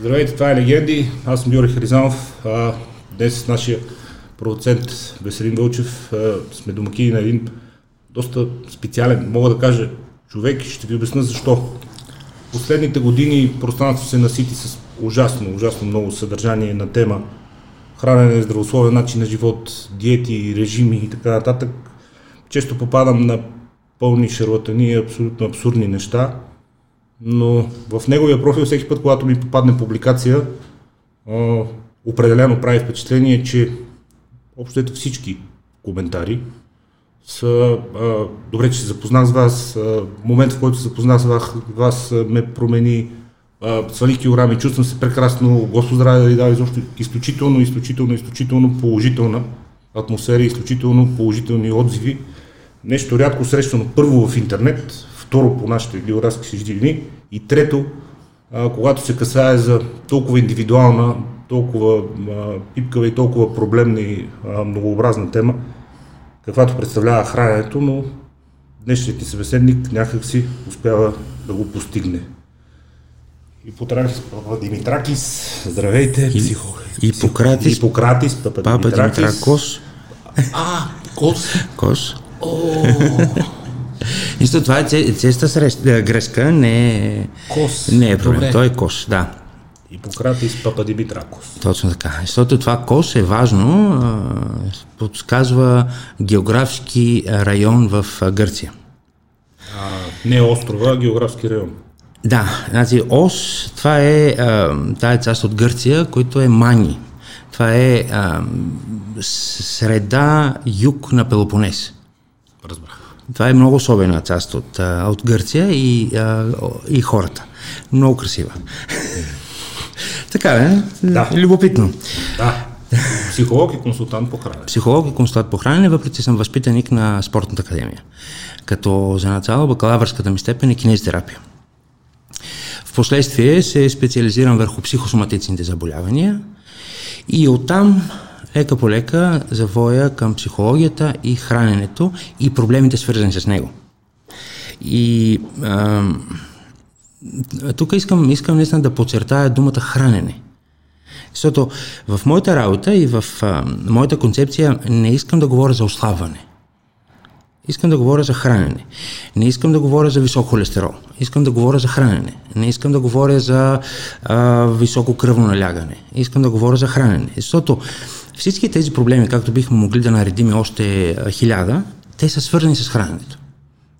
Здравейте, това е Легенди. Аз съм Юрий Харизанов. А, днес с нашия продуцент Веселин Вълчев сме домакини на един доста специален, мога да кажа, човек ще ви обясня защо. Последните години пространството се насити с ужасно, ужасно много съдържание на тема хранене, здравословен начин на живот, диети, режими и така нататък. Често попадам на пълни шарлатани, абсолютно абсурдни неща, но в неговия профил всеки път, когато ми попадне публикация, определено прави впечатление, че общо всички коментари са а, добре, че се запознах с вас. А, момент, в който се запознах с вас, вас ме промени, а, свали килограми, чувствам се прекрасно, Господ здраве да ви дава изобщо изключително, изключително, изключително положителна атмосфера, изключително положителни отзиви. Нещо рядко срещано първо в интернет, второ по нашите географски съждени и трето, а, когато се касае за толкова индивидуална, толкова а, пипкава и толкова проблемна и а, многообразна тема, каквато представлява храненето, но днешният ни събеседник някак си успява да го постигне. Ипотракис, Папа Димитракис, здравейте, психолог. Ипократис, Ипократис, Папа, Папа Димитракос. А, Кос. Кос. О. Нищо, това е честа среща, грешка, не е... Кос. Не е проблем, Добре. той е кос, да. Ипократис Папа Димитракос. Точно така. Защото това кос е важно, подсказва географски район в Гърция. А, не острова, а географски район. Да, значи Ос, това е тая част от Гърция, който е Мани. Това е а, среда юг на Пелопонес. Разбрах. Това е много особена част от, от Гърция и, и хората. Много красива. така е, да. любопитно. Да. Психолог и консултант по хранене. Психолог и консултант по хранене, въпреки съм възпитаник на спортната академия. Като за начало бакалавърската ми степен е кинезитерапия. Впоследствие се специализирам върху психосоматичните заболявания и оттам лека по лека завоя към психологията и храненето и проблемите свързани с него. И а, тук искам, искам наистина да подчертая думата хранене. Защото в моята работа и в а, моята концепция не искам да говоря за ослабване. Искам да говоря за хранене. Не искам да говоря за висок холестерол. Искам да говоря за хранене. Не искам да говоря за а, високо кръвно налягане. Искам да говоря за хранене. Защото всички тези проблеми, както бихме могли да наредим още хиляда, те са свързани с храненето.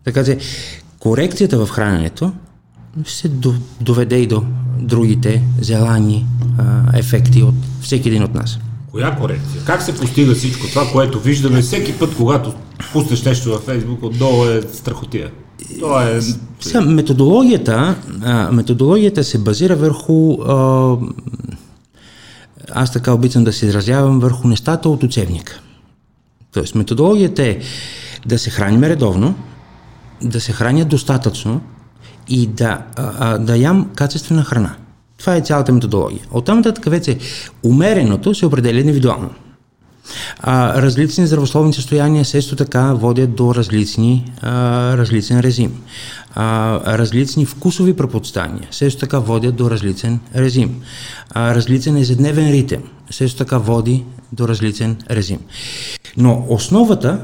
Така че корекцията в храненето ще доведе и до другите желани а, ефекти от всеки един от нас. Коя корекция? Как се постига всичко това, което виждаме всеки път, когато пуснеш нещо във Фейсбук, отдолу е страхотия? Това е... Сега, методологията, а, методологията се базира върху а, аз така обичам да се изразявам върху нещата от учебника. Тоест, методологията е да се храним редовно, да се храня достатъчно и да, а, да ям качествена храна. Това е цялата методология. Оттам нататък вече умереното се определя индивидуално. А, различни здравословни състояния също така водят до различни, а, различен режим. А, различни вкусови предпочитания също така водят до различен режим. А, различен ежедневен ритъм също така води до различен режим. Но основата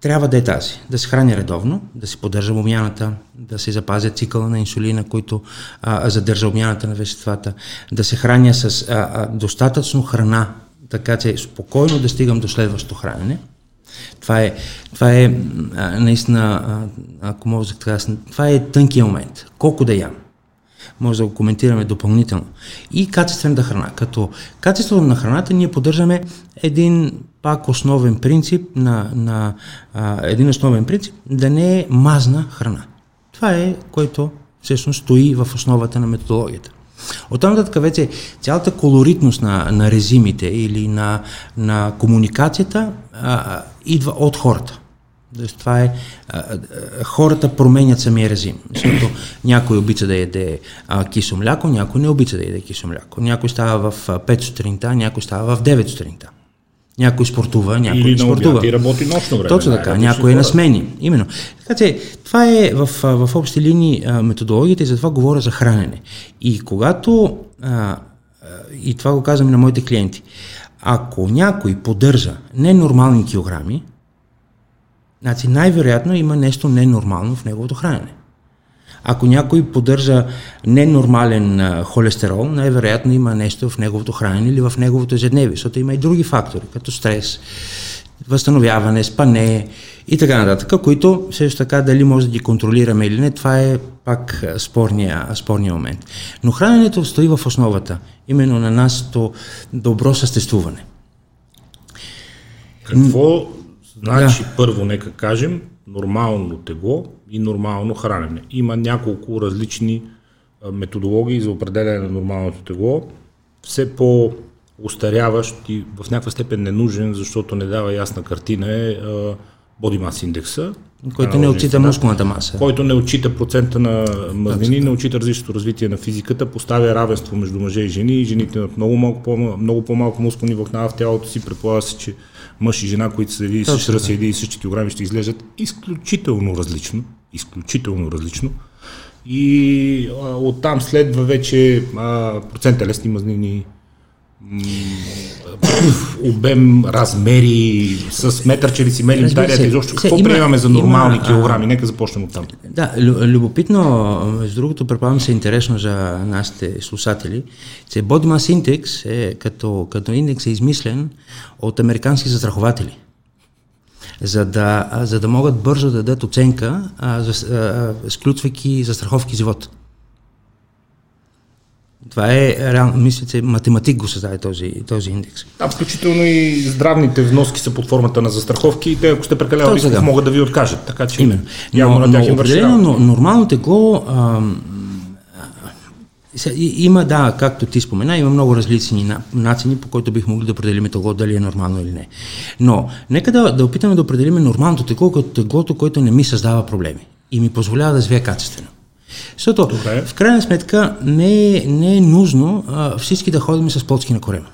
трябва да е тази. Да се храни редовно, да се поддържа обмяната, да се запазя цикъла на инсулина, който а, задържа обмяната на веществата, да се храня с а, а, достатъчно храна, така че спокойно да стигам до следващото хранене. Това е, това е а, наистина, а, ако може да кажа, това е тънкият момент. Колко да ям? Може да го коментираме допълнително. И качествената храна. Като качеството на храната ние поддържаме един пак основен принцип на, на а, един основен принцип да не е мазна храна. Това е, което всъщност стои в основата на методологията. От там нататък вече цялата колоритност на, на резимите или на, на комуникацията а, идва от хората. Тоест, това е. А, хората променят самия режим. Защото някой обича да яде а, кисо мляко, някой не обича да яде кисо мляко. Някой става в 5 сутринта, някой става в 9 сутринта. Някой спортува, някой Или не спортува. Или работи нощно време. Точно така, някой е на смени. Именно. Така че, това е в, в общи линии методологията и затова говоря за хранене. И когато а, и това го казвам и на моите клиенти, ако някой поддържа ненормални килограми, значи най-вероятно има нещо ненормално в неговото хранене. Ако някой поддържа ненормален холестерол, най-вероятно има нещо в неговото хранене или в неговото ежедневие, защото има и други фактори, като стрес, възстановяване, спане и така нататък, които също така дали може да ги контролираме или не, това е пак спорния, спорния момент. Но храненето стои в основата, именно на нашето добро съществуване. Какво значи да. първо, нека кажем, нормално тегло и нормално хранене? Има няколко различни методологии за определяне на нормалното тегло. Все по устаряващ и в някаква степен ненужен, защото не дава ясна картина е Body Mass индекса. Който не отчита мускулната маса. Който не отчита процента на мазнини, не отчита различното развитие на физиката, поставя равенство между мъже и жени. Жените имат много, малко, по, много по-малко мускулни влакна в тялото си. Предполага се, че мъж и жена, които са един и същи и същи килограми, ще изглеждат изключително различно. Изключително различно. И а, оттам следва вече а, процент телесни мазнини, обем, размери, с метър, че ли си мерим талията, изобщо какво има, приемаме за нормални има, килограми? Нека започнем от там. Да, любопитно, между другото, предполагам се е интересно за нашите слушатели, че Body Mass Index е, като, като индекс е измислен от американски застрахователи за да, за да могат бързо да дадат оценка, а, за, а, сключвайки застраховки живот. Това е, реално, мисля, че математик го създаде този, този индекс. Да, включително и здравните вноски са под формата на застраховки и те, ако сте прекалено рисков, могат да ви откажат. Така че Именно. Но, но, определено, но, нормално тегло а, има, да, както ти спомена, има много различни начини, по които бих могли да определим тегло, дали е нормално или не. Но, нека да, да опитаме да определим нормалното тегло като теглото, което не ми създава проблеми и ми позволява да живея качествено. Защото Добре. в крайна сметка не е, не е нужно а, всички да ходим с плотски на корема.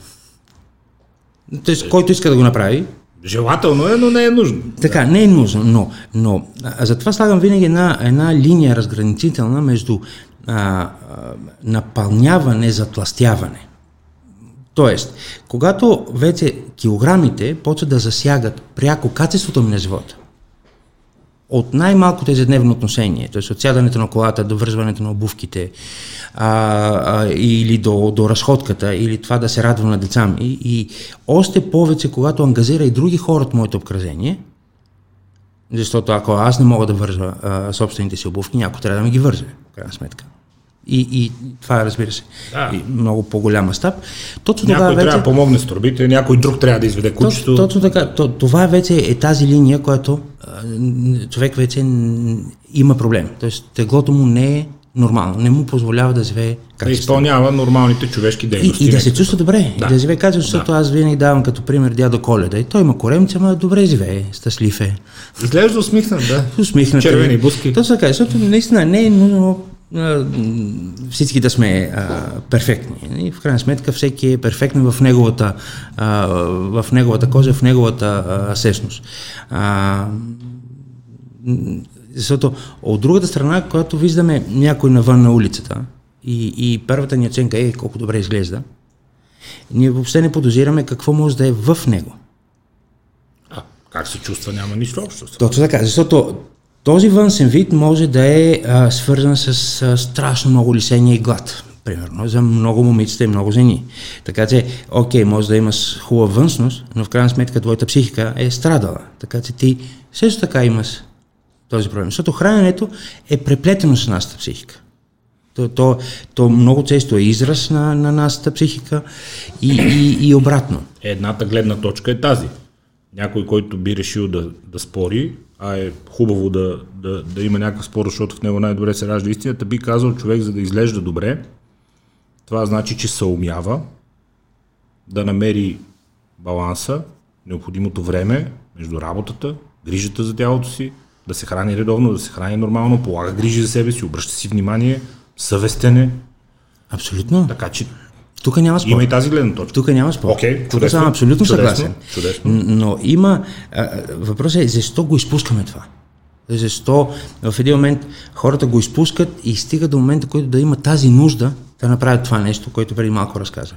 Тоест, който иска да го направи. Желателно е, но не е нужно. Така, не е нужно, но, но а, затова слагам винаги една, една линия разграничителна между а, напълняване, затластяване. Тоест, когато вече килограмите почват да засягат пряко качеството ми на живота, от най-малкото ежедневно отношение, т.е. от сядането на колата до вързването на обувките, а, а, или до, до разходката, или това да се радвам на деца ми, и още повече, когато ангазира и други хора от моето обкръжение, защото ако аз не мога да вържа а, собствените си обувки, някой трябва да ми ги върже, в крайна сметка. И, и това, разбира се, да. и много по-голям мащаб. Точно някой вече... трябва да помогне с турбите, някой друг трябва да изведе кучето. Точно, точно така. То, това вече е тази линия, която а, човек вече има проблем. Тоест, теглото му не е нормално, не му позволява да живее качествено. Да изпълнява нормалните човешки дейности. И, и да се чувства добре, да, да живее качествено, защото да. аз винаги давам като пример дядо Коледа. И той има коремче, ама добре живее, щастлив е. Изглежда усмихнат, да. Усмихнат. Червени буски. Точно така, защото наистина не е нужно всички да сме а, перфектни. И в крайна сметка всеки е перфектен в неговата, а, в неговата кожа, в неговата а, сесност. А, защото от другата страна, когато виждаме някой навън на улицата и, и първата ни оценка е колко добре изглежда, ние въобще не подозираме какво може да е в него. А, как се чувства, няма нищо общо. Точно така, защото този външен вид може да е а, свързан с а, страшно много лисение и глад. Примерно, за много момичета и много жени. Така че, окей, може да имаш хубава външност, но в крайна сметка твоята психика е страдала. Така че ти също така имаш този проблем. Защото храненето е преплетено с нашата психика. То, то, то много често е израз на, на нашата психика и, и, и обратно. Едната гледна точка е тази. Някой, който би решил да, да спори, а е хубаво да, да, да има някакъв спор, защото в него най-добре се ражда истината, би казал човек, за да изглежда добре, това значи, че се умява да намери баланса, необходимото време между работата, грижата за тялото си, да се храни редовно, да се храни нормално, полага грижи за себе си, обръща си внимание, съвестене. Абсолютно. Така че тук няма спор. Има и тази гледна точка. Тук няма спор. Okay, Тук съм абсолютно чудесно, съгласен. Чудесно. Но има... А, въпросът е защо го изпускаме това? Защо в един момент хората го изпускат и стига до момента, който да има тази нужда, да направят това нещо, което преди малко разказа.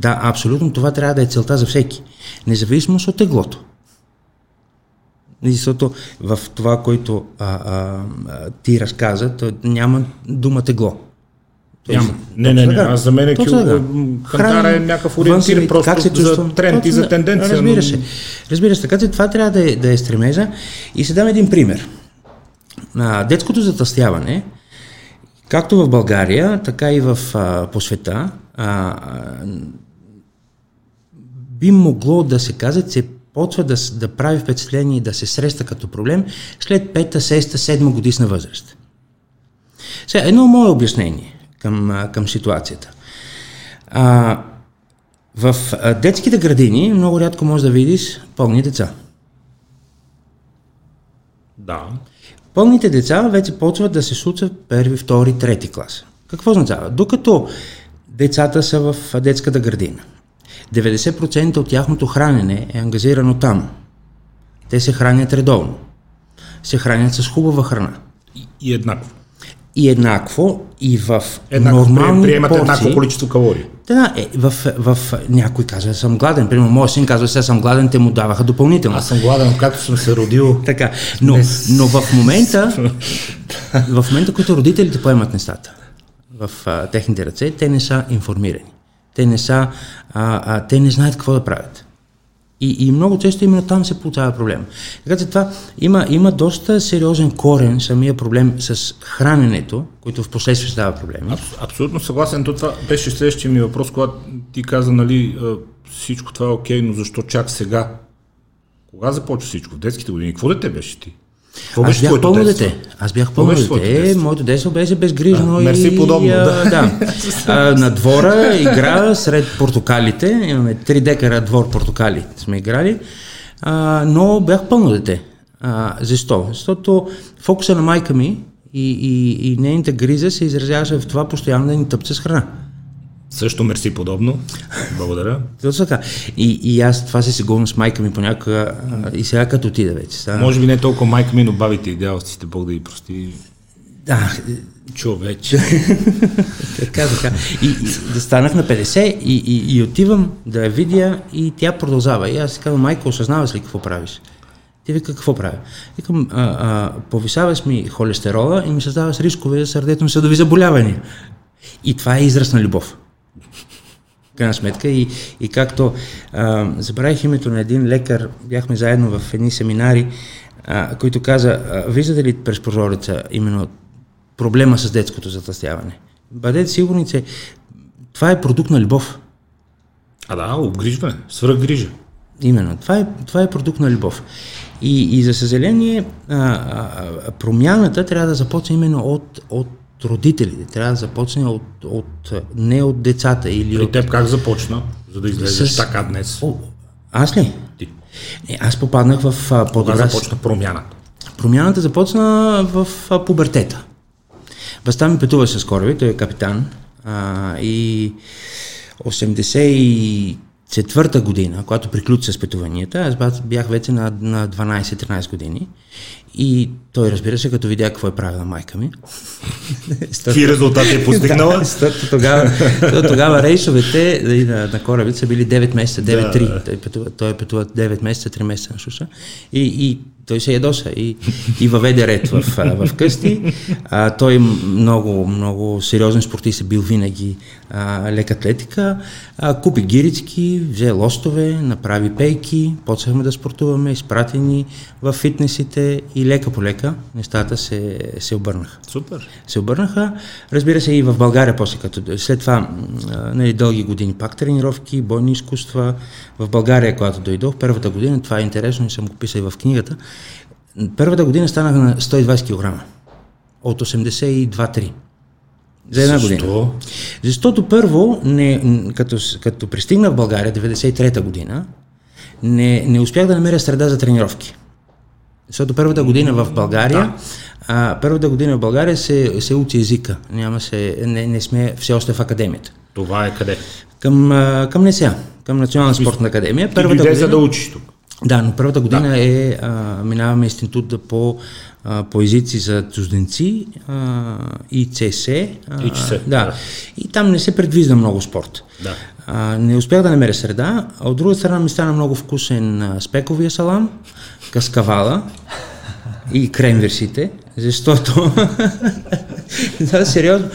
Да, абсолютно това трябва да е целта за всеки. Независимо от теглото. Защото в това, което а, а, ти разказа, то няма дума тегло. Няма. Не, не, не. Аз за мен е кил... кантара е някакъв ориентир просто как се за тренд и за тенденция. Разбира се. Разбира се. Така че това трябва да е, да е стремежа. И се дам един пример. А, детското затъстяване, както в България, така и в, а, по света, а, би могло да се каже, че почва да, да прави впечатление и да се среща като проблем след 5, 6, 7 годишна възраст. Сега, едно мое обяснение към, към ситуацията. А, в детските градини много рядко можеш да видиш пълни деца. Да. Пълните деца вече почват да се случват първи, втори, трети клас. Какво означава? Докато децата са в детската градина, 90% от тяхното хранене е ангазирано там. Те се хранят редовно. Се хранят с хубава храна. И, и еднакво. И еднакво, и в еднакво, нормални приемат порции. еднакво количество калории. Да, е, в, в, в някой казва, съм гладен. Примерно, моят син казва, сега съм гладен, те му даваха допълнително. Аз съм гладен, както съм се родил. така, но, но в момента, в момента, който родителите поемат нещата в а, техните ръце, те не са информирани. Те не са, а, а, те не знаят какво да правят. И, и много често именно там се получава проблем. Така че това има, има доста сериозен корен самия проблем с храненето, който в последствие става проблеми. Аб, абсолютно съгласен. То това беше следващия ми въпрос, когато ти каза, нали, всичко това е окей, но защо чак сега? Кога започва всичко? В детските години? Какво дете беше ти? Какво Аз бях пълно дете. Аз бях пълно дете. Е, моето детство беше безгрижно. А, мерси и, подобно. А, да. а, на двора игра сред портокалите. Имаме три декара двор портокали сме играли. А, но бях пълно дете. А, защо? Защото фокуса на майка ми и, и, и нейната гриза се изразяваше в това постоянно да ни тъпце с храна. Също мерси подобно. Благодаря. Точно така. И, и аз това се сигурно с майка ми понякога и сега като отида вече. Стана... Може би не толкова майка ми, но бабите и дядовците, Бог да ги прости. Да. Човече. така, така. И, и да станах на 50 и, и, и отивам да я видя и тя продължава. И аз си казвам, майка, осъзнаваш ли какво правиш? Ти вика, какво правя? Викам, а, а, повишаваш ми холестерола и ми създаваш рискове за сърдечно-съдови заболявания. И това е израз на любов крайна сметка. И, и както а, забравих името на един лекар, бяхме заедно в едни семинари, а, който каза, а, виждате ли през прозореца именно проблема с детското затъстяване? Бъдете сигурни, че това е продукт на любов. А да, обгрижване, свръхгрижа. Именно, това е, това е продукт на любов. И, и за съжаление, а, а, промяната трябва да започне именно от, от родителите. Трябва да започне от, от, не от децата. Или При от... теб как започна, за да излезеш с... така днес? О, аз ли? Ти. Не, аз попаднах в по-добра... Кога започна промяната? Промяната започна в а, пубертета. Баща ми пътуваше с кораби, той е капитан. А, и 84-та година, когато приключи с пътуванията, аз бях вече на, на 12-13 години. И той разбира се, като видя какво е правила майка ми. Какви резултати е постигнала? да, тогава, тогава рейсовете на, на корабите са били 9 месеца, 9-3. Да. Той, пътува, той е пътува 9 месеца, 3 месеца на суша. И, и той се ядоса и, и въведе ред в, в късти. А, той много, много сериозен спортист е бил винаги а, лек атлетика. А, купи гирички, взе лостове, направи пейки, почнахме да спортуваме, изпратени в фитнесите и лека по лека нещата се, се обърнаха. Супер. Се обърнаха. Разбира се и в България после като след това нали, дълги години пак тренировки, бойни изкуства. В България, когато дойдох, първата година, това е интересно и съм го писал и в книгата, първата година станах на 120 кг. От 82-3. За една Защо? година. Защото първо, не, като, като пристигна в България, 93-та година, не, не успях да намеря среда за тренировки. Защото първата година в България, да. а, първата година в България се, се учи езика. Няма се, не, не сме все още в академията. Това е къде? Към, а, към НСА, към Национална спортна академия. Първата година, за да учиш тук. Да, но първата година да. е, а, минаваме института по а, по езици за чужденци, а, ИЦС. А, ИЧС, да. да. И там не се предвижда много спорт. Да. А, не успях да намеря среда, а от друга страна ми стана много вкусен а, спековия салам, каскавала и кремверсите, защото да, сериозно.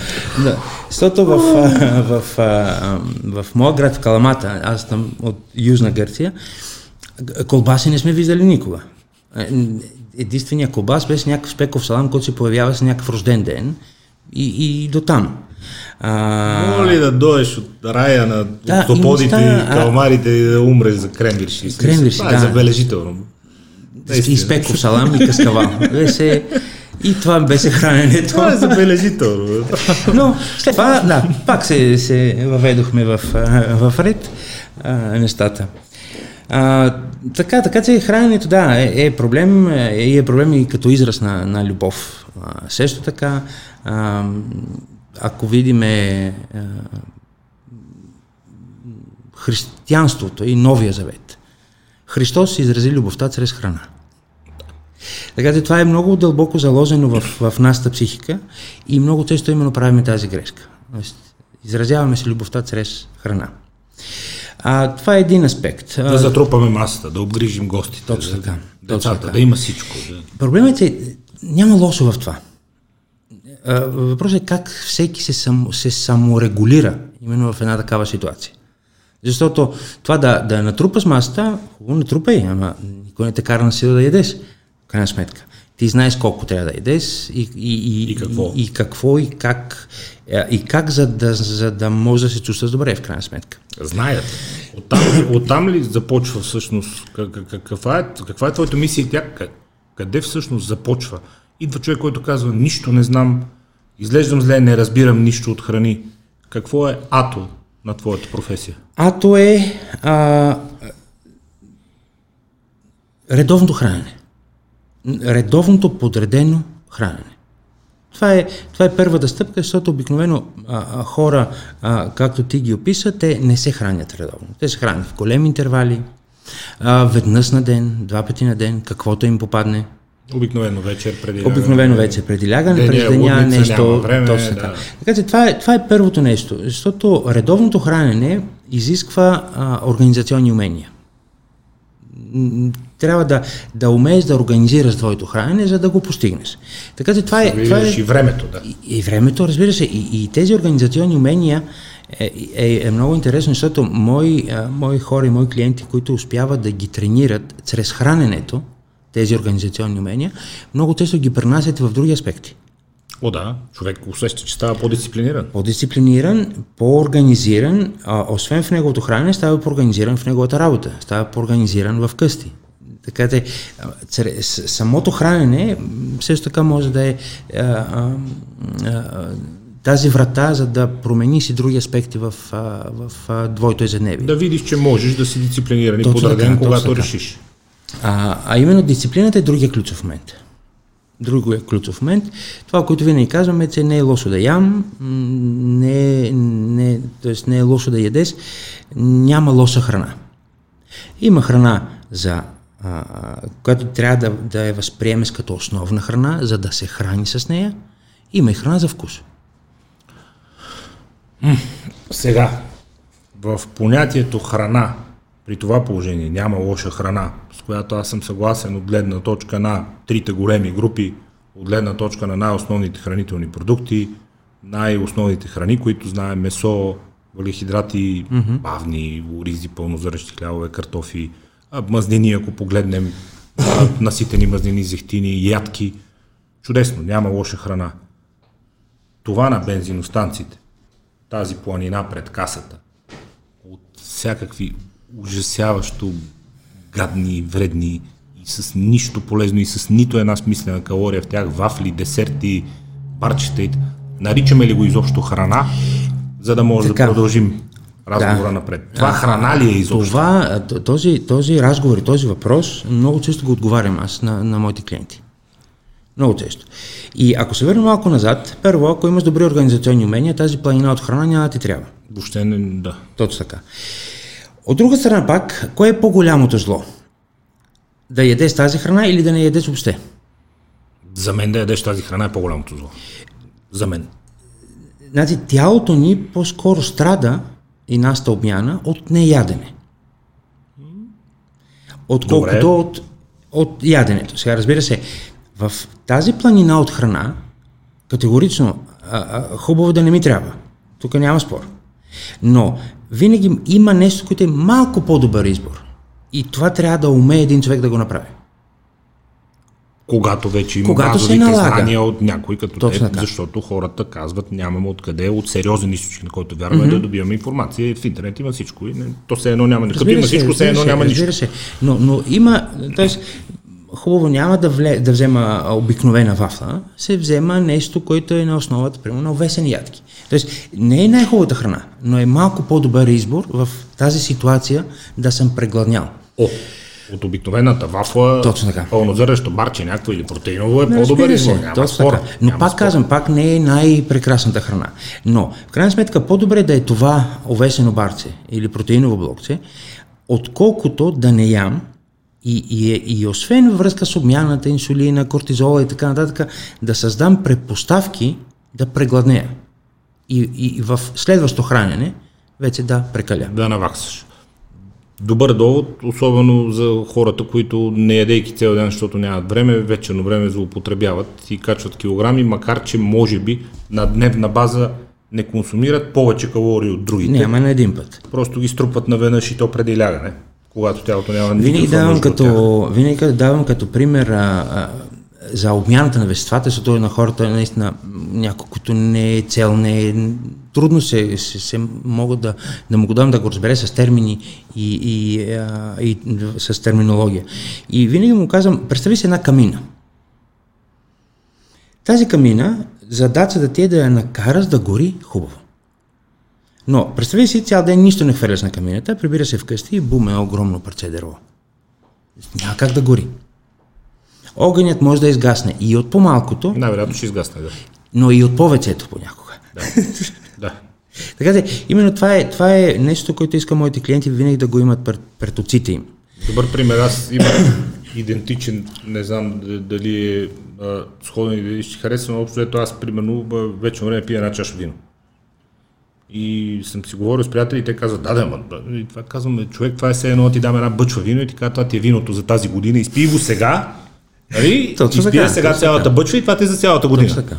Да. Защото в, в, в, в, в моя град в Каламата, аз съм от Южна Гърция, колбаси не сме виждали никога. Е, Единственият колбас беше някакъв спеков салам, който се появява с някакъв рожден ден и, и до там. А... Мога ли да дойдеш от рая на Да, топодите и и, неща, а- и да умреш за кремвирши? Кремвирши, е да. забележително. и спеков салам и каскавал. Беше, и това беше храненето. Това е забележително. Но след това, да, пак се, се въведохме в, в ред а, нещата. А, така, така че храненето, да, е, е проблем е, е проблем и като израз на, на любов. А, също така, а, ако видиме християнството и Новия завет, Христос изрази любовта чрез храна. Така че това е много дълбоко заложено в, в нашата психика и много често именно правим тази грешка. Изразяваме се любовта чрез храна. А, това е един аспект. Да затрупаме масата, да обгрижим гостите. Точно да- така, Децата, точно така. да има всичко. Да. Проблемът е, няма лошо в това. Въпросът е как всеки се, сам, се саморегулира именно в една такава ситуация. Защото това да, да натрупаш масата, хубаво натрупай, ама никой не те кара на сила да ядеш. В крайна сметка. Ти знаеш колко трябва да ядеш и, и, и, И какво. и, и какво и как, е, и как за, да, за да можеш да се чувстваш добре в крайна сметка. Знаят. Оттам, оттам ли започва всъщност? Как- как- Каква е, каква е твоята мисия и тя къ- къде всъщност започва? Идва човек, който казва, нищо не знам, изглеждам зле, не разбирам нищо от храни. Какво е ато на твоята професия? Ато е а, редовното хранене. Редовното подредено хранене. Това е, това е първата стъпка, защото обикновено а, а, хора, а, както ти ги описа, те не се хранят редовно. Те се хранят в големи интервали, а, веднъж на ден, два пъти на ден, каквото им попадне. Обикновено вечер преди... Обикновено вече преди лягане, през деня, лудница, нещо. време, точно да. така. Така че това е, това е първото нещо, защото редовното хранене изисква а, организационни умения. Трябва да, да умееш да организираш твоето хранене, за да го постигнеш. Така че това е. Това е и времето, да. и, и времето, разбира се, и, и тези организационни умения е, е, е много интересно, защото мои, а, мои хора и мои клиенти, които успяват да ги тренират чрез храненето, тези организационни умения, много често ги пренасят в други аспекти. О, да. Човек усеща, че става по-дисциплиниран. По-дисциплиниран, по-организиран, а, освен в неговото хранене, става по-организиран в неговата работа, става по-организиран в късти. Така чрез самото хранене също така може да е а, а, а, тази врата, за да промени си други аспекти в, а, в а, двоето ежедневие. Да видиш, че можеш да си дисциплиниран и подреден, когато точно решиш. А, а именно дисциплината е другия ключов момент. Другия ключов момент. Това, което винаги казваме, е, че не е лошо да ям, не, не, тоест не е лошо да ядеш, няма лоша храна. Има храна, за, а, която трябва да, да я възприемеш като основна храна, за да се храни с нея. Има и храна за вкус. Сега, в понятието храна, при това положение няма лоша храна, с която аз съм съгласен от гледна точка на трите големи групи, от гледна точка на най-основните хранителни продукти, най-основните храни, които знаем, месо, въглехидрати, mm-hmm. бавни, оризи, пълнозъръщи хлябове, картофи, мазнини, ако погледнем, наситени мазнини, зехтини, ядки. Чудесно, няма лоша храна. Това на бензиностанциите, тази планина пред касата, от всякакви ужасяващо гадни, вредни и с нищо полезно и с нито една смислена калория в тях, вафли, десерти, парчета Наричаме ли го изобщо храна, за да може Така. да продължим разговора Да. напред? Това храна ли е изобщо? Това, а, този, този разговор и този въпрос много често го отговарям аз на, на моите клиенти. Много често. И ако се върнем малко назад, първо, ако имаш добри организационни умения, тази планина от храна няма да ти трябва. Въобще не, да. Точно така. От друга страна пак, кое е по-голямото зло? Да ядеш тази храна или да не ядеш въобще? За мен да ядеш тази храна е по-голямото зло. За мен. Значи, тялото ни по-скоро страда и нашата обмяна от неядене. Отколкото Добре. от, от яденето. Сега, разбира се, в тази планина от храна, категорично, а, а, хубаво да не ми трябва. Тук няма спор. Но винаги има нещо, което е малко по-добър избор. И това трябва да умее един човек да го направи. Когато вече има Когато се налага. знания от някой като Точно теб, защото хората казват нямаме откъде, от сериозен източник, на който вярваме да добиваме информация. В интернет има всичко. И не, то все едно няма нищо. Като има всичко, все едно разбира няма се, нищо. разбира се. Но, но има, т.е. хубаво няма да, вле, да взема обикновена вафла, се взема нещо, което е на основата, примерно, на овесени ядки. Тоест, не е най-хубавата храна, но е малко по-добър избор в тази ситуация да съм прегладнял. О, от обикновената вафла, Точно така. пълнозърнещо барче някакво или протеиново е по-добър избор. Няма точно спор. така. Но Няма пак спор. казвам, пак не е най-прекрасната храна. Но, в крайна сметка, по-добре да е това овесено барце или протеиново блокче, отколкото да не ям и, и, е- и освен връзка с обмяната, инсулина, кортизола и така нататък, да създам предпоставки да прегладнея. И, и, и в следващо хранене вече да прекаля. да наваксаш. Добър довод, особено за хората, които не ядейки цял ден, защото нямат време, вечерно време злоупотребяват и качват килограми, макар че може би на дневна база не консумират повече калории от другите. Няма на един път. Просто ги струпат наведнъж и то преди лягане, когато тялото няма Винаги никаква давам, от тях. като, винаги давам като пример а, а, за обмяната на веществата, защото на хората наистина някой, който не е цел, не е трудно се, се, се могат да, да му го дам да го разбере с термини и, и, а, и с терминология. И винаги му казвам, представи си една камина. Тази камина, задачата ти е да я накараш да гори хубаво. Но представи си цял ден нищо не хвърляш на камината, прибира се вкъщи и бум е огромно парче дърво. Няма как да гори. Огънят може да изгасне и от по-малкото, Най-вероятно ще изгасне, да. но и от повечето понякога. да. Така че, именно това е, това е нещо, което искам моите клиенти винаги да го имат пред, пред очите им. Добър пример. Аз имам идентичен, не знам дали е сходен или ще харесва, но общо ето аз примерно вече време пия една чаша вино. И съм си говорил с приятели и те казват, да, да, ма. И това казваме, човек, това е все едно ти дам една бъчва вино и ти казва, това ти е виното за тази година, изпий го сега, нали? Изпия така, сега цялата така. бъчва и това ти е за цялата година. Точно така.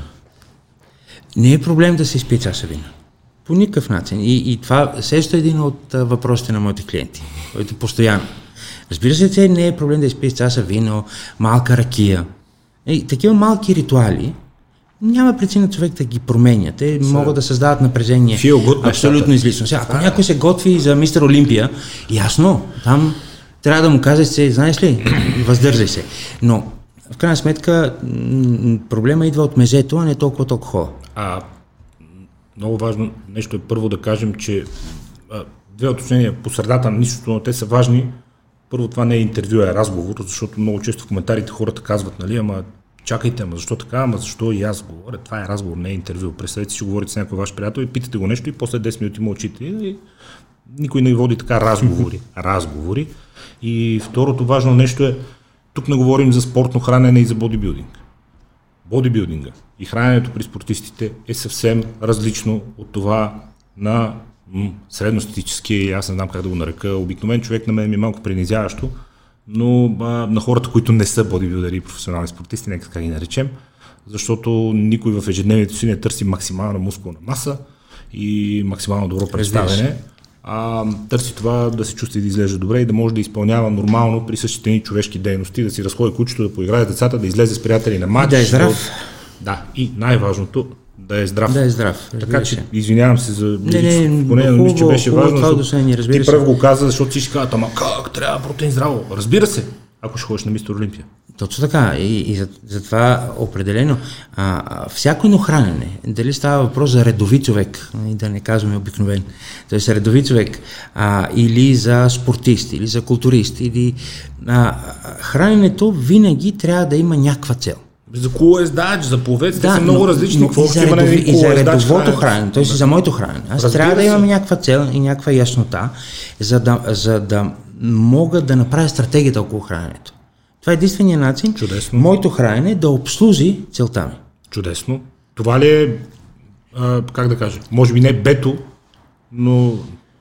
Не е проблем да се изпие чаша вина. По никакъв начин. И, и това също е един от а, въпросите на моите клиенти, който постоянно. Разбира се, че не е проблем да изпиеш чаша вино, малка ракия. И такива малки ритуали няма причина човек да ги променя. Те могат да създават напрежение. Good Абсолютно излишно. Сега, ако някой се готви за мистер Олимпия, ясно, там трябва да му кажеш, че, знаеш ли, въздържай се. Но, в крайна сметка, проблема идва от мезето, а не толкова от алкохола. А много важно нещо е първо да кажем, че а, две уточнения по средата на нищото, но те са важни. Първо, това не е интервю, а е разговор, защото много често в коментарите хората казват, нали, ама чакайте, ама защо така, ама защо и аз говоря. Това е разговор, не е интервю. Представете си, че говорите с някой ваш приятел и питате го нещо и после 10 минути мълчите. И никой не води така разговори. разговори. И второто важно нещо е, тук не говорим за спортно хранене и за бодибилдинг бодибилдинга и храненето при спортистите е съвсем различно от това на средностатическия, аз не знам как да го нарека, обикновен човек на мен ми е малко принизяващо, но а, на хората, които не са бодибилдери и професионални спортисти, нека така ги наречем, защото никой в ежедневието си не търси максимална мускулна маса и максимално добро представяне, а търси това да се чувства и да изглежда добре и да може да изпълнява нормално при същите ни човешки дейности, да си разходи кучето, да поиграе децата, да излезе с приятели на матч. да е здрав. Да, и най-важното, да е здрав. Да е здрав, Така че, извинявам се за Не, не, поне, но мисля, че беше хубаво важно. това уточнение, разбира ти се. пръв го каза, защото всички казват, ама как трябва протеин здраво? Разбира се, ако ще ходиш на мистер Олимпия. Точно така. И, и за, за това определено а, всяко едно хранене, дали става въпрос за редови човек, и да не казваме обикновен, т.е. редови човек, а, или за спортист, или за културист, или а, храненето винаги трябва да има някаква цел. За колоездач, за пловец, те са много различни. но Какво и, за има редови, и за колоездач редовото хранене? т.е. и за моето хранене. Аз Разбира трябва да се. имам някаква цел и някаква яснота, за да, за да мога да направя стратегията около храненето. Това е единствения начин Чудесно. моето хранене да обслужи целта ми. Чудесно. Това ли е, а, как да кажа, може би не бето, но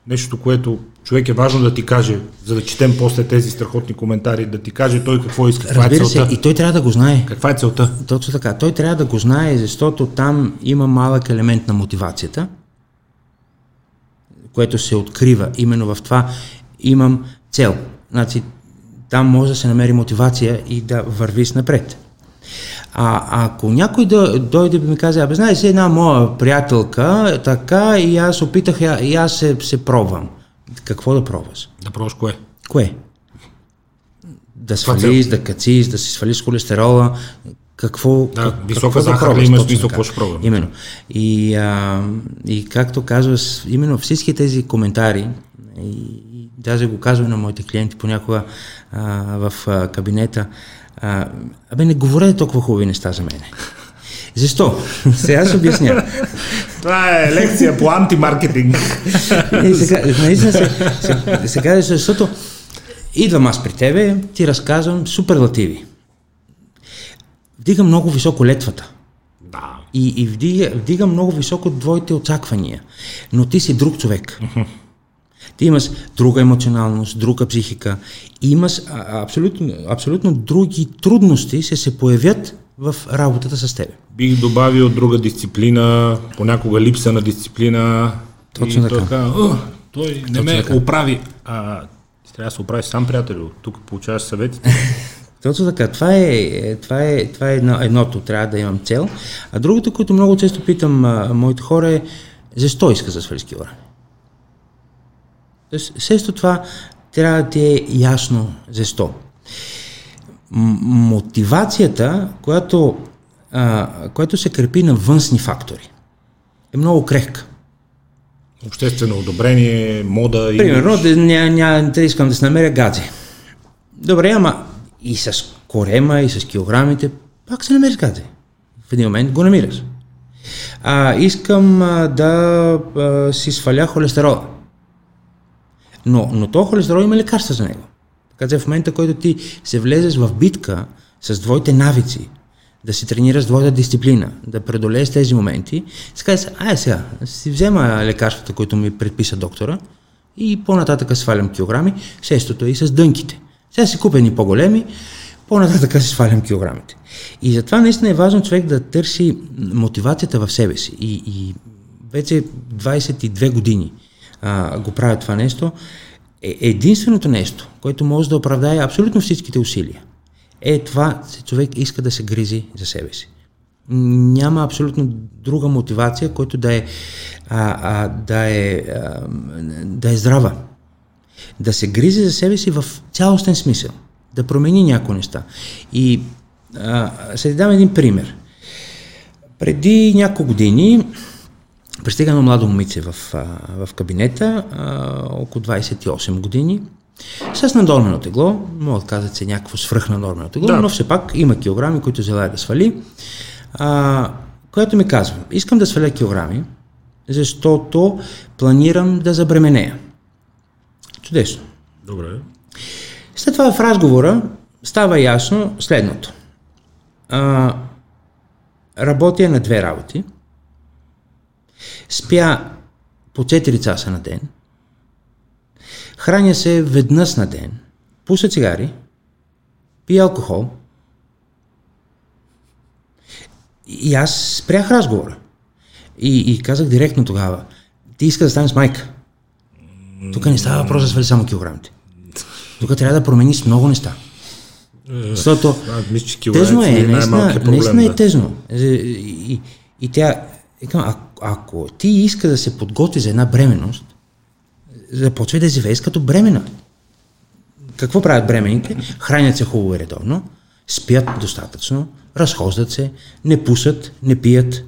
нещо, което човек е важно да ти каже, за да четем после тези страхотни коментари, да ти каже той какво иска, каква е Разбира се, целта. и той трябва да го знае. Каква е целта? Точно така. Той трябва да го знае, защото там има малък елемент на мотивацията, което се открива именно в това. Имам цел. Значи, там може да се намери мотивация и да вървиш напред. А ако някой да дойде и ми каже, абе, знаеш, една моя приятелка, така, и аз опитах, и аз се, се пробвам. Какво да пробваш? Да пробваш кое? Кое? Да свалиш, да кациш, да си свалиш холестерола, какво, Да, как- висока какво да захар ли пробваш, има точно смисъл, какво ще пробвам? Именно. И, а, и както казваш, именно всички тези коментари, и, и даже го казвам на моите клиенти понякога а, в а, кабинета, а, абе не говорете толкова хубави неща за мене. Защо? Сега ще обясня. Това е лекция по антимаркетинг. И сега, наистина се, се, сега, защото идвам аз при тебе, ти разказвам суперлативи. Вдига много високо летвата. да. И, и вдига, вдига много високо твоите очаквания. Но ти си друг човек. Ти имаш друга емоционалност, друга психика. И имаш а, абсолютно, абсолютно други трудности ще се появят в работата с тебе. Бих добавил друга дисциплина, понякога липса на дисциплина. Точно и той така. казва, «О, той не ме така. оправи. А, ти трябва да се оправиш сам, приятелю. Тук получаваш съвети. Точно така. Това е, е, това е, това е едно, едното. Трябва да имам цел. А другото, което много често питам а, моите хора е защо иска да свалиш килограми? Тоест, Също това трябва да ти е ясно защо. Мотивацията, която, а, която се крепи на външни фактори, е много крехка. Обществено одобрение, мода и... Примерно, да, ня, ня, да искам да се намеря гадже. Добре, ама и с корема, и с килограмите, пак се намериш гадже. В един момент го намираш. А, искам а, да а, си сваля холестерола. Но, но то холестерол има лекарства за него. Така че в момента, който ти се влезеш в битка с твоите навици, да си тренираш твоята дисциплина, да преодолееш тези моменти, си кажеш, ай сега, си взема лекарствата, които ми предписа доктора и по-нататък свалям килограми, същото е и с дънките. Сега си купени по-големи, по-нататък си свалям килограмите. И затова наистина е важно човек да търси мотивацията в себе си. И, и вече 22 години а, го правя това нещо. Е, единственото нещо, което може да оправдае абсолютно всичките усилия, е това, че човек иска да се грижи за себе си. Няма абсолютно друга мотивация, която да е, а, а, да е, а, да е здрава. Да се грижи за себе си в цялостен смисъл. Да промени някои неща. И а, ще ти дам един пример. Преди няколко години пристига едно младо момиче в, в кабинета, около 28 години, с наднормено тегло, мога да кажа, че е някакво свръхнаднормено тегло, Да. но все пак има килограми, които желая да свали, а, което ми казва, искам да сваля килограми, защото планирам да забременея. Чудесно. Добре. След това в разговора става ясно следното. А, работя на две работи. Спя по 4 часа на ден. Храня се веднъж на ден. Пуша цигари. Пия алкохол. И аз спрях разговора. И, и казах директно тогава, ти иска да станеш майка. Тук не става въпрос да свали само килограмите. Тук трябва да промениш много неща. Защото килограмите е, наистина, наистина е да. тъжно. Е, И, и тя, викам, а, ако ти иска да се подготви за една бременност, започвай да живееш като бремена. Какво правят бременните? Хранят се хубаво и редовно, спят достатъчно, разхождат се, не пусат, не пият.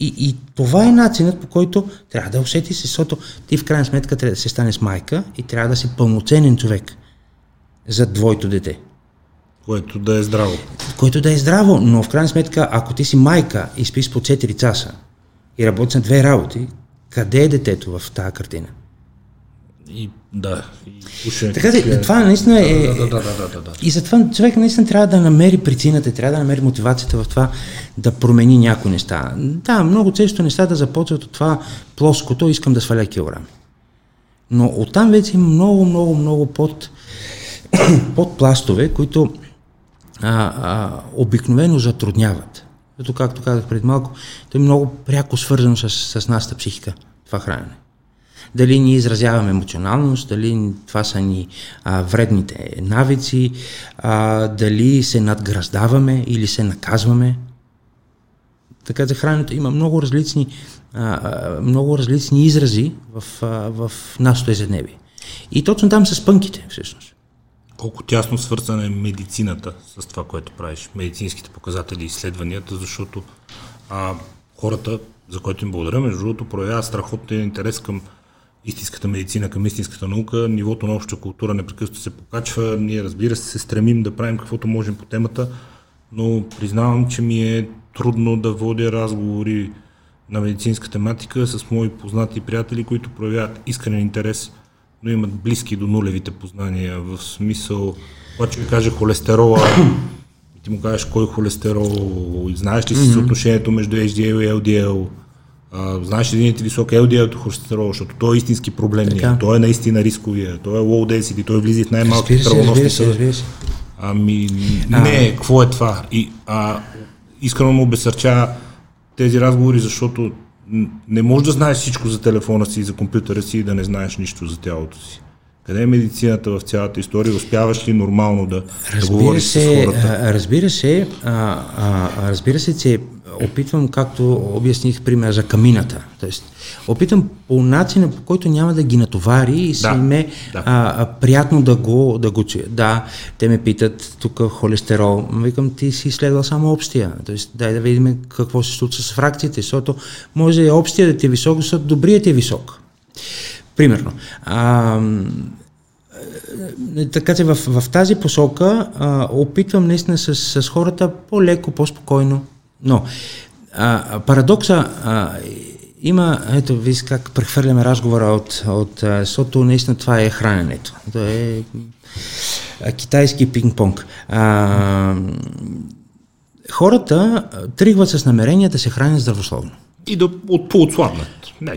И, и това е начинът, по който трябва да усетиш, защото ти в крайна сметка трябва да се станеш майка и трябва да си пълноценен човек за твоето дете Което да е здраво. който да е здраво, но в крайна сметка, ако ти си майка и спиш по 4 часа и работиш на две работи, къде е детето в тази картина? И да, и Така че, това наистина е... Да, да, да, да, да, да. И затова човек наистина трябва да намери причината, трябва да намери мотивацията в това да промени някои неща. Да, много често нещата започват от това плоското, искам да сваля килограми. Но оттам вече има много, много, много под, под пластове, които а, а, обикновено затрудняват. Ето, както казах преди малко, то е много пряко свързано с, с нашата психика, това хранене. Дали ние изразяваме емоционалност, дали това са ни а, вредните навици, а, дали се надграждаваме или се наказваме. Така за храненето има много различни, а, много различни изрази в, а, в нашото ежедневие. И точно там са спънките, всъщност. Колко тясно свързана е медицината с това, което правиш, медицинските показатели и изследванията, защото а, хората, за които им благодаря, между другото, проявяват страхотен интерес към истинската медицина, към истинската наука. Нивото на обща култура непрекъснато се покачва. Ние, разбира се, се стремим да правим каквото можем по темата, но признавам, че ми е трудно да водя разговори на медицинска тематика с мои познати приятели, които проявяват искрен интерес, но имат близки до нулевите познания. В смисъл, когато ми каже холестерола, ти му кажеш кой холестерол, знаеш ли си mm-hmm. съотношението между HDL и LDL, а, знаеш един е висок LDL холестерол, защото той е истински проблем. Той е наистина рисковия. Той е low density, той влиза в най-малки кръвоносни Ами, не, какво е това? И, а, искрено му обесърча тези разговори, защото не можеш да знаеш всичко за телефона си и за компютъра си и да не знаеш нищо за тялото си. Къде е медицината в цялата история? Успяваш ли нормално да, да говориш се, с хората? Разбира се, а, а, разбира се, че опитвам, както обясних пример за камината. Тоест, опитвам по начина, по който няма да ги натовари и да, е да. А, а, приятно да го, да го чуя. Да, те ме питат тук холестерол. Викам, ти си изследвал само общия. Тоест, дай да видим какво се случва с фракциите, защото може общия да ти е висок, защото добрият е висок. Примерно. А, така че в, в тази посока а, опитвам наистина с, с хората по-леко, по-спокойно но а, парадокса а, има, ето, виж как прехвърляме разговора от, от защото наистина това е храненето. То е китайски пинг-понг. А, хората тръгват с намерение да се хранят здравословно. И да от, поотслабнат.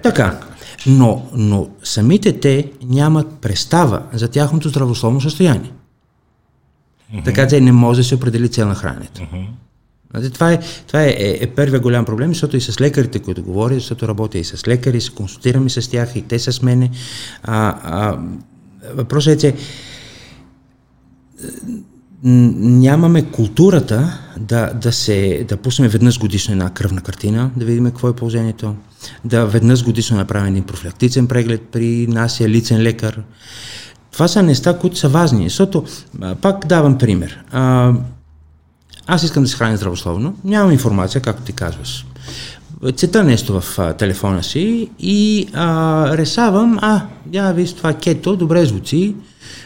Така. Но, но самите те нямат представа за тяхното здравословно състояние. Uh-huh. Така че не може да се определи цел на храненето. Uh-huh. Това е, това е, е, е първият голям проблем, защото и с лекарите, които говоря, защото работя и с лекари, се консултираме с тях, и те с мене. А, а, въпросът е, че нямаме културата да, да, се, да пуснем веднъж годишно една кръвна картина, да видим какво е положението, да веднъж годишно направим един профилактичен преглед при нашия лицен лекар. Това са неща, които са важни, защото, пак давам пример. А, аз искам да се храня здравословно, нямам информация, както ти казваш. Чета нещо в а, телефона си и а, решавам, а, я виж това кето, добре звучи,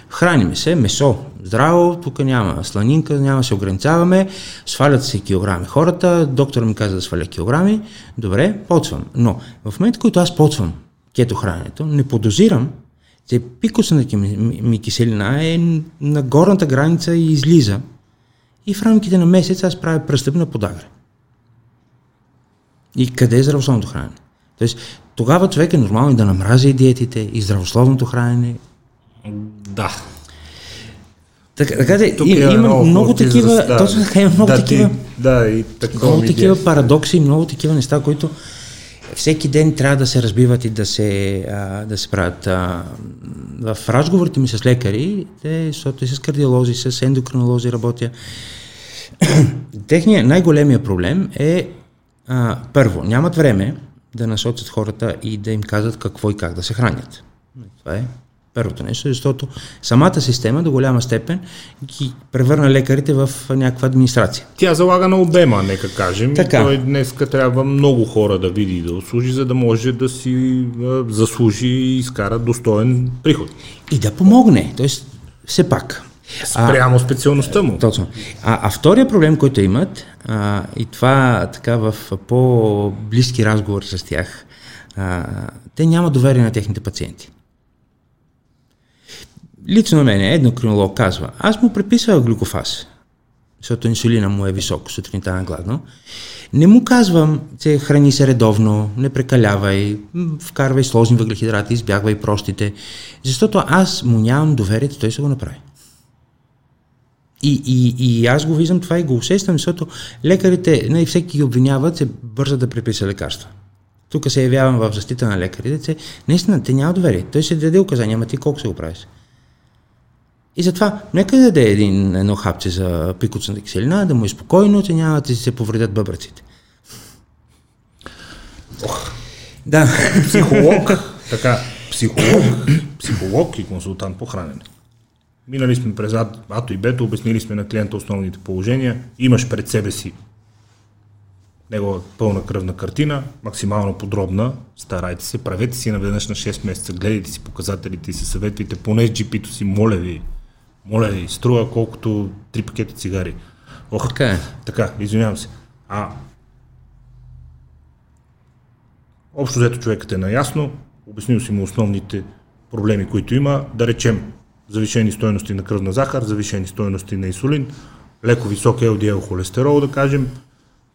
храниме се, месо, здраво, тук няма сланинка, няма се ограничаваме, свалят се килограми. Хората, доктор ми каза да сваля килограми, добре, почвам. Но в момента, който аз почвам кето храненето, не подозирам, че пикосната ми киселина е на горната граница и излиза и в рамките на месец аз правя престъпна подагра. И къде е здравословното хранене? Тоест, тогава човек е нормално да намрази диетите и здравословното хранене. Да. Така, така да, и, има много, много такива, да, точно така има много да, такива, ти, да, и много такива парадокси, много такива неща, които всеки ден трябва да се разбиват и да се, а, да се правят. А, в разговорите ми с лекари, те, защото и с кардиолози, с ендокринолози работя, техният най-големия проблем е а, първо, нямат време да насочат хората и да им казват какво и как да се хранят. Това е първото нещо, защото самата система до голяма степен ги превърна лекарите в някаква администрация. Тя залага на обема, нека кажем. Така. И той днес трябва много хора да види и да услужи, за да може да си заслужи и изкара достоен приход. И да помогне. Тоест, все пак. Спрямо а, специалността му. Точно. А, а втория проблем, който имат, а, и това така в по-близки разговори с тях, а, те няма доверие на техните пациенти. Лично на мен еднокринолог казва, аз му преписвам глюкофаз, защото инсулина му е висок, сутринта на гладно. Не му казвам, че храни се редовно, не прекалявай, вкарвай сложни въглехидрати, избягвай простите, защото аз му нямам доверие, че той ще го направи. И, и, и аз го виждам това и го усещам, защото лекарите, не, нали, всеки ги обвиняват, че бърза да преписа лекарства. Тук се явявам в защита на лекарите, че наистина те няма доверие. Той ще даде указания, ама ти колко се го правиш? И затова, нека да даде един, едно хапче за пикочната киселина, да му е спокойно, че няма да се повредят бъбраците. Ох. Да. Психолог, така, психолог, психолог и консултант по хранене. Минали сме през АТО и БЕТО, обяснили сме на клиента основните положения, имаш пред себе си негова пълна кръвна картина, максимално подробна, старайте се, правете си наведнъж на 6 месеца, гледайте си показателите и се съветвайте, поне с GP-то си, моля ви, моля ви, струва колкото три пакета цигари. Ох, така е. Така, извинявам се. А, общо взето човекът е наясно, обяснил си му основните проблеми, които има, да речем, завишени стоености на кръвна захар, завишени стоености на инсулин, леко висок LDL холестерол, да кажем.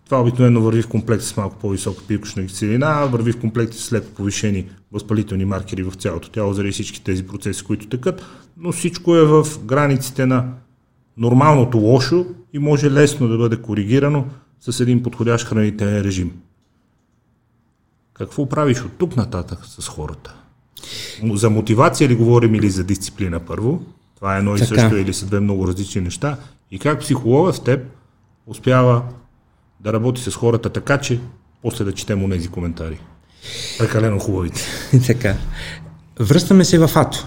Това обикновено върви в комплект с малко по-висока пикочна киселина, върви в комплект с леко повишени възпалителни маркери в цялото тяло заради всички тези процеси, които текат, но всичко е в границите на нормалното лошо и може лесно да бъде коригирано с един подходящ хранителен режим. Какво правиш от тук нататък с хората? За мотивация ли говорим или за дисциплина първо? Това е едно и също или са две много различни неща. И как психолога в теб успява да работи с хората така, че после да четем тези коментари. Прекалено хубавите. така. Връщаме се в АТО.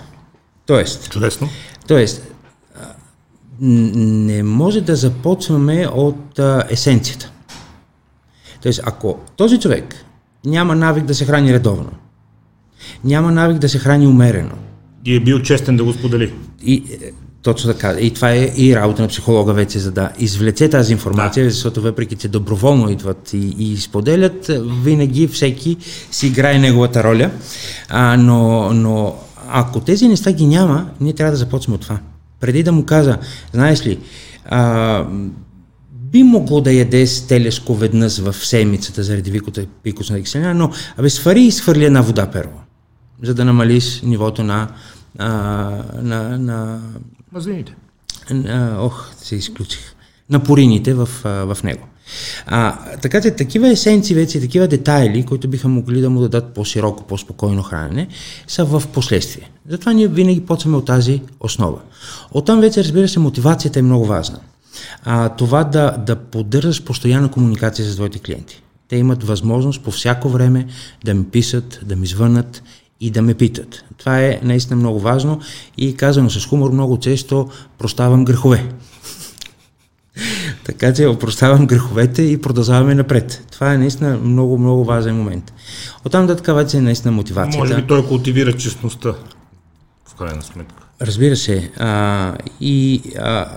Тоест. Чудесно. Тоест, не може да започваме от а, есенцията. Тоест, ако този човек няма навик да се храни редовно, няма навик да се храни умерено. И е бил честен да го сподели. И, точно така. И това е и работа на психолога вече, за да извлече тази информация, да. защото въпреки, че доброволно идват и, и споделят, винаги всеки си играе неговата роля. А, но, но ако тези неща ги няма, ние трябва да започнем от това. Преди да му каза, знаеш ли, а, би могло да яде телешко веднъж в седмицата заради викота пикосна киселина, но абе свари и свърли една вода първо за да намалиш нивото на, а, на, на Мазнените. ох, се изключих. На порините в, в него. А, така че такива есенции вече, такива детайли, които биха могли да му дадат по-широко, по-спокойно хранене, са в последствие. Затова ние винаги почваме от тази основа. Оттам вече, разбира се, мотивацията е много важна. А, това да, да поддържаш постоянна комуникация с твоите клиенти. Те имат възможност по всяко време да ми писат, да ми звънат и да ме питат. Това е наистина много важно и казано с хумор много често прощавам грехове. така че опроставам греховете и продължаваме напред. Това е наистина много, много важен момент. Оттам да така вече е наистина мотивацията. Може би той култивира честността, в крайна сметка. Разбира се. А, и, а,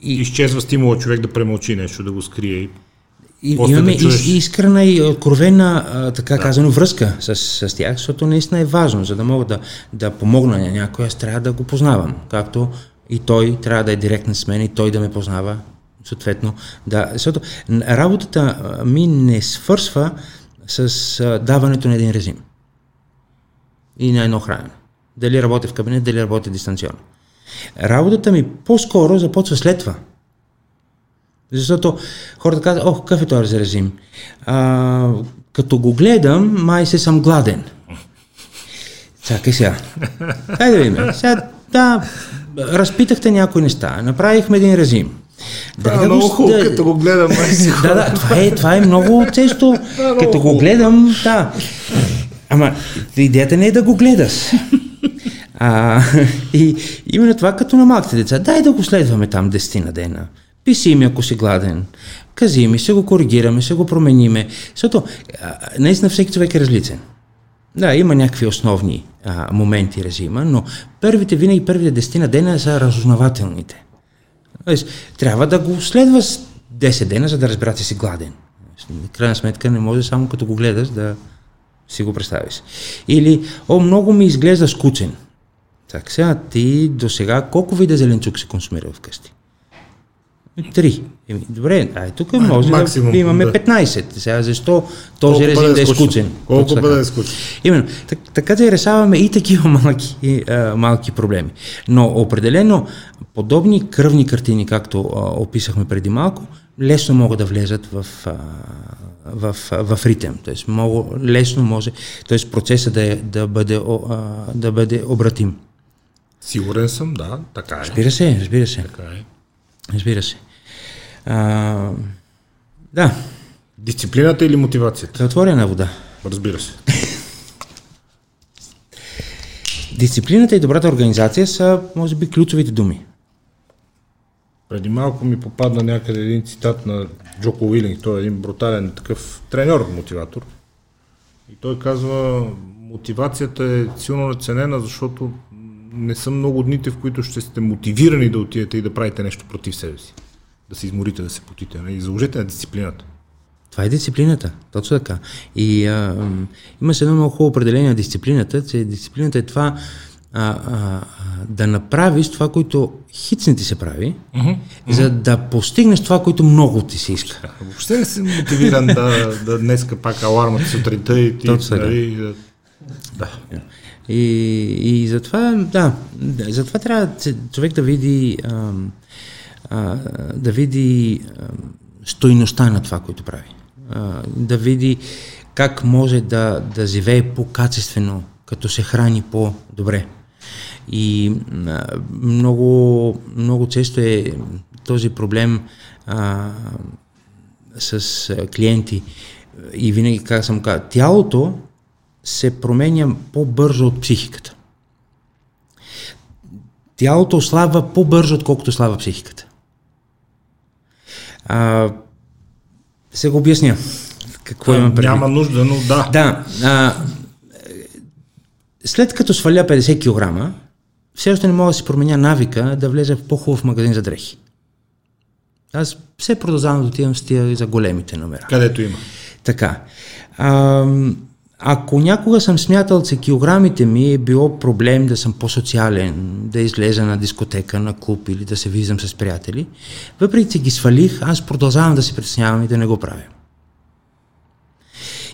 и... Изчезва стимула човек да премълчи нещо, да го скрие и и, имаме да чуеш... искрена и откровена, а, така да. казано, връзка с, с тях, защото наистина е важно, за да мога да, да помогна на някой, аз трябва да го познавам, както и той трябва да е директен с мен и той да ме познава, съответно. Да, защото работата ми не свършва с а, даването на един режим и на едно хранене. Дали работя в кабинет, дали работя дистанционно. Работата ми по-скоро започва след това – защото хората казват, ох, какъв е този режим? А, като го гледам, май се съм гладен. Чакай сега. Хайде да видим. Сега, да, разпитахте някои неща, направихме един режим. Да, да, много хубаво, да, като го гледам. да, да, това е, това е много често. Да, като го гледам, да. Ама идеята не е да го гледаш. А, и именно това като на малките деца. Дай да го следваме там 10 на дена. Писи ми, ако си гладен. Кази ми, ще го коригираме, ще го промениме. Защото наистина всеки човек е различен. Да, има някакви основни а, моменти режима, но първите, винаги първите десетина дена са разузнавателните. Тоест, трябва да го следваш 10 дена, за да разбера, че си гладен. В крайна сметка не може само като го гледаш да си го представиш. Или, о, много ми изглежда скучен. Так, сега ти до сега колко вида зеленчук се консумира вкъщи? Три. Еми, добре, ай, тук може максимум, да имаме да. 15. Сега защо този Колко режим бъде да е скучен? Колко Точно така. бъде скучно? Именно. Так, така да решаваме и такива малки, и, а, малки проблеми. Но определено подобни кръвни картини, както а, описахме преди малко, лесно могат да влезат в, а, в, а, в ритъм. Тоест, много лесно може, т.е. процесът да, е, да, бъде, а, да бъде обратим. Сигурен съм, да, така е. Разбира се, разбира се. Така е. Разбира се. А, да, Дисциплината или мотивацията? да отворя на вода. Разбира се. Дисциплината и добрата организация са, може би, ключовите думи. Преди малко ми попадна някъде един цитат на Джоко Уилинг, той е един брутален такъв треньор, мотиватор. И той казва, мотивацията е силно наценена, защото не са много дните, в които ще сте мотивирани да отидете и да правите нещо против себе си. Да се изморите, да се потите. И заложете на дисциплината. Това е дисциплината, точно така. И а, м, има се едно много хубаво определение на дисциплината, че дисциплината е това а, а, да направиш това, което хиц не ти се прави, mm-hmm. за да постигнеш това, което много ти се иска. Въобще не съм мотивиран да, да днеска пак алармата сутринта и ти, Точно така. нали, да, да. И, и затова, да, да, затова трябва човек да види, а, да види а, стойността на това, което прави. Да види как може да, да живее по-качествено, като се храни по-добре. И много, много често е този проблем а, с клиенти. И винаги, как съм казал, тялото се променя по-бързо от психиката. Тялото ослабва по-бързо, отколкото слабва психиката. А, се го обясня. Какво имам предвид? Няма нужда, но да. Да. А, след като сваля 50 кг, все още не мога да си променя навика да влезе в по-хубав магазин за дрехи. Аз все продължавам да отивам с тия за големите номера. Където има. Така. А, ако някога съм смятал, че килограмите ми е било проблем да съм по-социален, да излеза на дискотека, на клуб или да се виждам с приятели, въпреки че ги свалих, аз продължавам да се притеснявам и да не го правя.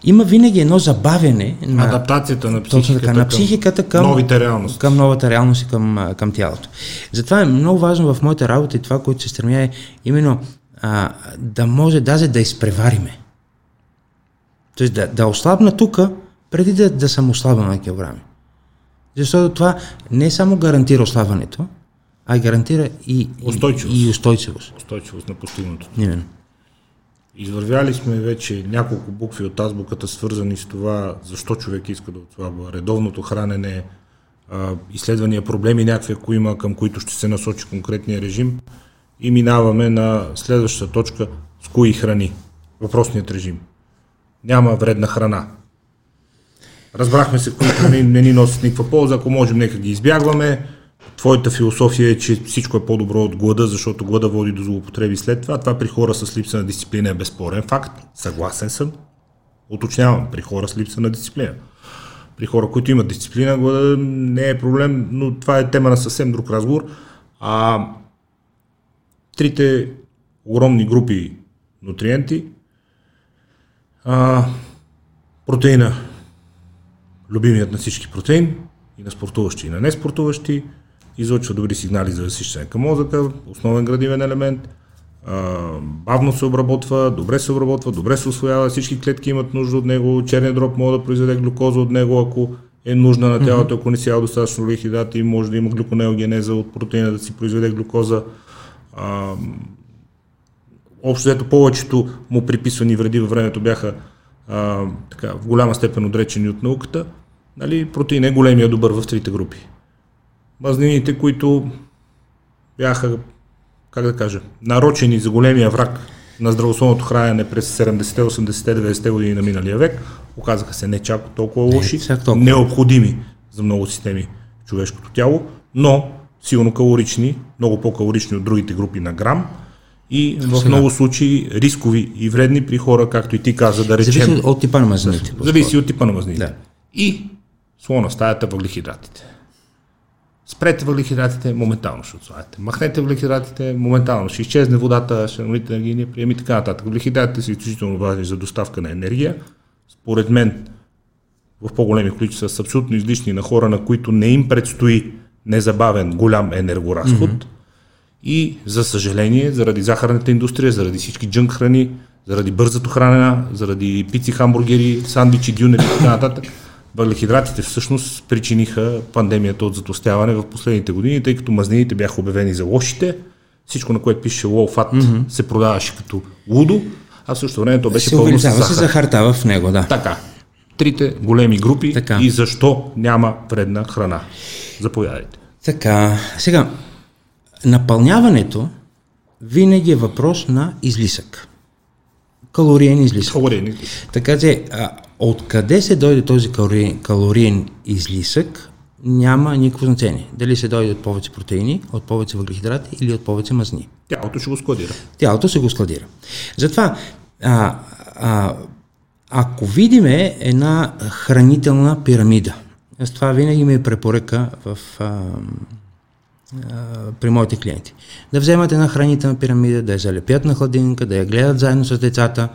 Има винаги едно забавяне на, Адаптацията на психиката, така, на психиката към, новите реалности. към новата реалност и към, към тялото. Затова е много важно в моята работа и това, което се стремя е именно а, да може даже да изпревариме. Тоест да, да ослабна тук, преди да, да съм ослабен на килограми. Защото това не само гарантира ослабването, а гарантира и, Устойчивост. и, и устойчивост. Устойчивост на постигнато. Именно. Извървяли сме вече няколко букви от азбуката, свързани с това, защо човек иска да отслабва. Редовното хранене, изследвания, проблеми някакви, ако има, към които ще се насочи конкретния режим. И минаваме на следващата точка, с кои храни. Въпросният режим. Няма вредна храна. Разбрахме се, които не, не ни носят никаква полза, ако можем, нека ги избягваме. Твоята философия е, че всичко е по-добро от глада, защото глада води до злоупотреби след това. Това при хора с липса на дисциплина е безспорен факт. Съгласен съм. Уточнявам, при хора с липса на дисциплина. При хора, които имат дисциплина, глада не е проблем, но това е тема на съвсем друг разговор. А трите огромни групи нутриенти, а, протеина, любимият на всички протеин, и на спортуващи, и на неспортуващи, излъчва добри сигнали за засищане към мозъка, основен градивен елемент, а, бавно се обработва, добре се обработва, добре се освоява, всички клетки имат нужда от него, черния дроб може да произведе глюкоза от него, ако е нужна на тялото, ако не си ял достатъчно въглехидрати, може да има глюконеогенеза от протеина да си произведе глюкоза. А, общо взето повечето му приписвани вреди във времето бяха а, така, в голяма степен отречени от науката. Нали, протеин е големия добър в трите групи. Мазнините, които бяха, как да кажа, нарочени за големия враг на здравословното хранене през 70-те, 80-те, 90-те години на миналия век, оказаха се не чак толкова лоши, чак толкова. необходими за много системи в човешкото тяло, но силно калорични, много по-калорични от другите групи на грам и в Сега. много случаи рискови и вредни при хора, както и ти каза, да речем. Зависи от типа на мазнините. Зависи от типа на мазнините. Да. И слона стаята въглехидратите. Спрете въглехидратите, моментално ще отслабите. Махнете въглехидратите, моментално ще изчезне водата, ще намалите енергийния прием и така нататък. Въглехидратите са изключително важни за доставка на енергия. Според мен, в по-големи количества са абсолютно излишни на хора, на които не им предстои незабавен голям енергоразход. Mm-hmm. И, за съжаление, заради захарната индустрия, заради всички джънк храни, заради бързото хранена, заради пици, хамбургери, сандвичи, дюнери и така нататък, въглехидратите всъщност причиниха пандемията от затостяване в последните години, тъй като мазнините бяха обявени за лошите, всичко на което пише low fat mm-hmm. се продаваше като лудо, а в същото време то беше пълно с захар. се захарта в него, да. Така. Трите големи групи така. и защо няма вредна храна. Заповядайте. Така, сега, напълняването винаги е въпрос на излисък. Калориен излисък. Калориен излисък. Така че, а, откъде се дойде този калориен, калориен излисък, няма никакво значение. Дали се дойде от повече протеини, от повече въглехидрати или от повече мазни. Тялото ще го складира. Тялото се го складира. Затова, а, а, ако видиме една хранителна пирамида, с това винаги ми е препоръка в, а, при моите клиенти. Да вземат една хранителна пирамида, да я залепят на хладилника, да я гледат заедно с децата,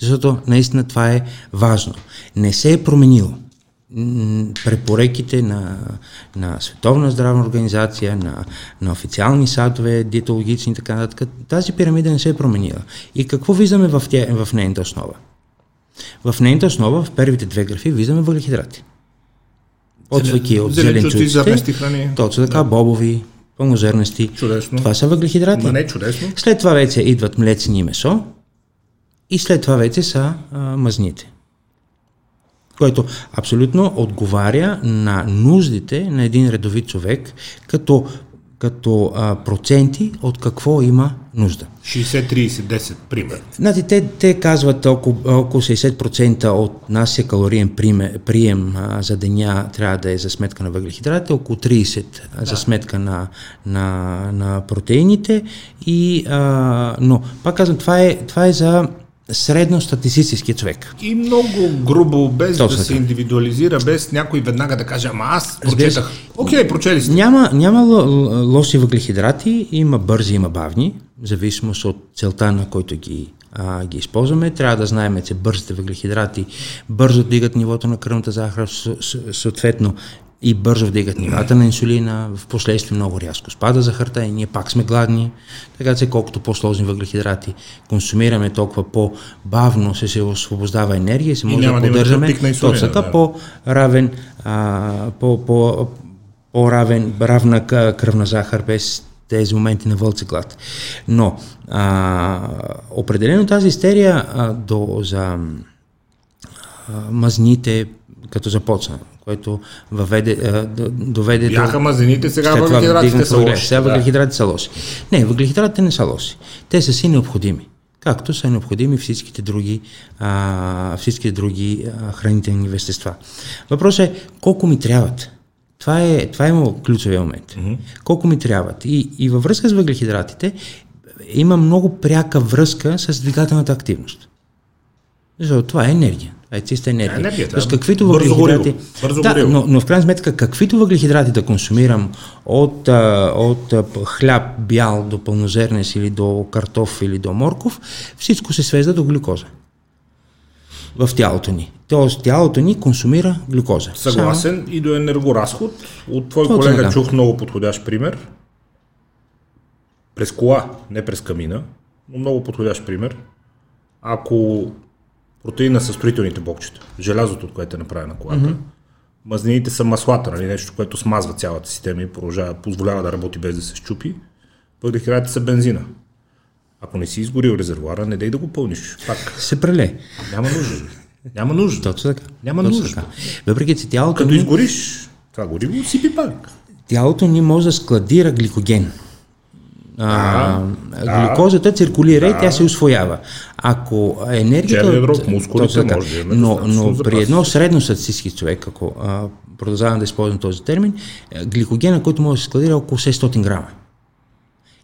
защото наистина това е важно. Не се е променило. Препоръките на, на Световна здравна организация, на, на официални садове, диетологични и така нататък, тази пирамида не се е променила. И какво виждаме в, тя, в нейната основа? В нейната основа, в първите две графи, виждаме въглехидрати. Почвайки от зеленчуците, точно така, бобови, пълнозернести. Чудесно. Това са въглехидрати. Ма не, чудесно. След това вече идват млечни и месо и след това вече са а, мазните. Което абсолютно отговаря на нуждите на един редови човек, като като а, проценти от какво има нужда. 60-30-10, пример. Знаете, те, те казват около, около 60% от нашия калориен прием, прием а, за деня трябва да е за сметка на въглехидратите, около 30% да. за сметка на, на, на протеините. И, а, но, пак казвам, това е, това е за средностатистически човек. И много грубо, без Точно да се индивидуализира, без някой веднага да каже, ама аз прочетах. Окей, okay, прочели сте. Няма, няма лоши въглехидрати, има бързи, има бавни, в зависимост от целта, на който ги, а, ги използваме. Трябва да знаем, че бързите въглехидрати бързо дигат нивото на кръвната захар, съответно и бързо вдигат нивата на инсулина, в последствие много рязко спада захарта и ние пак сме гладни, така че колкото по-сложни въглехидрати консумираме, толкова по-бавно се, се освобождава енергия и се може и да поддържаме точно така да. по-равен, а, по, по, по-равен, равна кръвна захар без тези моменти на вълцеглад. Но а, определено тази истерия а, до, за а, мазните, като започна, което въведе, а, доведе Бяха до... мазените, сега въглехидратите са лоши. Сега да. въглехидратите са лоши. Не, въглехидратите не са лоши. Те са си необходими. Както са необходими всичките други, а, всичките други а, хранителни вещества. Въпросът е колко ми трябват. Това е, това е ключовия момент. Mm-hmm. Колко ми трябват. И, и във връзка с въглехидратите има много пряка връзка с двигателната активност. Защото това е енергия е чиста енергия. енергия Тоест, каквито въглехидрати... Бързо да, но, но в крайна сметка, каквито въглехидрати да консумирам от, от хляб бял до пълнозернес или до картоф или до морков, всичко се свежда до глюкоза в тялото ни. Тоест тялото ни консумира глюкоза. Съгласен Само... и до енергоразход. От твой Точно колега да. чух много подходящ пример. През кола, не през камина, но много подходящ пример. Ако Протеина са строителните блокчета. Желязото, от което е направена колата. Mm-hmm. Мазнините са маслата, нали, нещо, което смазва цялата система и продължава, позволява да работи без да се щупи. Въглехидратите са бензина. Ако не си изгорил резервуара, не дай да го пълниш. Пак. Се преле. Няма нужда. Няма нужда. Точно така. Няма Точно нужда. Така. Въпреки, че тялото Като ни... изгориш, това гориво сипи пак. Тялото ни може да складира гликоген а, да, глюкозата циркулира да. и тя се освоява. Ако енергията... Черния дроб, мускулите може да имаме Но, но при едно средно статистически човек, ако а, продължавам да използвам този термин, е, гликогена, който може да се складира около 600 грама.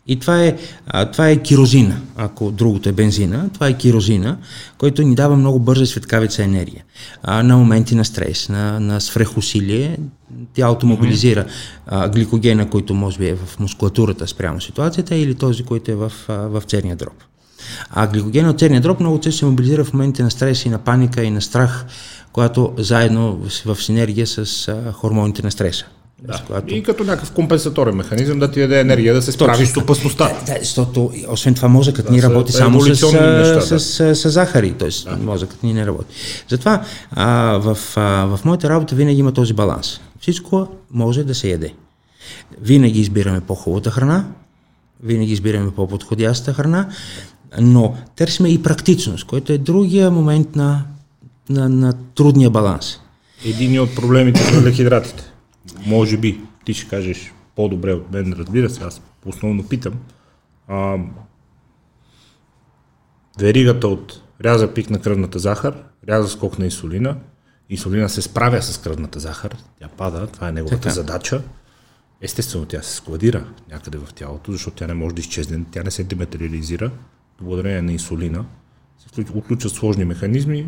И това е, а, това е кирозина, ако другото е бензина, това е кирозина, който ни дава много бърза светкавица енергия. А, на моменти на стрес, на, на свръхусилие, тялото мобилизира а, гликогена, който може би е в мускулатурата спрямо ситуацията, или този, който е в, а, в черния дроб. А гликогена от черния дроб много често се мобилизира в моментите на стрес и на паника и на страх, когато заедно в, синергия с хормоните на стреса. Да. Когато... И като някакъв компенсаторен механизъм да ти даде енергия да се справиш с опасността. Да, да, защото освен това мозъкът да, ни работи само с, неща, с, да. с, с, захари, т.е. Да. мозъкът ни не работи. Затова а, в, а, в моята работа винаги има този баланс. Всичко може да се яде. Винаги избираме по-хубавата храна, винаги избираме по-подходящата храна, но търсиме и практичност, който е другия момент на, на, на трудния баланс. Един от проблемите с въглехидратите може би, ти ще кажеш по-добре от мен, разбира се, аз основно питам. А, веригата от ряза пик на кръвната захар, ряза скок на инсулина, инсулина се справя с кръвната захар, тя пада, това е неговата така. задача. Естествено, тя се складира някъде в тялото, защото тя не може да изчезне, тя не се дематериализира. Благодарение на инсулина се отключат сложни механизми,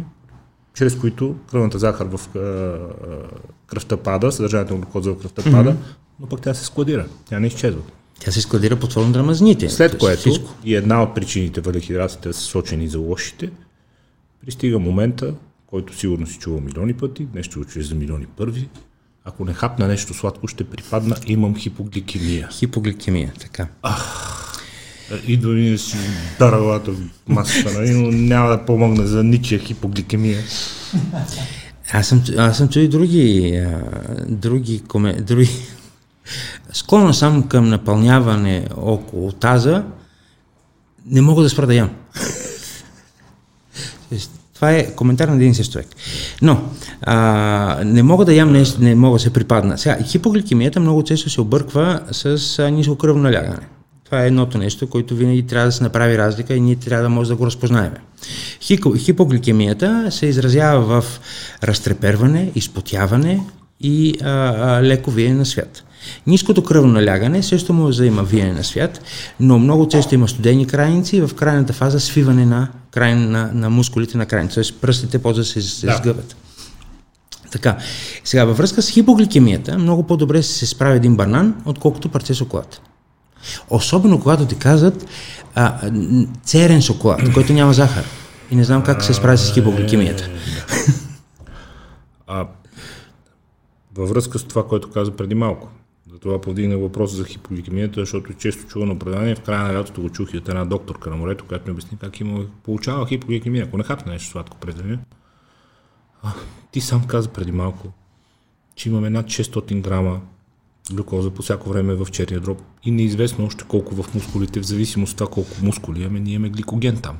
чрез които кръвната захар в кръвта пада, съдържанието на глюкоза в кръвта пада, но пък тя се складира, тя не изчезва. Тя се складира под форма на мазните. След което всичко. и една от причините въглехидратите са сочени за лошите, пристига момента, който сигурно си чува милиони пъти, днес ще чуеш за милиони първи, ако не хапна нещо сладко, ще припадна, имам хипогликемия. Хипогликемия, така. Ах, идва да си дара главата в масата, нали? но няма да помогне за ничия хипогликемия. Аз съм, аз съм чули други, а, други, коме, други... Склонен съм към напълняване около таза, не мога да спра да ям. Това е коментар на един си човек. Но, а, не мога да ям нещо, не мога да се припадна. Сега, хипогликемията много често се обърква с ниско кръвно налягане. Това е едното нещо, което винаги трябва да се направи разлика и ние трябва да може да го разпознаем. Хипогликемията се изразява в разтреперване, изпотяване и а, а, леко виене на свят. Ниското кръвно налягане също може да има виене на свят, но много често има студени крайници и в крайната фаза свиване на, край, на, на мускулите на крайници, т.е. пръстите после да се, се да. сгъват. Така, сега във връзка с хипогликемията много по-добре се справи един банан, отколкото парче шоколад. Особено когато ти казват а, церен шоколад, който няма захар. И не знам как се справи с хипогликемията. А, във връзка с това, което каза преди малко. Затова повдигна въпроса за хипогликемията, защото често чува на. В края на лятото го чух и от една докторка на морето, която ми обясни как има, получава хипогликемия, ако не хапне нещо сладко през деня. Ти сам каза преди малко, че имаме над 600 грама глюкоза по всяко време в черния дроб и неизвестно още колко в мускулите, в зависимост от това колко мускули имаме, ние имаме гликоген там.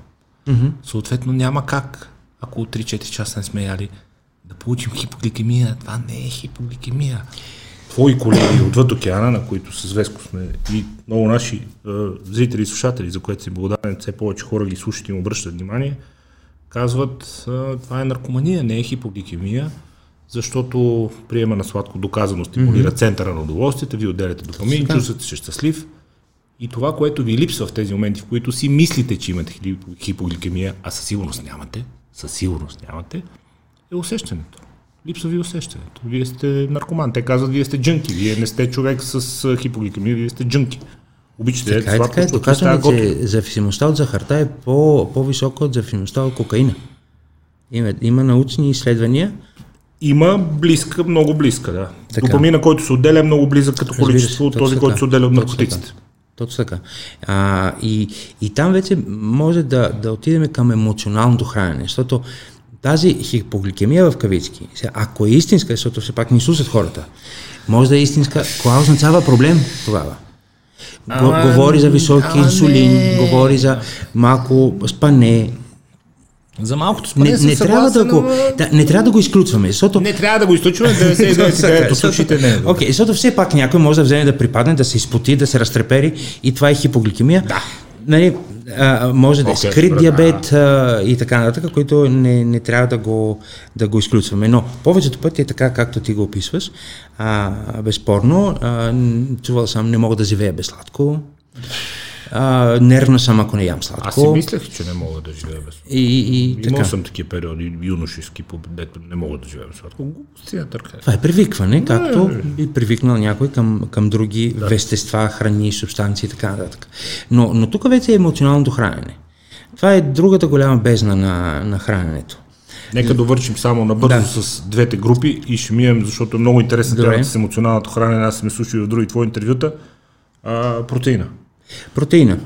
Mm-hmm. Съответно няма как, ако от 3-4 часа не сме яли, да получим хипогликемия. Това не е хипогликемия. Твои колеги отвъд океана, на които с Веско сме и много наши е, зрители и слушатели, за което си благодарен, все повече хора ги слушат и им обръщат внимание, казват, е, това е наркомания, не е хипогликемия защото приема на сладко доказано стимулира mm-hmm. центъра на удоволствието, ви отделяте допамин, чувствате се щастлив. И това, което ви липсва в тези моменти, в които си мислите, че имате хипогликемия, а със сигурност нямате, със сигурност нямате, е усещането. Липсва ви усещането. Вие сте наркоман. Те казват, вие сте джънки. Вие не сте човек с хипогликемия, вие сте джънки. Обичате така, е, така е. Доказваме, че зависимостта от захарта е по, по-висока от зависимостта от кокаина. Има, има научни изследвания, има близка, много близка, да. Така. Допамина, който се отделя е много близък като количество от този, така. който се отделя от наркотиците. Точно така. А, и, и там вече може да, да отидем към емоционалното хранене, защото тази хипогликемия в кавички, ако е истинска, защото все пак ни слушат хората, може да е истинска, кога означава проблем тогава? Го, говори за високи инсулин, говори за малко спане, за малкото спане не, не трябва да го, да, не трябва да го изключваме, защото... Не трябва да го изключваме, 99% от случаите не. Окей, okay, защото все пак някой може да вземе да припадне, да се изпоти, да се разтрепери и това е хипогликемия. Да. Нали, а, може да е okay, скрит диабет а, и така нататък, които не, не трябва да го, да го изключваме. Но повечето пъти е така, както ти го описваш. А, безспорно, а, чувал съм, не мога да живея без сладко А, нервна съм, ако не ям сладко. Аз си мислех, че не мога да живея без сладко. И, и, и Имал така. съм такива периоди юношески, дето не мога да живея без сладко. На търка. Това е привикване, както би привикнал някой към, към други да. вещества, храни, субстанции и така нататък. Но, но тук вече е емоционалното хранене. Това е другата голяма бездна на, на храненето. Нека довършим само набързо Да. с двете групи и ще мием, защото е много интересна темата с емоционалното хранене. Аз съм слушал и в други твои интервюта. А, протеина. Протеина.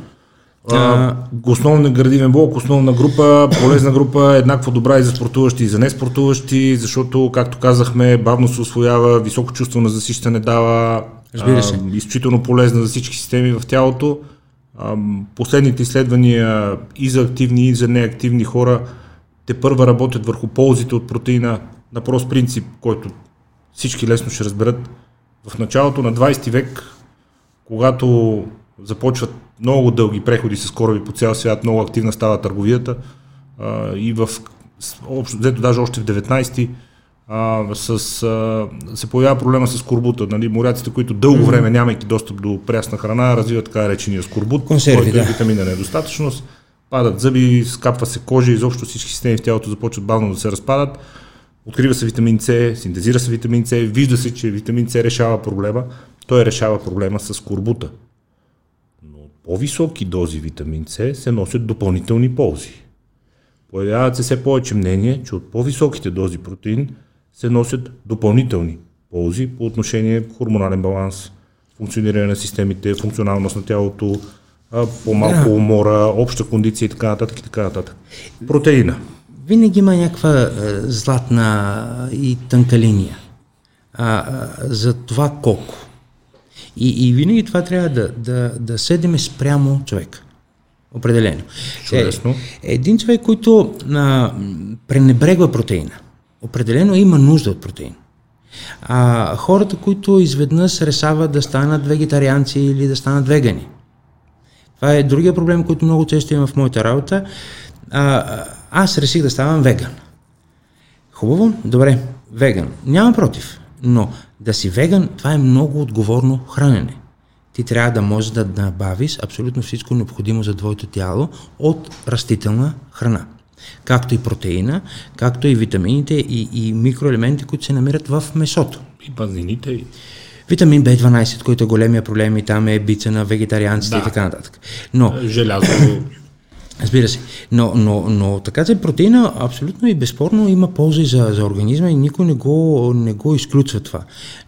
А, основен градивен блок, основна група, полезна група, еднакво добра и за спортуващи и за неспортуващи, защото, както казахме, бавно се освоява, високо чувство на засищане дава, Разбира се. а, изключително полезна за всички системи в тялото. А, последните изследвания и за активни, и за неактивни хора те първа работят върху ползите от протеина на прост принцип, който всички лесно ще разберат. В началото на 20 век когато започват много дълги преходи с кораби по цял свят, много активна става търговията а, и в общо, взето даже още в 19-ти а, с, а, се появява проблема с скорбута. Нали? Моряците, които дълго време, нямайки достъп до прясна храна, развиват така речения скорбут, Консерви, който е да. витамина недостатъчност, падат зъби, скапва се кожа, изобщо всички системи в тялото започват бавно да се разпадат. Открива се витамин С, синтезира се витамин С, вижда се, че витамин С решава проблема. Той решава проблема с корбута. По-високи дози витамин С се носят допълнителни ползи. Появяват се все повече мнение, че от по-високите дози протеин се носят допълнителни ползи по отношение хормонален баланс, функциониране на системите, функционалност на тялото, по-малко умора, обща кондиция и така нататък и така нататък. Протеина. Винаги има някаква е, златна и тънка линия а, за това колко. И, и винаги това трябва да, да, да седеме спрямо човек. Определено. Чудесно. Е, един човек, който а, пренебрегва протеина, определено има нужда от протеин. А хората, които изведнъж решават да станат вегетарианци или да станат вегани. Това е другия проблем, който много често имам в моята работа. А, аз реших да ставам веган. Хубаво, добре, веган. Няма против, но да си веган, това е много отговорно хранене. Ти трябва да можеш да набавиш абсолютно всичко необходимо за твоето тяло от растителна храна. Както и протеина, както и витамините и, и микроелементи, които се намират в месото. И пазнините. и- Витамин B12, който е големия проблем и там е бица на вегетарианците Да. и така нататък. Но Желязо. Разбира се. Но, но, но така че протеина абсолютно и безспорно има ползи за, за организма и никой не го, не го изключва това.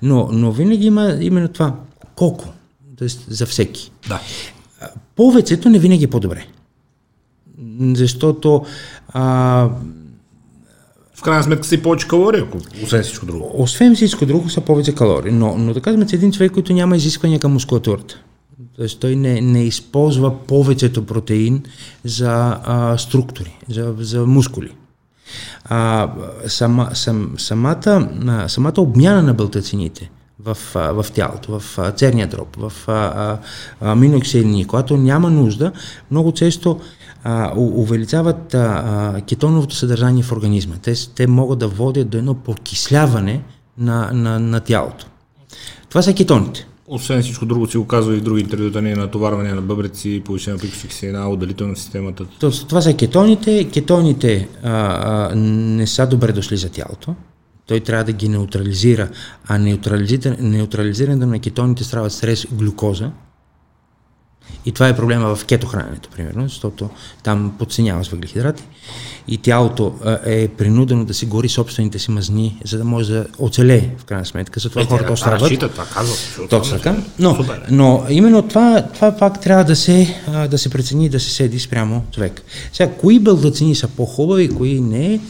Но, но винаги има именно това. Колко? Тоест за всеки. да. Повечето не винаги е по-добре. Защото а, В крайна сметка са и повече калории, ако освен всичко друго. освен всичко друго са повече калории. Но, но да кажем, че един човек, който няма изисквания към мускулатурата. Тоест той не, не използва повечето протеин за а, структури, за, за мускули. А, сама, сам, самата, самата обмяна на бълтацините в, в тялото, в церния дроб, в а, когато няма нужда, много често а, увеличават а, а, кетоновото съдържание в организма. Те, те могат да водят до едно покисляване на, на, на тялото. Това са кетоните. Освен всичко друго си го казва и в други интервюта, не натоварване на бъбреци, повишена киселина, отделителна в системата. Тоест, това са кетоните. Кетоните а, а, не са добре дошли за тялото. Той трябва да ги неутрализира, а неутрализира- неутрализирането на кетоните става срез глюкоза. И това е проблема в кетохраненето, примерно, защото там подценява с въглехидрати и тялото е принудено да си гори собствените си мазни, за да може да оцелее, в крайна сметка. Затова хората остават. Разчита, това казват. Точно така. е Но, е. но именно това, това пак трябва да се, да се прецени да се седи спрямо човек. Сега, кои бълдацини са по-хубави, кои не,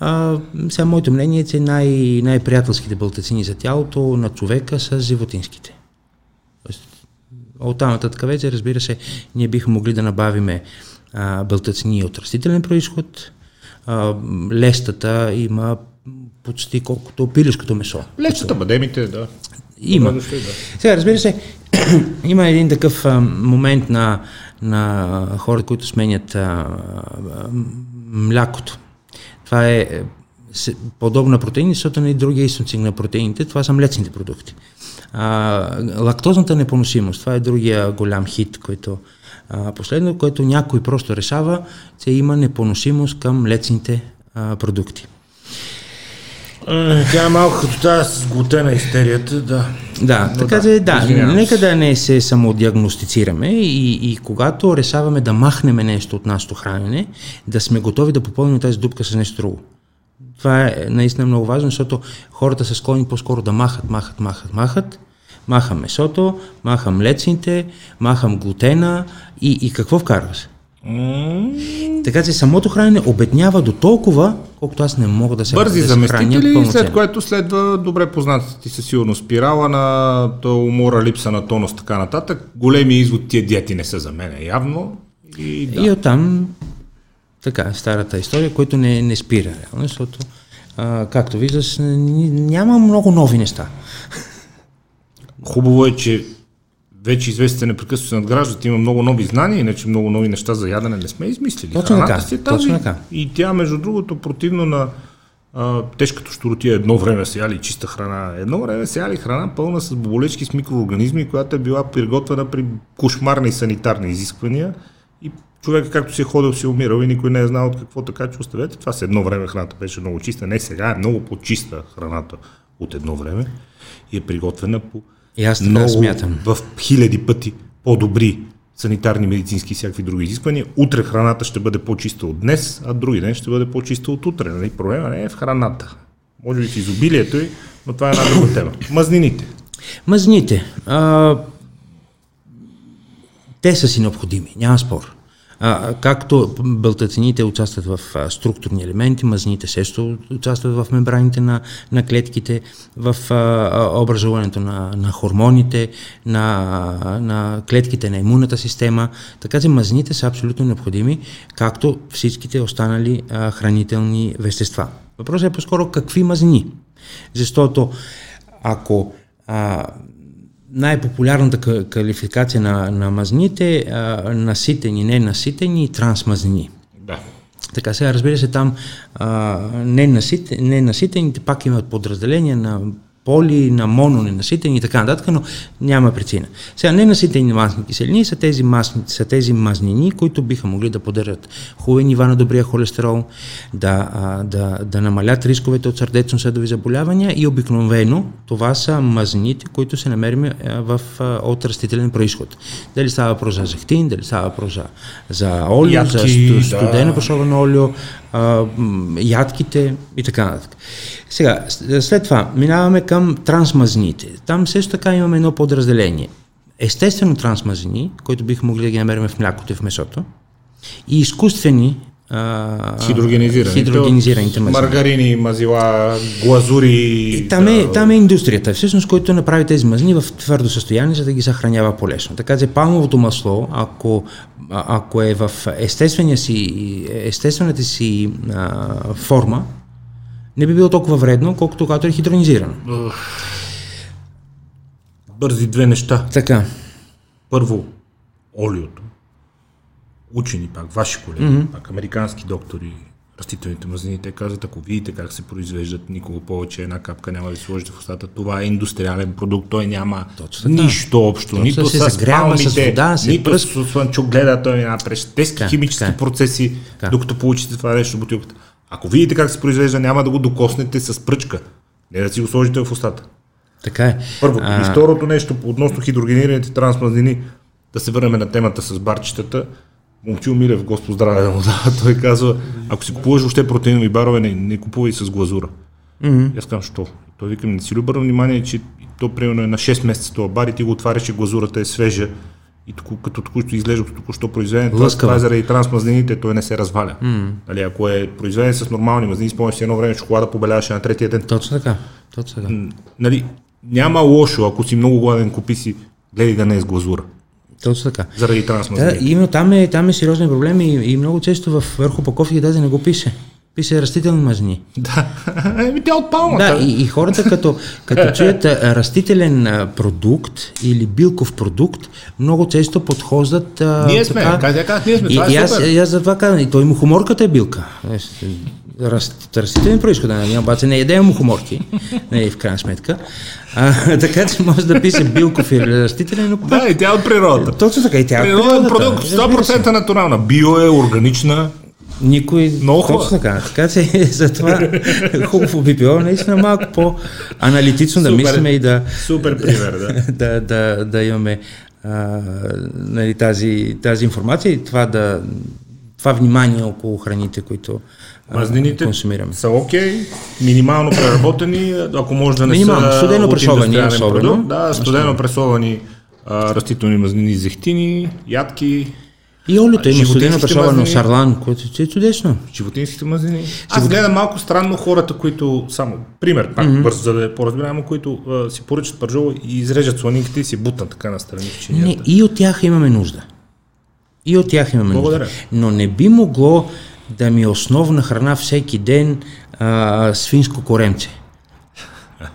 а, сега моето мнение е, че най- най-приятелските бълтацини за тялото на човека са животинските. Тоест, От там нататък вече, разбира се, ние бихме могли да набавиме а, бълтацини от растителен происход. А, лестата има почти колкото пилешкото месо. Лечата, бадемите, да. Има. Да. Сега, разбира се, има един такъв а, момент на, на хора, които сменят а, а, млякото. Това е е, подобно на протеини, защото на и другия източник на протеините, това са млечните продукти. А, лактозната непоносимост, това е другия голям хит, който а, последно, което някой просто решава, че има непоносимост към лецните а, продукти. Тя е малко като тази с глутена истерията, да. Да, Но така да, да, нека да не се самодиагностицираме и, и когато решаваме да махнем нещо от нашето хранене, да сме готови да попълним тази дупка с нещо друго. Това е наистина много важно, защото хората са склонни по-скоро да махат, махат, махат, махат. Махам месото, махам лецните, махам глутена и, и какво вкарваш? Mm. Така че самото хранене обеднява до толкова, колкото аз не мога да се Бързи да заместители, след което следва добре познатата ти със сигурно спирала на то умора, липса на тонус, така нататък. Големи извод тия диети не са за мен, явно. И, да. и оттам така, старата история, който не, не спира, реално, защото, а, както виждаш, няма много нови неща. Хубаво е, че вече известите непрекъснато се надграждат, има много нови знания, иначе много нови неща за ядене не сме измислили. Точно така, си е тази, точно така. И тя, между другото, противно на а, тежкато щуротия едно време са яли чиста храна. Едно време са яли храна пълна с боболечки с микроорганизми, която е била приготвена при кошмарни санитарни изисквания и човек, както си е ходил, си е умирал и никой не е знал от какво така, че оставете. Това с едно време храната беше много чиста. Не сега е много по-чиста храната от едно време и е приготвена по и аз много, смятам. в хиляди пъти по-добри санитарни, медицински и всякакви други изисквания. Утре храната ще бъде по-чиста от днес, а други ден ще бъде по-чиста от утре. Нали? Проблема не е в храната. Може би в изобилието й, но това е една друга тема. Мазнините. Мазните. А, те са си необходими, няма спор. Както бълтацините участват в структурни елементи, мазните също участват в мембраните на, на клетките, в образуването на, на хормоните, на, на клетките на имунната система. Така че мазните са абсолютно необходими, както всичките останали хранителни вещества. Въпросът е по-скоро какви мазнини. Защото ако а, най-популярната квалификация на, на мазните а, наситени, не наситени и трансмазнини. Да. Така сега, разбира се, там а, не, наситен, не наситените пак имат подразделения на поли, на моно, ненаситени и така нататък, но няма причина. Сега, ненаситени масни киселини са тези, масни, са тези мазнини, които биха могли да поддържат хубави нива на добрия холестерол, да, а, да, да намалят рисковете от сърдечно-съдови заболявания и обикновено това са мазнините, които се намерим в, от растителен происход. Дали става въпрос за зехтин, дали става въпрос за, за олио, Ядки, за студено да. олио, ядките и така нататък. Сега, след това минаваме към трансмазнините. Там също така имаме едно подразделение. Естествено трансмазини, които бих могли да ги намерим в млякото и в месото, и изкуствени хидрогенизираните, хидрогенизираните мазнини. Маргарини, мазила, глазури. И там, е, там е индустрията, всъщност, който направи тези мазнини в твърдо състояние, за да ги съхранява по-лесно. Така че палмовото масло, ако, ако е в естествения си, естествената си а, форма, не би било толкова вредно, колкото когато е хидронизирано. Бързи две неща. Така. Първо, олиото. Учени пак, ваши колеги, mm-hmm. пак американски доктори, растителните мазнини, те казват, ако видите как се произвеждат, никога повече една капка няма да ви сложите в устата. Това е индустриален продукт, той няма Точно нищо общо, Точно нито се с палмите, с вода, се нито пръст... с слънчогледа, той няма през тески химически така. процеси, така. докато получите това нещо бутилката. Ако видите как се произвежда, няма да го докоснете с пръчка. Не да си го сложите в устата. Така е. Първото. А... И второто нещо, относно хидрогенираните трансмазнини, да се върнем на темата с барчетата. Момчил Милев, Господ здраве да му дава, той казва, ако си купуваш въобще протеинови барове, не, не купувай с глазура. Mm-hmm. Аз казвам, що? Той вика, не си ли обърна внимание, че то примерно е на 6 месеца това бар и ти го отваряш и глазурата е свежа и току, като току-що изглежда току-що произведен, това е заради трансмазнините, той не се разваля. Mm. Нали, ако е произведен с нормални мазнини, спомняш си едно време шоколада побеляваше на третия ден. Точно така. Точно така. Нали, няма лошо, ако си много гладен, купи си, гледай да не е с глазура. Точно така. Заради трансмазнините. Да, именно там е, там е сериозен проблем и, и много често в върху паковки даже не го пише пише растителни мазнини. Да, еми тя от палмата. Да, и, и хората като, като чуят растителен продукт или билков продукт, много често подхождат Ние сме, така, как, ние сме, и, това е и, аз, и аз за това казвам, и той му хуморката е билка. Растителен происход, нали, обаче не ядем мухоморки, нали, в крайна сметка. А, така че може да пише билков или растителен, но Да, и тя е от природата. Точно така, и тя е Природен продукт, 100% натурална. Био е, органична. Никой. Много хубаво. Точно така. Така че затова хубаво би било наистина малко по-аналитично да мислиме и да, Супер пример, да. да, да, да имаме а, нали, тази, тази информация и това, да, това внимание около храните, които Мазнините консумираме. са окей, минимално преработени, ако може да не Минимално, са студено пресовани особено. продукт. Да, студено пресовани а, растителни мазнини, зехтини, ядки, И олиото има студено мазнини. сарлан, което е чудесно. животинските мазнини. Аз гледам малко странно хората, които, само пример, пак mm-hmm. бързо, за да е по-разбираемо, които а, си поръчат пържола и изрежат сланинките и си бутнат така настрани в чинията. Не, и от тях имаме нужда. И от тях имаме Благодаря. нужда. Но не би могло да ми е основна храна всеки ден а, свинско коремче.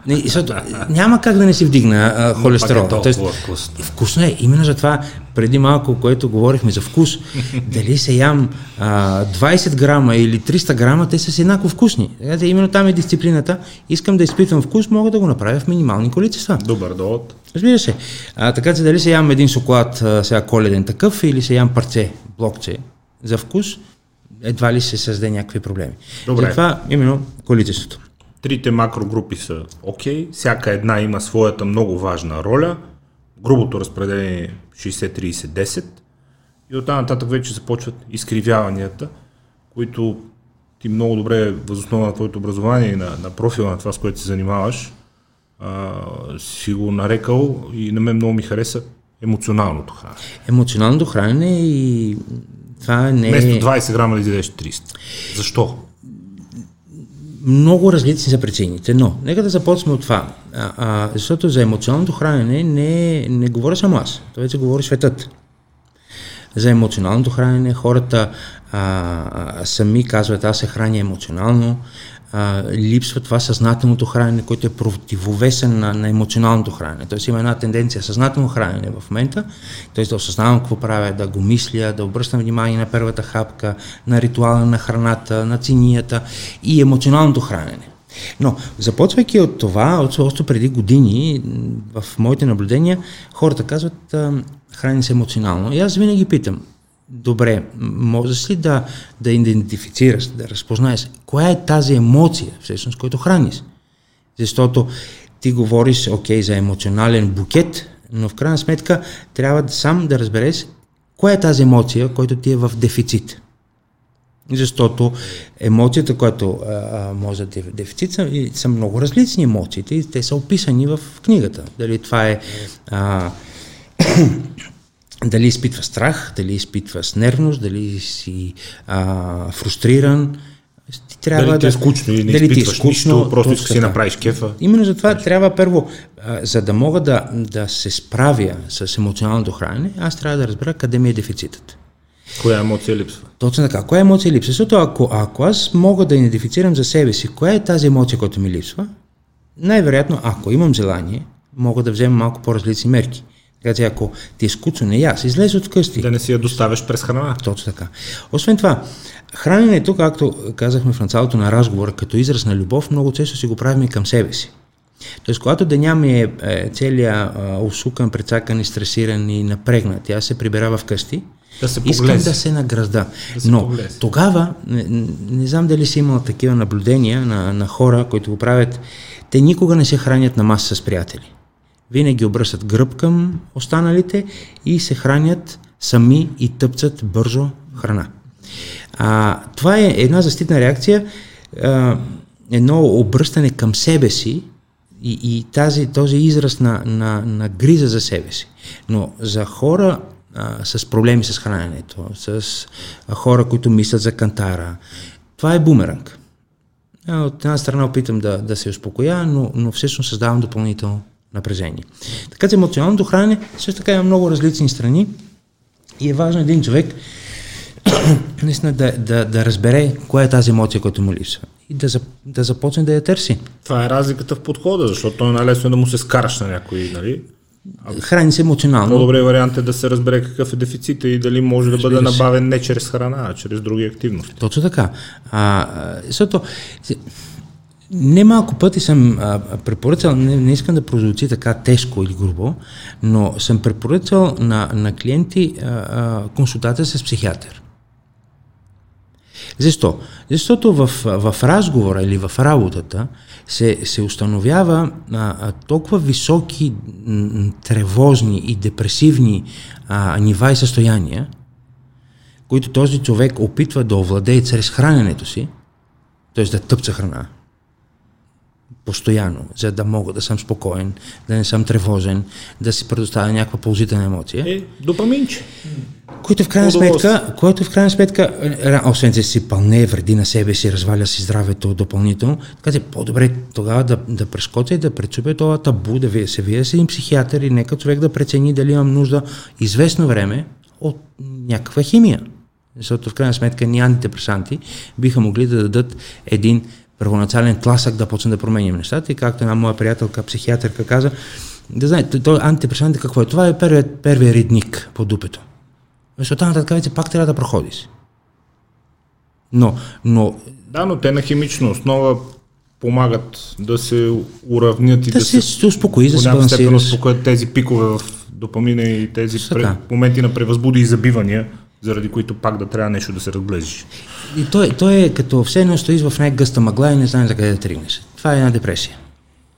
Не, защото няма как да не си вдигна а, холестерол. Е Тоест, вкусно. Вкусно е. Именно за това преди малко, което говорихме за вкус, дали се ям а, 20 грама или 300 грама, те са си еднакво вкусни. Именно там е дисциплината. Искам да изпитвам вкус, мога да го направя в минимални количества. Добър довод. Разбира се. А, така че дали се ям един шоколад, а, сега коледен такъв, или се ям парче, блокче за вкус, едва ли се създаде някакви проблеми. Добре. Затова именно количеството. Трите макрогрупи са окей, всяка една има своята много важна роля. Грубото разпределение е 60-30-10 и оттам нататък вече започват изкривяванията, които ти много добре, възоснова на твоето образование и на, на профила на това, с което се занимаваш, а, си го нарекал и на мен много ми хареса емоционалното хранене. Емоционалното хранене и това не Вместо е... 20 грама да изядеш 30. Защо? Много различни са причините, но нека да започнем от това. А, а, защото за емоционалното хранене не, не говоря само аз, това вече говори светът. За емоционалното хранене хората а, а, сами казват, аз се храня емоционално, а, липсва това съзнателното хранене, което е противовесен на, на емоционалното хранене. Тоест има една тенденция съзнателно хранене в момента, т.е. да осъзнавам какво правя, да го мисля, да обръщам внимание на първата хапка, на ритуала на храната, на цинията и емоционалното хранене. Но, започвайки от това, още преди години, в моите наблюдения, хората казват, храни се емоционално. И аз винаги питам, добре, можеш ли да, да идентифицираш, да разпознаеш, коя е тази емоция, всъщност, която храниш? Защото ти говориш, окей, за емоционален букет, но в крайна сметка трябва сам да разбереш, коя е тази емоция, която ти е в дефицит. Защото емоцията, която а, а, може да е в дефицит, са, са много различни емоциите и те са описани в книгата. Дали това е а, дали изпитва страх, дали изпитваш нервност, дали си а, фрустриран. Ти трябва Дали ти е скучно или не дали ти е изпитваш нищо, просто искаш си направиш кефа. Именно затова трябва първо, а, за да мога да, да се справя с емоционалното хранене, аз трябва да разбера къде ми е дефицитът. Коя емоция липсва? Точно така. Коя емоция липсва? Защото ако, ако аз мога да идентифицирам за себе си, коя е тази емоция, която ми липсва, най-вероятно, ако имам желание, мога да взема малко по-различни мерки. Така че ако ти е скучно, не яс, излез от къщи. Да не си я доставяш през храна. Точно така. Освен това, храненето, както казахме в началото на разговора, като израз на любов, много често си го правим и към себе си. Тоест, когато деня ми е, е целият усукан, прецакан, и стресиран и напрегнат, тя се прибира вкъщи, Да се искам да се награжда. Да се Но поглези. тогава, не, не- не знам дали си имал такива наблюдения на, на хора, които го правят, те никога не се хранят на маса с приятели. Винаги обръщат гръб към останалите и се хранят сами и тъпцат бързо храна. А, това е една защитна реакция, а, едно обръщане към себе си и, и тази, този израз на, на, на гриза за себе си. Но за хора а, с проблеми с храненето, с а, хора, които мислят за кантара, това е бумеранг. От една страна опитам да, да се успокоя, но, но всъщност създавам допълнително напрежение. Така че емоционалното хранене също така има много различни страни и е важно един човек наистина да, да, да разбере коя е тази емоция, която му липсва и да, да започне да я търси. Това е разликата в подхода, защото е най-лесно да му се скараш на някой, нали? Храни се емоционално. По-добре вариант е да се разбере какъв е дефицита и дали може да бъде набавен не чрез храна, а чрез други активности. Точно така. А, защото Немалко пъти съм а, препоръчал, не, не искам да прозвучи така тежко или грубо, но съм препоръчал на, на клиенти а, а, консултация с психиатър. Защо? Защото в, в разговора или в работата се, се установява а, толкова високи тревожни и депресивни а, нива и състояния, които този човек опитва да овладее чрез храненето си, т.е. да тъпца храна, постоянно, за да мога да съм спокоен, да не съм тревожен, да си предоставя някаква положителна емоция. Е, допаминче. Който в крайна сметка, който в крайна сметка, е, освен че си пълне вреди на себе си, разваля си здравето допълнително, така че по-добре тогава да, да прескоча и да пречупя това табу, да вие се вие с един психиатър и нека човек да прецени дали имам нужда известно време от някаква химия. Защото в крайна сметка ни антидепресанти биха могли да дадат един първоначален тласък да почне да променим нещата. И както една моя приятелка, психиатърка каза, да знаете, то антидепресант какво е? Това е първият, първият ритник по дупето. Защото така вече пак трябва да проходиш. Но, но... Да, но те на химична основа помагат да се уравнят и да, да се, се успокои, да се балансираш. успокоят тези пикове в допамина и тези пре, моменти на превъзбуди и забивания, заради които пак да трябва нещо да се разблежиш. И той, той е като все едно стоиш в най-гъста мъгла и не знаеш за къде да тръгнеш. Това е една депресия.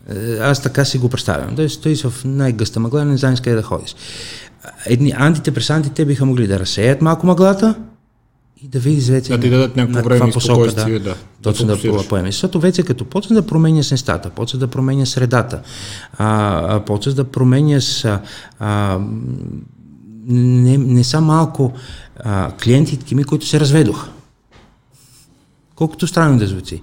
Е, аз така си го представям. Той стоиш в най-гъста мъгла и не знаеш къде да ходиш. Едни антидепресантите биха могли да разсеят малко мъглата и да видиш вече да ти дадат някакво време и посока, да, да, точно да, да поемеш. Защото вече като почнеш да променяш нещата, почнеш да променяш средата, а, почнеш да променяш а, а, не, не са малко а, клиентите ми, които се разведоха колкото странно да звучи.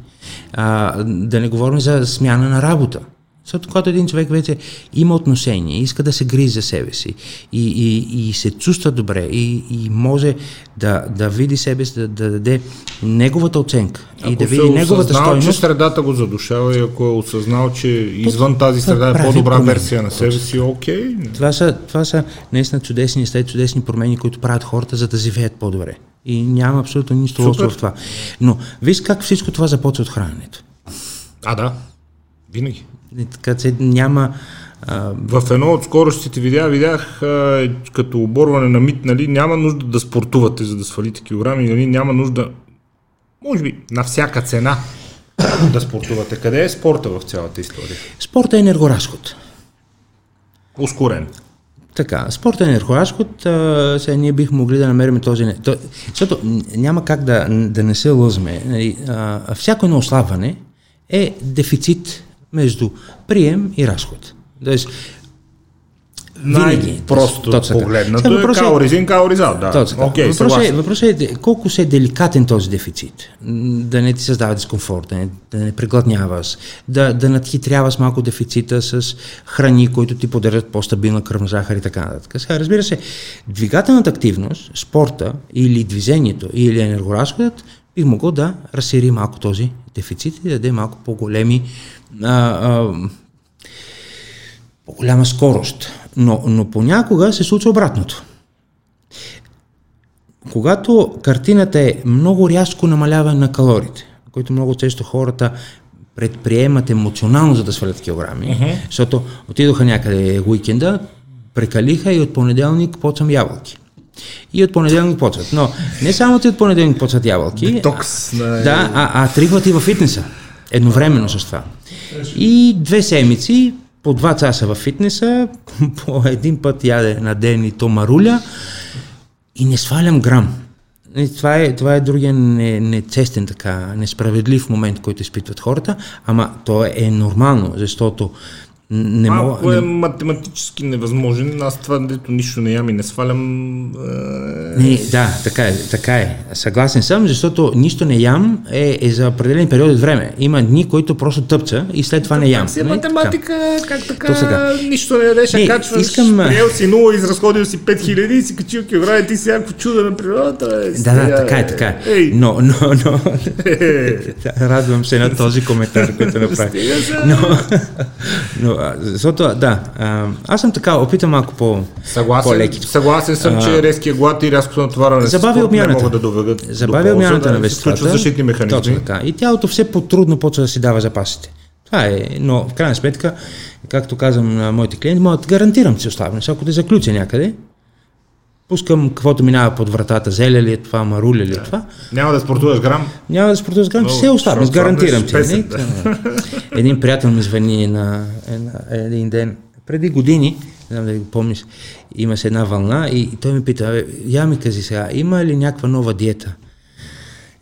А, да не говорим за смяна на работа. Защото когато един човек вече има отношение, иска да се грижи за себе си и, и, и се чувства добре и, и може да, да види себе си, да, да даде неговата оценка ако и да види неговата стойност. че средата го задушава и ако е осъзнал, че извън тази среда е по-добра промени. версия на себе си, окей. Okay. Това са, това са наистина чудесни, след чудесни промени, които правят хората, за да живеят по-добре. И няма абсолютно нищо лошо в това. Но виж как всичко това започва от храненето. А, да. Винаги. Така че няма... А... В едно от скоростите видеа видях а, като оборване на мит, нали, няма нужда да спортувате, за да свалите килограми, нали, няма нужда, може би, на всяка цена да спортувате. Къде е спорта в цялата история? Спорта е енергоразход. Ускорен. Така, спорта е енергоразход, сега ние бихме могли да намерим този... То, защото няма как да, да не се лъзме. Нали, всяко едно ослабване е дефицит между прием и разход. Тоест, най-просто точно погледнато е калоризин, калоризал. Да. Точно. Okay, въпросът, е, въпросът е колко се е деликатен този дефицит. Да не ти създава дискомфорт, да не, да не преглътняваш, да, да надхитряваш малко дефицита с храни, които ти поддържат по-стабилна кръвна захар и така нататък. Сега, разбира се, двигателната активност, спорта или движението или енергоразходът би могло да разсери малко този дефицит и да даде малко по-големи а, а, по-голяма скорост. Но, но понякога се случва обратното. Когато картината е много рязко намаляване на калориите, които много често хората предприемат емоционално, за да свалят килограми, uh-huh. защото отидоха някъде уикенда, прекалиха и от понеделник почвам ябълки. И от понеделник почват. Но не само ти от понеделник почват ябълки, Детокс, а, да, а, а три пъти във фитнеса. Едновременно с това. И две седмици, по два часа в фитнеса, по един път яде на ден и то маруля и не свалям грам. И това е, това е другия нечестен, не така, несправедлив момент, който изпитват хората, ама то е нормално, защото не Малко мога, е не... математически невъзможен. Аз това, дето нищо не ям и не свалям. Е... Не, да, така е, така е. Съгласен съм, защото нищо не ям е, е за определен период от време. Има дни, които просто тъпча и след това не ям. Си е математика, така. как така, сега. нищо не ядеш, а качваш, искам... приел си 0, изразходил си 5000 и си качил килограми, ти си някакво чудо на природата. Е, да, да, така е, така е. Ей. Но, но, но, радвам се на този коментар, който направи. Но, но защото, да, аз съм така, опитам малко по, Съгласен, по-леки. съгласен съм, че резкия глад и рязкото натоварване Забавя спорт не обмяната. могат да доведат Забавя до обмяната полза, на да се веществата. включват защитни механизми. Точно така. И тялото все по-трудно почва да си дава запасите. Това е, но в крайна сметка, както казвам на моите клиенти, могат гарантирам, че оставам. Ако те заключа някъде, пускам каквото минава под вратата, зеля ли е това, маруля ли е това, Няма да спортуваш грам. няма да спортуваш грам, че Много, се оставам, гарантирам ти. песен, не? да. Е. Един приятел ми звъни на, една, един ден, преди години, не знам дали го помниш, имаше една вълна и, и той ми пита, «Абе, я ми кажи сега, има ли някаква нова диета?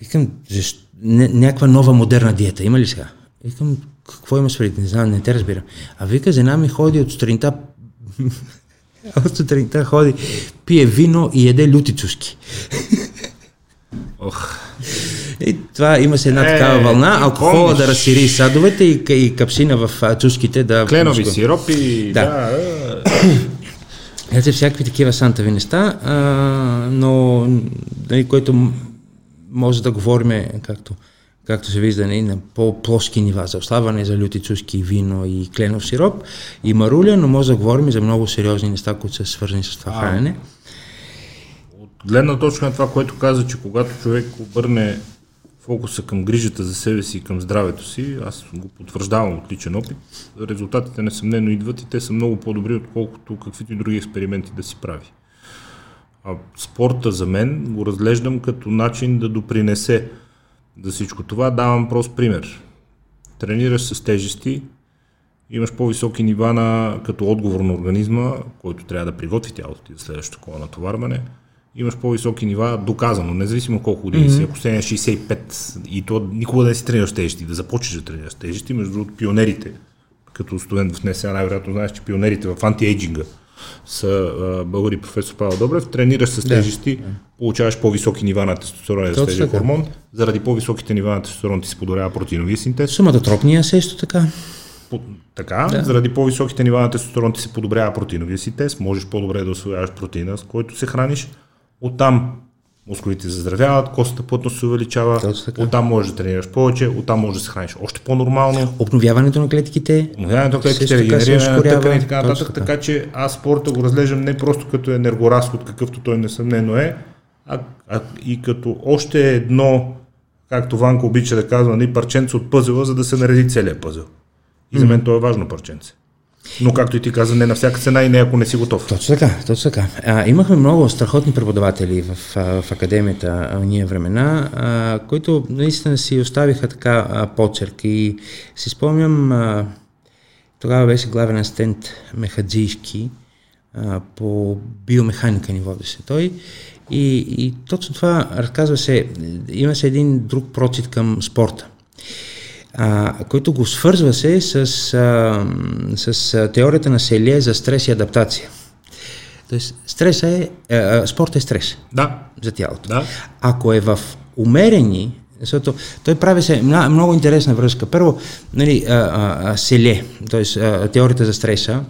Викам, защо? Някаква нова модерна диета, има ли сега? Викам, какво имаш преди? Не знам, не те разбирам. А вика, жена ми ходи от сутринта от сутринта ходи, пие вино и еде лютичушки. Ох. И това имаше една Е, такава вълна, алкохола помниш. да разшири садовете и, и капшина в а, чушките да... Кленови сиропи. Да. Да. Ето всякакви такива сантави неща, а, но нали, което може да говорим, както, както се вижда, нали, на по-плоски нива за ослабване, за люти чушки, вино и кленов сироп и маруля, но може да говорим и за много сериозни неща, които са свързани с това хранене. От гледна точка на това, което каза, че когато човек обърне фокуса към грижата за себе си и към здравето си, аз го потвърждавам от личен опит, резултатите несъмнено идват и те са много по-добри, отколкото каквито и други експерименти да си прави. А спорта за мен го разглеждам като начин да допринесе за всичко това. Давам прост пример. Тренираш с тежести, имаш по-високи нива на, като отговор на организма, който трябва да приготви тялото ти за следващото такова натоварване, имаш по-високи нива, доказано, независимо колко години mm-hmm. си, ако сте на 65 и то никога да не си тренираш тежести, да започнеш да тренираш тежести, между другото пионерите, като студент в НСА, най-вероятно знаеш, че пионерите в антиейджинга са а, българи професор Павел Добрев, тренираш с тежести, получаваш по-високи нива на тестостерон и така. хормон, заради по-високите нива на тестостерон ти се подобрява протеиновия синтез, Суматотропния също така. по- така, да. заради по-високите нива на тестостерон ти се подобрява протеиновия си тест, можеш по-добре да освояваш протеина, с който се храниш. Оттам мускулите заздравяват, костата плътност се увеличава, оттам можеш да тренираш повече, оттам можеш да се храниш още по-нормално. Обновяването на клетките. Обновяването на клетките, регенериране на тъкани и така нататък, така. така че аз спорта го разглеждам не просто като енергоразход, какъвто той несъмнено е, а, а и като още едно, както Ванко обича да казва, нали, парченце от пъзела, за да се нареди целият пъзел. И за мен то е важно парченце. Но както и ти каза, не на всяка цена и не ако не си готов. Точно така, точно така. А, имахме много страхотни преподаватели в, в академията а, ние времена, а, които наистина си оставиха така а, почерк и си спомням, а, тогава беше главен асистент Мехаджийски, а, по биомеханика ни водеше той и, и точно това разказваше, имаше един друг прочит към спорта а, който го свързваше с, а, с а, теорията на Селие за стрес и адаптация. Тоест, стреса е, а, спорт е стрес Да, за тялото. да. Ако е в умерени, защото той прави се много интересна връзка. Първо, нали, а, а, Селе, т.е. теорията за стреса,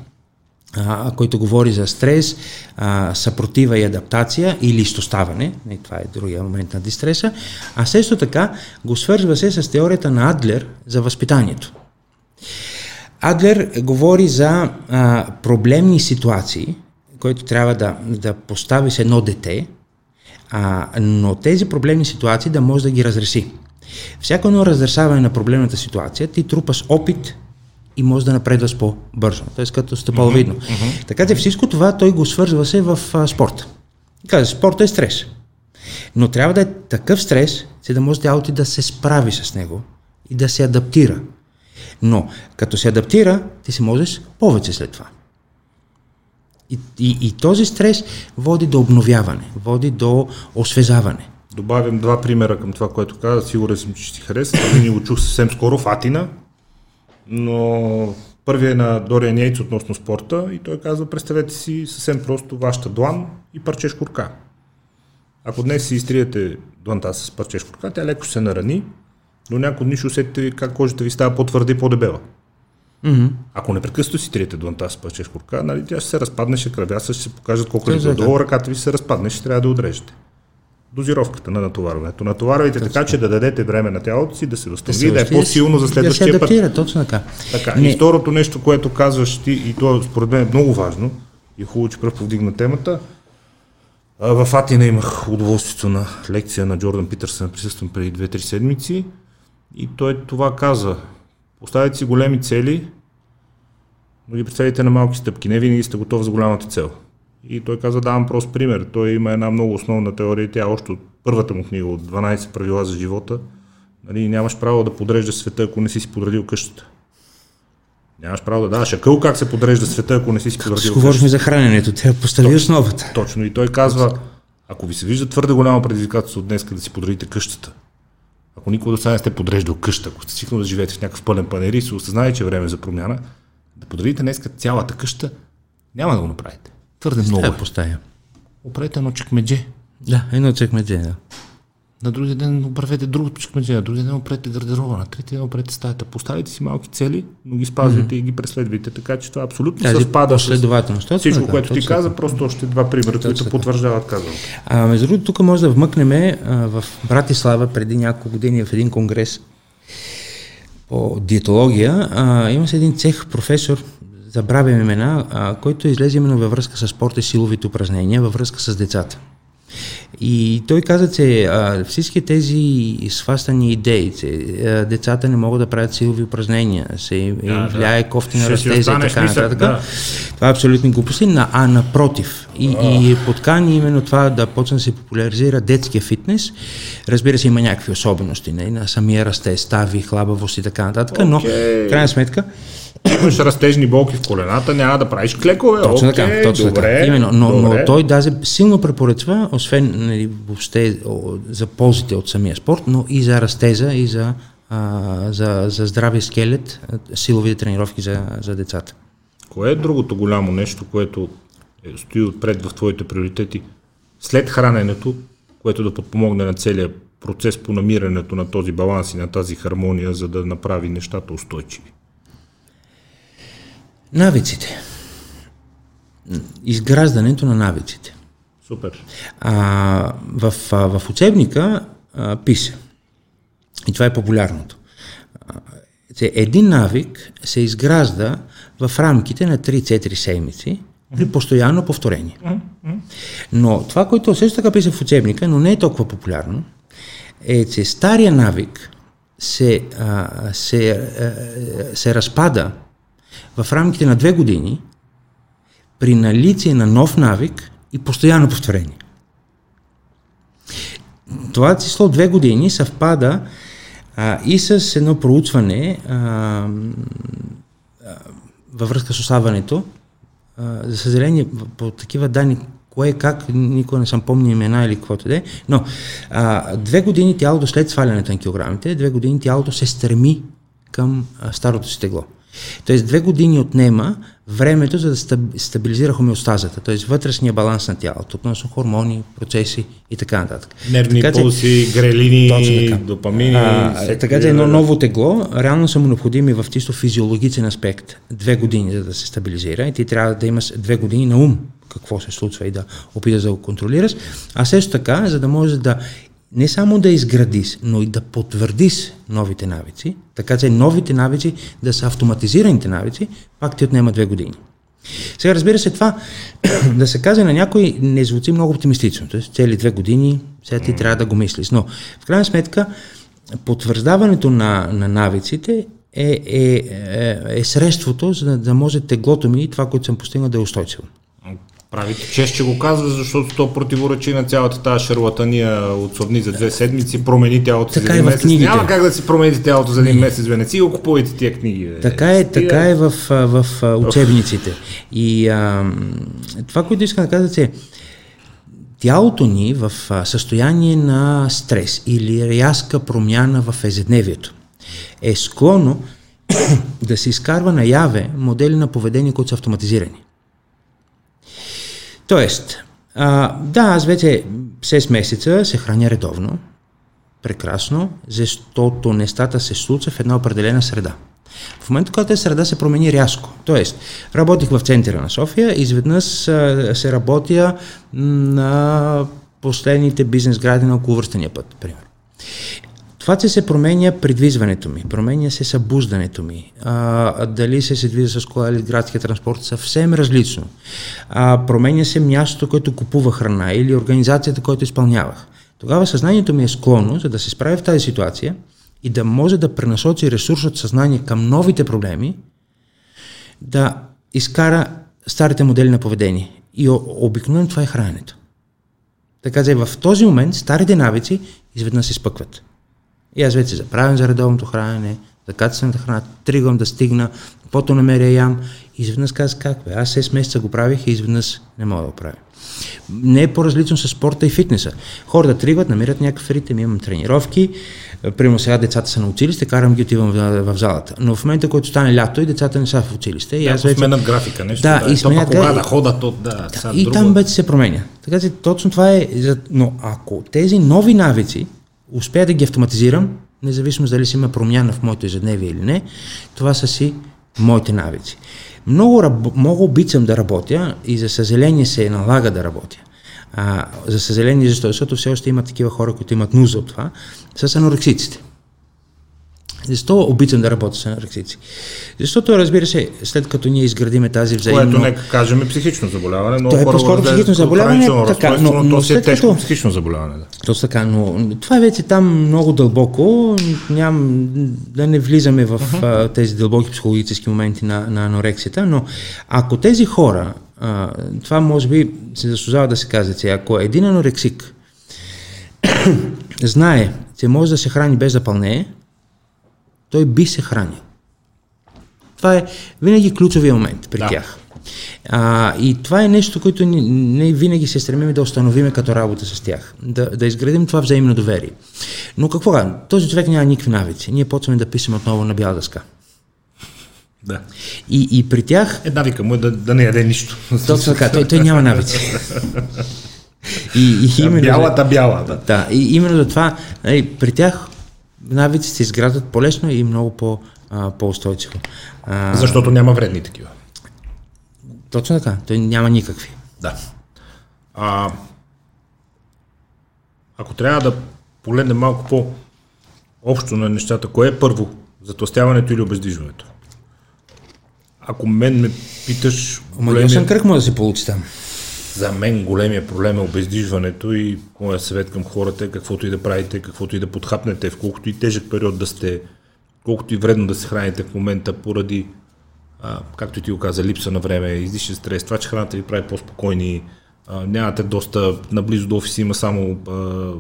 а, който говори за стрес, а, съпротива и адаптация или изтоставане, и това е другия момент на дистреса, а също така го свързва се с теорията на Адлер за възпитанието. Адлер говори за а, проблемни ситуации, които трябва да, да поставиш едно дете, а, но тези проблемни ситуации да може да ги разреши. Всяко едно разрешаване на проблемната ситуация, ти трупаш опит и може да напредваш по-бързо. Тоест като стъпаловидно. Mm-hmm. Така че всичко това той го свързва се в а, спорта. И Каза, спорта е стрес. Но трябва да е такъв стрес, че да може тялото да се справи с него и да се адаптира. Но като се адаптира, ти се можеш повече след това. И, и, и този стрес води до обновяване, води до освежаване. Добавям два примера към това, което каза. Сигурен съм, че ще ти хареса. Това ни го чух съвсем скоро в Атина, но първият е на Дориан Йейтс относно спорта и той казва, представете си съвсем просто вашата длан и парче шкурка. Ако днес си изтриете дланта с парче шкурка, тя леко се нарани, но някой дни ще усетите как кожата ви става по-твърда и по-дебела. Mm-hmm. Ако непрекъснато си триете дланта с парче шкурка, нали, тя ще се разпадне, ще кръвяса, ще се покажат колко е Точно така. долу, ръката ви се разпадне, ще трябва да отрежете. Дозировката на натоварването. Натоварвайте така, че да дадете време на тялото си да се възстанови, се да, е по-силно за Да се следващия път. адаптира, точно така. Така. Не. И второто нещо, което казваш ти, и то според мен е много важно, и е хубаво, че пръв повдигна темата, в Атина имах удоволствието на лекция на Джордан Питърсън, присъствам преди 2-3 седмици, и той това каза. Поставете си големи цели, но ги представите на малки стъпки. Не винаги сте готов за голямата цел. И той каза, давам прост пример. Той има една много основна теория, тя още от първата му книга, от 12 правила за живота. Нали, нямаш право да подреждаш света, ако не си си подредил къщата. Нямаш право да даваш акъл как се подрежда света, ако не си си подредил къщата. за храненето, да постави основата. Точно. И той казва, ако ви се вижда твърде голямо предизвикателство днес да си подредите къщата, ако никога до сега не сте подреждал къща, ако сте свикнали да живеете в някакъв пълен панер и се осъзнае, че е време за промяна, да подредите днес цялата къща, няма да го направите. Твърде много Трябва е. да поставя. Оправете едно чекмедже. Да, едно чекмедже, да. На другия ден оправете другото чекмедже, на другия ден оправете гардероба, на третия ден оправете стаята. Поставите си малки цели, но ги спазвайте mm-hmm. и ги преследвайте. Така че това абсолютно Тази съвпада с последователност. Всичко, което ти точно каза, просто още два примера, които така. потвърждават казаното. А, между другото, тук може да вмъкнем а, в Братислава преди няколко години в един конгрес по диетология. А, има се един цех професор, забравям имена, а, който излезе именно във връзка с спорта и силовите упражнения, във връзка с децата. И той каза, че а, всички тези свастани идеи, че а, децата не могат да правят силови упражнения, се им да. влияе кофти на Ще си растежа и така нататък. да. Това е абсолютни глупости, на, а напротив. И, и подкани именно това да почне да се популяризира детския фитнес. Разбира се, има някакви особености не? на самия растеж, стави, хлабавост и така нататък, но Окей. в крайна сметка Имаш растежни болки в колената, няма да правиш клекове. Точно Окей, така, точно добре, така. Именно, но, добре. но той даже силно препоръчва, освен нали, въобще за ползите от самия спорт, но и за растежа и за, а, за, за здравия скелет, силовите тренировки за, за децата. Кое е другото голямо нещо, което е, стои отпред в твоите приоритети след храненето, което да подпомогне на целия процес по намирането на този баланс и на тази хармония, за да направи нещата устойчиви? Навиците. Изграждането на навиците. Супер. А, в, а, в учебника а, пише, и това е популярното, а, един навик се изгражда в рамките на 3-4 седмици при постоянно повторение. Но това, което също така пише в учебника, но не е толкова популярно, е, че стария навик се, а, се, а, се разпада в рамките на две години при наличие на нов навик и постоянно повторение. Това число две години съвпада а, и с едно проучване а, а, във връзка с ослабването. А, за съжаление, по такива данни, кое как, никога не съм помнил имена или каквото да е, но а, две години тялото след свалянето на килограмите, две години тялото се стреми към а, старото си тегло. Тоест две години отнема времето, за да стаб- стабилизира хомеостазата, т.е. вътрешния баланс на тялото, относно хормони, процеси и така нататък. Нервни Така пулси, грелини, допамини. А, всеки- така че едно ново тегло, реално са му необходими в чисто физиологичен аспект две години, за да се стабилизира и ти трябва да имаш две години на ум какво се случва и да опиташ да го контролираш, а също така, за да можеш да не само да изградиш, но и да потвърдиш новите навици, така че новите навици да са автоматизираните навици, пак ти отнема две години. Сега, разбира се, това да се каже на някой не звучи много оптимистично. Тоест, цели две години, сега ти трябва да го мислиш. Но, в крайна сметка, потвърждаването на, на навиците е, е, е, е средството, за да, да може теглото ми и това, което съм постигнал, да е устойчиво. Правите чест, че го казва, защото то противоречи на цялата тази шарлатания от совни за две седмици, промени тялото Така за е един в месец. книгите. Няма как да си промените тялото за един месец, бе. Не си го купувайте тия книги. Бе. Така е, Стига. така е в, в, а, учебниците. И а, това, което искам да кажа, че тялото ни в състояние на стрес или рязка промяна в езедневието е склонно да се изкарва наяве модели на поведение, които са автоматизирани. Тоест, а, да, аз вече 6 месеца се храня редовно, прекрасно, защото нещата се случват в една определена среда. В момента, когато тази среда се промени рязко, т.е. работих в центъра на София, изведнъж се работя на последните бизнес гради на околовръстения път, примерно. Това, че се променя придвизването ми, променя се събуждането ми, а, дали се се с кола или градския транспорт, съвсем различно. А, променя се мястото, което купува храна или организацията, която изпълнявах. Тогава съзнанието ми е склонно, за да се справи в тази ситуация и да може да пренасочи ресурс от съзнание към новите проблеми, да изкара старите модели на поведение. И обикновено това е храненето. Така че в този момент старите навици изведнъж се спъкват. И аз вече заправям за редовното хранене, за качествената храна, тригвам да стигна, каквото намеря ям. И изведнъж казах как бе, аз 6 месеца го правих и изведнъж не мога да го правя. Не е по-различно с спорта и фитнеса. Хората тригват, намират някакъв ритъм, имам тренировки, Примерно сега децата са на училище, карам ги отивам в, в залата. Но в момента, който стане лято и децата не са в училище. И аз вече... сменят графика, нещо. Да, да и сменят кога да ходят, то да. да и друго. там вече се променя. Така че точно това е. Но ако тези нови навици успея да ги автоматизирам, независимо дали си има промяна в моето ежедневие или не, това са си моите навици. Много, много обичам да работя и за съжаление се налага да работя. А, за съжаление, защо? Защото все още има такива хора, които имат нужда от това, с анорексиците. Защо обичам да работя с анорексици? Защото, разбира се, след като ние изградиме тази взаимно... Което нека кажем е психично заболяване, но То е по-скоро психично заболяване, така, но, но, но си е тежко като... психично заболяване. Да. Точно така, но това е вече там много дълбоко, ням да не влизаме в uh-huh. тези дълбоки психологически моменти на, на анорексията, но ако тези хора, а, това може би се заслужава да се каже, че ако един анорексик знае, че може да се храни без да пълнее, той би се хранил. Това е винаги ключовия момент при да. тях. А, и това е нещо, което не, не винаги се стремим да установиме като работа с тях. Да, да изградим това взаимно доверие. Но какво е? Този човек няма никакви навици. Ние почваме да пишем отново на бяла дъска. Да. И, и при тях... Една вика му е да, да не яде нищо. Точно така, той, той няма навици. И, и именно, Бялата бяла, да. Да, и именно за това нали, при тях навиците се изграждат по-лесно и много по, а, по-устойчиво. А, Защото няма вредни такива. Точно така, той няма никакви. Да. А, ако трябва да погледнем малко по-общо на нещата, кое е първо? Затластяването или обездвижването? Ако мен ме питаш... Ама големия... кръг може да се получи там. За мен големия проблем е обездвижването и моя съвет към хората е каквото и да правите, каквото и да подхапнете, в колкото и тежък период да сте, колкото и вредно да се храните в момента поради, а, както и ти го каза, липса на време, излишен стрес, това, че храната ви прави по-спокойни, а, нямате доста, наблизо до офиса има само а,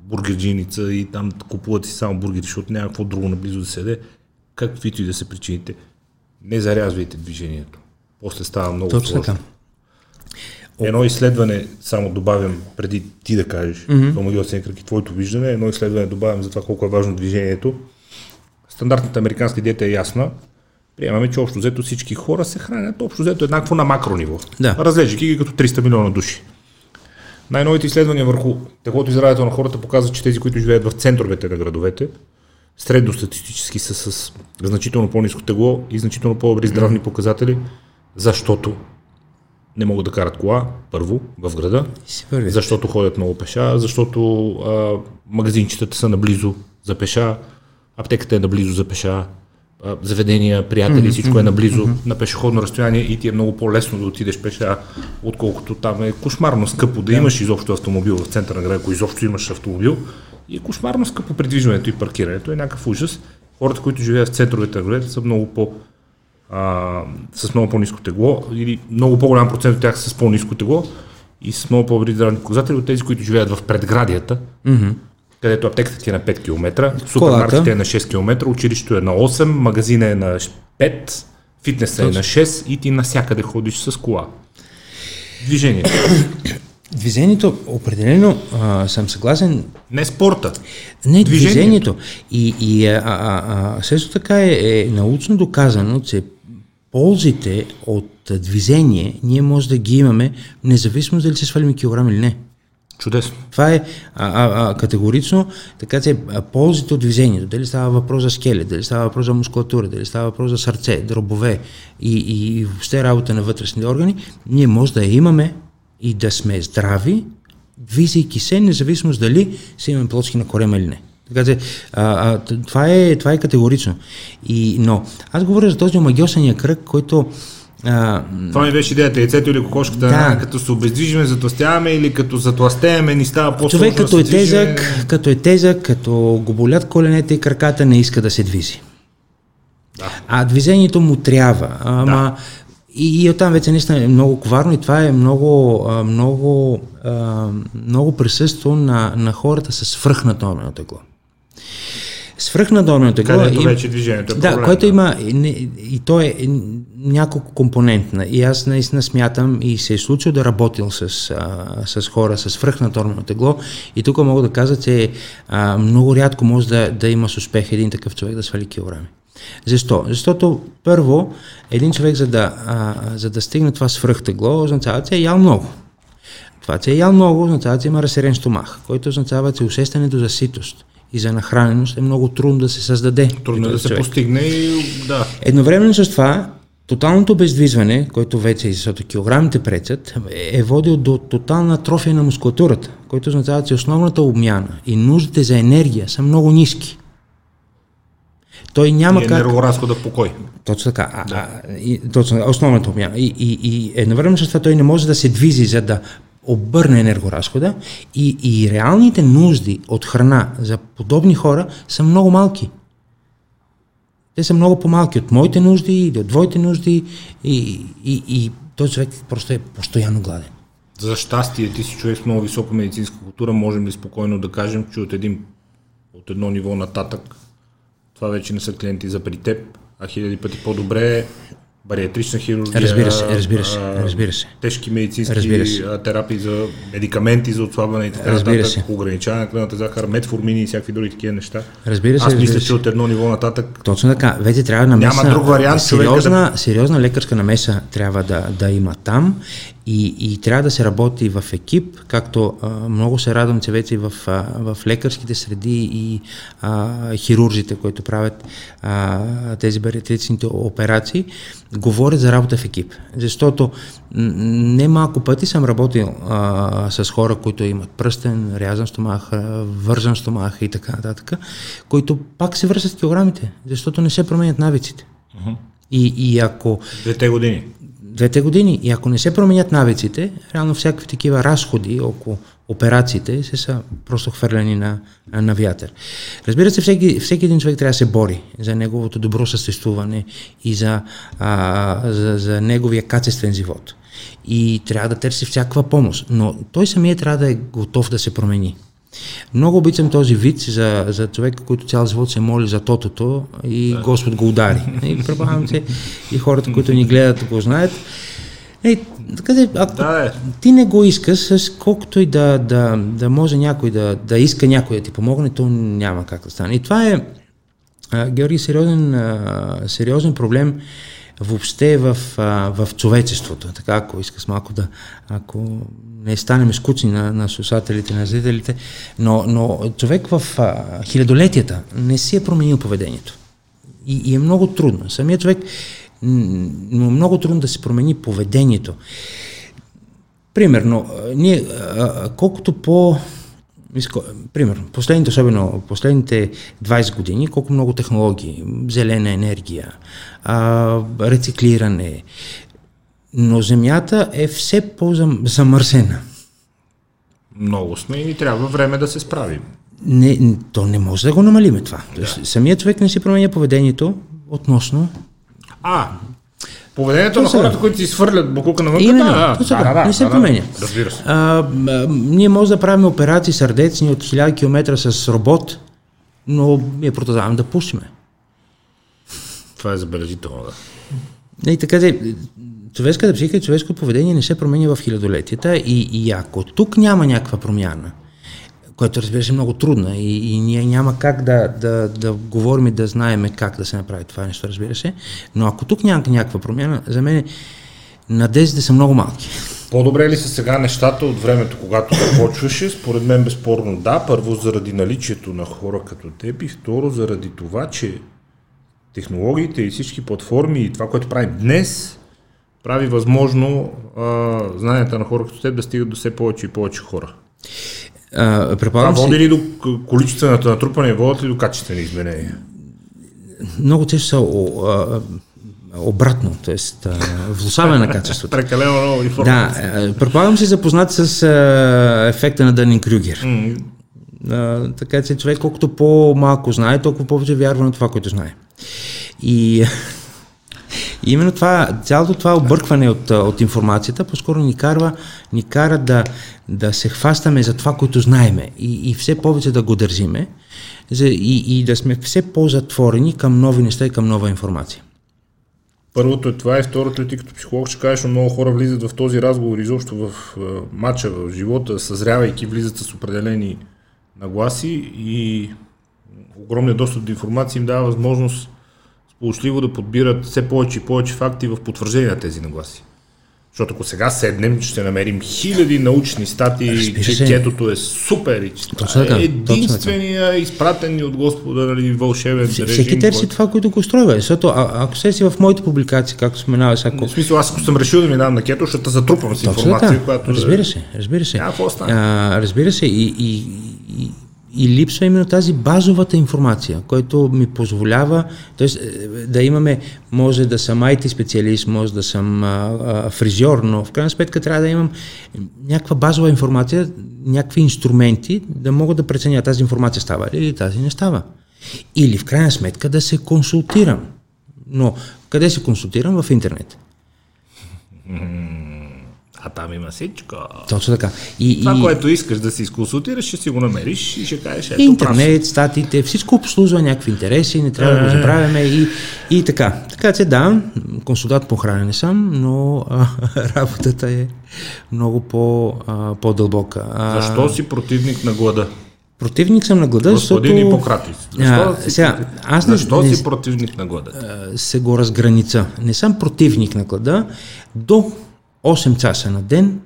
бургерджиница и там купувате си само бургери, защото няма какво друго наблизо да седе, каквито и да се причините. Не зарязвайте движението. После става много Точно сложно. Така. Едно изследване, само добавям, преди ти да кажеш, mm-hmm. кръг и твоето виждане, едно изследване добавям за това колко е важно движението. Стандартната американска диета е ясна. Приемаме, че общо взето всички хора се хранят общо взето еднакво на макро ниво. Да. Разлежайки ги като 300 милиона души. Най-новите изследвания върху теглото и здравето на хората показват, че тези, които живеят в центровете на градовете, средностатистически са с значително по-низко тегло и значително по-добри здравни показатели, защото не могат да карат кола, първо, в града, защото ходят много пеша, защото а, магазинчетата са наблизо за пеша, аптеката е наблизо за пеша, а, заведения, приятели, mm-hmm. всичко е наблизо mm-hmm. на пешеходно разстояние и ти е много по-лесно да отидеш пеша, отколкото там е кошмарно скъпо да имаш изобщо автомобил в центъра на града, ако изобщо имаш автомобил, и е кошмарно скъпо придвижването и паркирането, е някакъв ужас. Хората, които живеят в центровете на градовете, са много по- а, с много по-низко тегло или много по-голям процент от тях с по-низко тегло и с много по-добри здравни показатели от тези, които живеят в предградията, mm-hmm. където аптеката ти е на 5 км, супермаркетът е на 6 км, училището е на 8, магазина е на 5, фитнесът е на 6 и ти насякъде ходиш с кола. Движение. Движението, определено а, съм съгласен. Не спорта. Не, движението. движението. И, и а, а, а, също така е, е научно доказано, че ползите от движение ние може да ги имаме, независимо дали се свалим килограм или не. Чудесно. Това е а, а, а, категорично, така че ползите от движението, дали става въпрос за скелет, дали става въпрос за мускулатура, дали става въпрос за сърце, дробове и, и, и въобще работа на вътрешните органи, ние може да я имаме и да сме здрави, движейки се, независимо дали си имаме плочки на корема или не. Така че, а, а, това, е, това е категорично. И, но аз говоря за този омагиосания кръг, който а, Това ми беше идеята. Яйцето или кокошката, да. като се обездвижиме, затластяваме или като затластееме, ни става по Човек като е тежък, като е тежък, като го болят коленете и краката, не иска да се движи. Да. А движението му трябва. Ама, да. И, и оттам вече наистина е много коварно и това е много, много, много присъство на, на хората с свръхнатормено тегло свръхнадолно тегло. Където вече движението е Да, проблем, което има, и, и то е няколко компонентна. И аз наистина смятам и се е случило да работил с, а, с хора с свръхнадолно тегло. И тук мога да кажа, че а, много рядко може да, да има с успех един такъв човек да свали килограми. Защо? Защото първо, един човек за да, а, за да стигне това свръхтегло, означава, че е ял много. Това, че е ял много, означава, че има разсерен стомах, който означава, че усещането за ситост и за нахраненост е много трудно да се създаде. Трудно е да се човек. постигне и да. Едновременно с това, тоталното бездвизване, което вече и защото килограмите пречат, е водил до тотална трофия на мускулатурата, което означава, че основната обмяна и нуждите за енергия са много ниски. Той няма и как... енергоразхода покой. Точно така. Да. А, и, точно, основната обмяна. И, и, и едновременно с това той не може да се двизи, за да обърне енергоразхода и, и реалните нужди от храна за подобни хора са много малки. Те са много по-малки от моите нужди или от твоите нужди и, и, и този човек просто е постоянно гладен. За щастие, ти си човек с много висока медицинска култура, можем ли спокойно да кажем, че от, един, от едно ниво нататък това вече не са клиенти за при теб, а хиляди пъти по-добре бариатрична хирургия, разбира се, разбира се, разбира се. тежки медицински разбира се. терапии за медикаменти за отслабване и така нататък, ограничаване на кръвната захар, метформини и всякакви други такива неща. Разбира се. Аз мисля, че от едно ниво нататък. Точно така. Вече трябва намеса. Няма друг вариант. Сериозна, да... сериозна лекарска намеса трябва да, да има там и, и трябва да се работи в екип, както а, много се радвам, че вече в, а, в лекарските среди и а, хирурзите, които правят а, тези бариатричните операции, говорят за работа в екип. Защото не малко пъти съм работил а, с хора, които имат пръстен, рязан стомах, вързан стомах и така нататък, които пак се връщат килограмите, защото не се променят навиците. Uh-huh. И, и ако... Двете години двете години. И ако не се променят навиците, реално всякакви такива разходи около операциите се са просто хвърлени на, на вятър. Разбира се, всеки, всеки един човек трябва да се бори за неговото добро съществуване и за, а, за, за неговия качествен живот. И трябва да търси всякаква помощ. Но той самия трябва да е готов да се промени. Много обичам този вид за, за човека, който цял живот се моли за тотото и да. Господ го удари. И предполагам, че и хората, които ни гледат, го знаят. Е, така де, ако да, ти не го искаш, с колкото и да, да, да може някой да, да иска някой да ти помогне, то няма как да стане. И това е, Георги, сериозен, сериозен проблем въобще в, в човечеството. Така, ако искаш малко да, ако не станем скучни на, на слушателите, на зрителите, но, но човек в а, хилядолетията не си е променил поведението. И, и е много трудно. Самият човек но е много трудно да се промени поведението. Примерно, ние, а, колкото по Примерно, последните, особено последните 20 години, колко много технологии, зелена енергия, а, рециклиране, но Земята е все по-замърсена. Много сме и трябва време да се справим. Не, то не може да го намалиме това. Да. самият човек не си променя поведението относно... А, Поведението то на хората, които си свърлят букука навън, Именно, да, то да, да, не се да, променя. Да, разбира се. А, а, ние може да правим операции сърдечни от 1000 км с робот, но ние продължаваме да пушиме. Това е забележително, да. И така де, човешката психика и човешкото поведение не се променя в хилядолетията и, и ако тук няма някаква промяна, което разбира се много трудна и, и ние няма как да, да, да говорим и да знаеме как да се направи това нещо, разбира се, но ако тук няма някаква промяна, за мен надеждите са много малки. По-добре ли са сега нещата от времето, когато започваше? Според мен безспорно да. Първо заради наличието на хора като теб и второ заради това, че технологиите и всички платформи и това, което правим днес, прави възможно а, знанията на хора като теб да стигат до все повече и повече хора. А, Това води ли до количественото натрупване, водят ли до качествени изменения? много често са о, а, обратно, т.е. влушаване на качеството. Прекалено много информация. Да, а, предполагам си запознат с а, ефекта на Дънин Крюгер. М, А, така че човек колкото по-малко знае, толкова повече вярва на това, което знае. И и именно това, цялото това объркване от, от информацията по-скоро ни кара, ни кара да, да се хващаме за това, което знаеме и, и все повече да го държиме за, и, и да сме все по-затворени към нови неща и към нова информация. Първото е това и второто е ти като психолог ще кажеш, но много хора влизат в този разговор изобщо в матча, в живота, съзрявайки, влизат с определени нагласи и огромният достъп до информация им дава възможност сполучливо да подбират все повече и повече факти в потвърждение на тези нагласи. Защото ако сега седнем, ще намерим хиляди научни статии, че кетото е супер и че Точно е така, единствения изпратен от Господа нали, вълшебен режим. Всеки търси който- това, което го устройва. Защото а, ако се си в моите публикации, както споменава всяко... В смисъл, аз ако съм решил да минавам на кето, ще те затрупам с Точно информация, така. която... Разбира се, разбира се. Няма какво да стане. А, разбира се, и, и, и, и липсва именно тази базовата информация, който ми позволява, т.е. да имаме, може да съм IT специалист, може да съм а, а, фризьор, но в крайна сметка трябва да имам някаква базова информация, някакви инструменти, да мога да преценя тази информация става ли или тази не става. Или в крайна сметка да се консултирам. Но къде се консултирам? В интернет. А там има всичко. Точно така. И, Това, и... което искаш да си изконсултираш, ще си го намериш и ще кажеш, ето прав. Интернет, статиите, всичко обслужва някакви интереси, не трябва да го забравяме и, и така. Така че да, консултант по хранене съм, но а, работата е много по, а, по-дълбока. А, Защо си противник на глада? Противник съм на глада, Господин защото Хипократис. Защо, А, си, сега, аз не- защо не- си противник на глада? се го разграница. Не съм противник на глада. До 8 часа на ден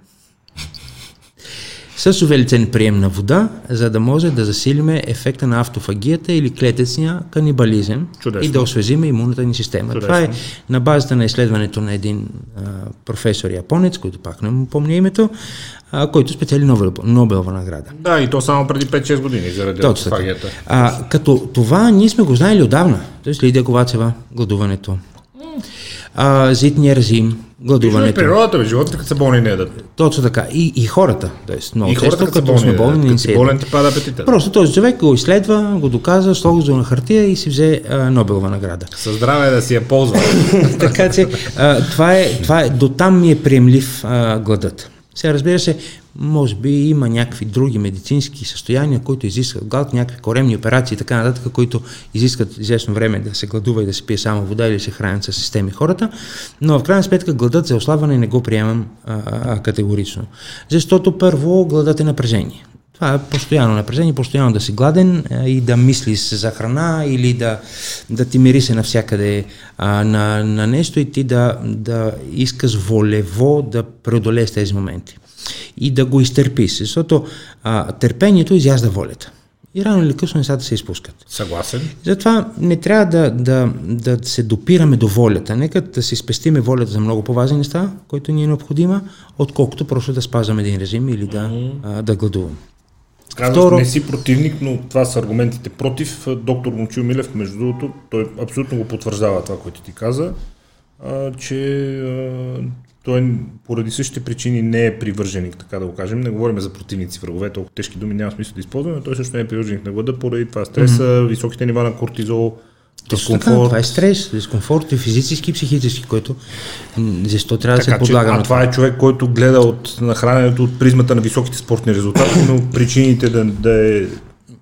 с увеличен прием на вода, за да може да засилиме ефекта на автофагията или клетъчния канибализъм Чудесно. и да освежиме имунната ни система. Чудесно. Това е на базата на изследването на един а, професор японец, който пак не му помня името, а, който спечели Нобел, Нобелова награда. Да, и то само преди 5-6 години, заради Точно автофагията. А, като това ние сме го знаели отдавна. Тоест Лидия Ковачева, гладуването. А, зитния режим, гладуването. природата, бе, животните като са болни не ядат. Точно така. И, и хората. Тоест, много И често, хората като са като сме болни, не си болен ти пада апетита. Просто този човек го изследва, го доказа, слага го на хартия и си взе а, Нобелова награда. Със здраве да си я ползва. така че а, това е, това е, до там ми е приемлив а, гладът. Сега разбира се, може би има някакви други медицински състояния, които изискват глад, някакви коремни операции и така нататък, които изискват известно време да се гладува и да се пие само вода или се хранят с системи хората, но в крайна сметка гладът за ослабване не го приемам а, а, категорично. Защото първо гладът е напрежение. Това е постоянно напрежение, постоянно да си гладен и да мислиш за храна или да, да ти мирисе навсякъде а, на, на нещо и ти да, да искаш волево да преодолееш тези моменти и да го изтърпиш, защото а, търпението изяжда волята. И рано или късно нещата се изпускат. Съгласен. Затова не трябва да, да, да се допираме до волята. Нека да си спестиме волята за много по-важни неща, които ни е необходима, отколкото просто да спазваме един режим или да, а, да гладуваме. Казваш, Второ- не си противник, но това са аргументите против. Доктор Момчил Милев, между другото, той абсолютно го потвърждава това, което ти каза, а, че а, той поради същите причини не е привърженик, така да го кажем. Не говорим за противници, врагове, толкова тежки думи няма смисъл да използваме, той също не е привърженик на глада поради това стреса, mm-hmm. високите нива на кортизол, Така, дискомфорт. това е стрес, дискомфорт и физически и психически, който защо трябва да се Така че, подлага а на това е човек, който гледа от нахраненето от призмата на високите спортни резултати, но причините да, да е,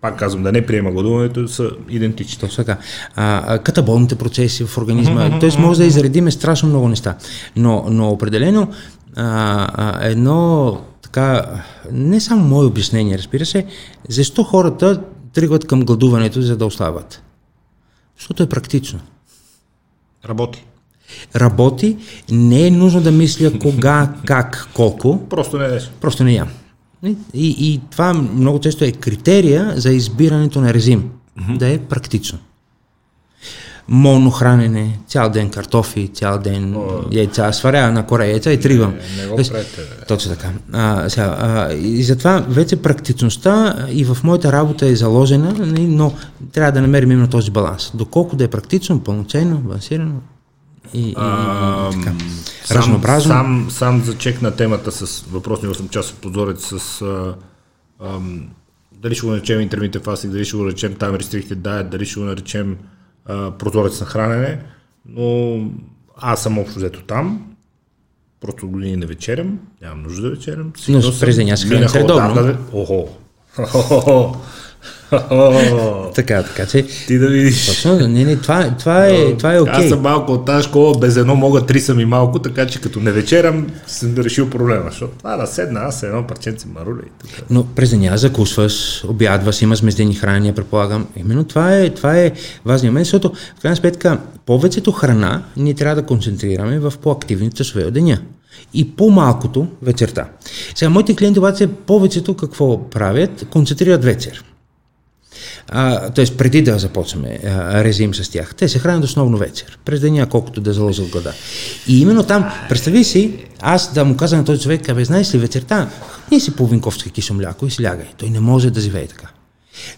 пак казвам, да не приема гладуването са идентични. Точно така. А, катаболните процеси в организма. Тоест може да изредиме страшно много неща. Но, но определено а, а, едно така, не само мое обяснение, разбира се, защо хората тръгват към гладуването, за да ослабват. Защото е практично. Работи. Работи, не е нужно да мисля кога, как, колко, Просто не деш. просто не ям. И, и, това много често е критерия за избирането на режим. Mm-hmm. Да е практично. Монохранене, цял ден картофи, цял ден яйца, сваря на коре яйца и тригвам. Не, не го бе. Точно така. А, сега, а, и затова вече практичността и в моята работа е заложена, нали, но трябва да намерим именно този баланс. Доколко да е практично, пълноценно, балансирано и, и, и, и така. Сам, Разнообразно. сам, сам зачекна темата с въпросния 8 часов позорец с а, ам, дали ще го наречем интермитен фастинг, дали ще го наречем time restricted diet, дали ще го наречем а, прозорец на хранене, но аз съм общо взето там, просто години не вечерям, нямам нужда да вечерям. Но през деня се храниш минаха редовно. отдавна- Охо. Така, така че. Ти да видиш. Точно, не, не, това, това е, това е окей. Аз съм малко от тази школа, без едно мога, три съм и малко, така че като не вечерям, съм решил проблема. Защото това да седна, аз едно парченце маруля и така. Но през деня закусваш, обядваш, имаш междени хранения, предполагам. Именно това е, това е важният момент, защото в крайна сметка повечето храна ние трябва да концентрираме в по-активните часове от деня. И по-малкото вечерта. Сега, моите клиенти обаче повечето какво правят? Концентрират вечер. Т.е. преди да започваме а, режим с тях. Те се хранят основно вечер, през деня, колкото да заложат глада. И именно там, представи си, аз да му казвам на този човек, абе, знаеш ли, вечерта, ние си половин кофчка кисело мляко и си лягай. Той не може да живее така.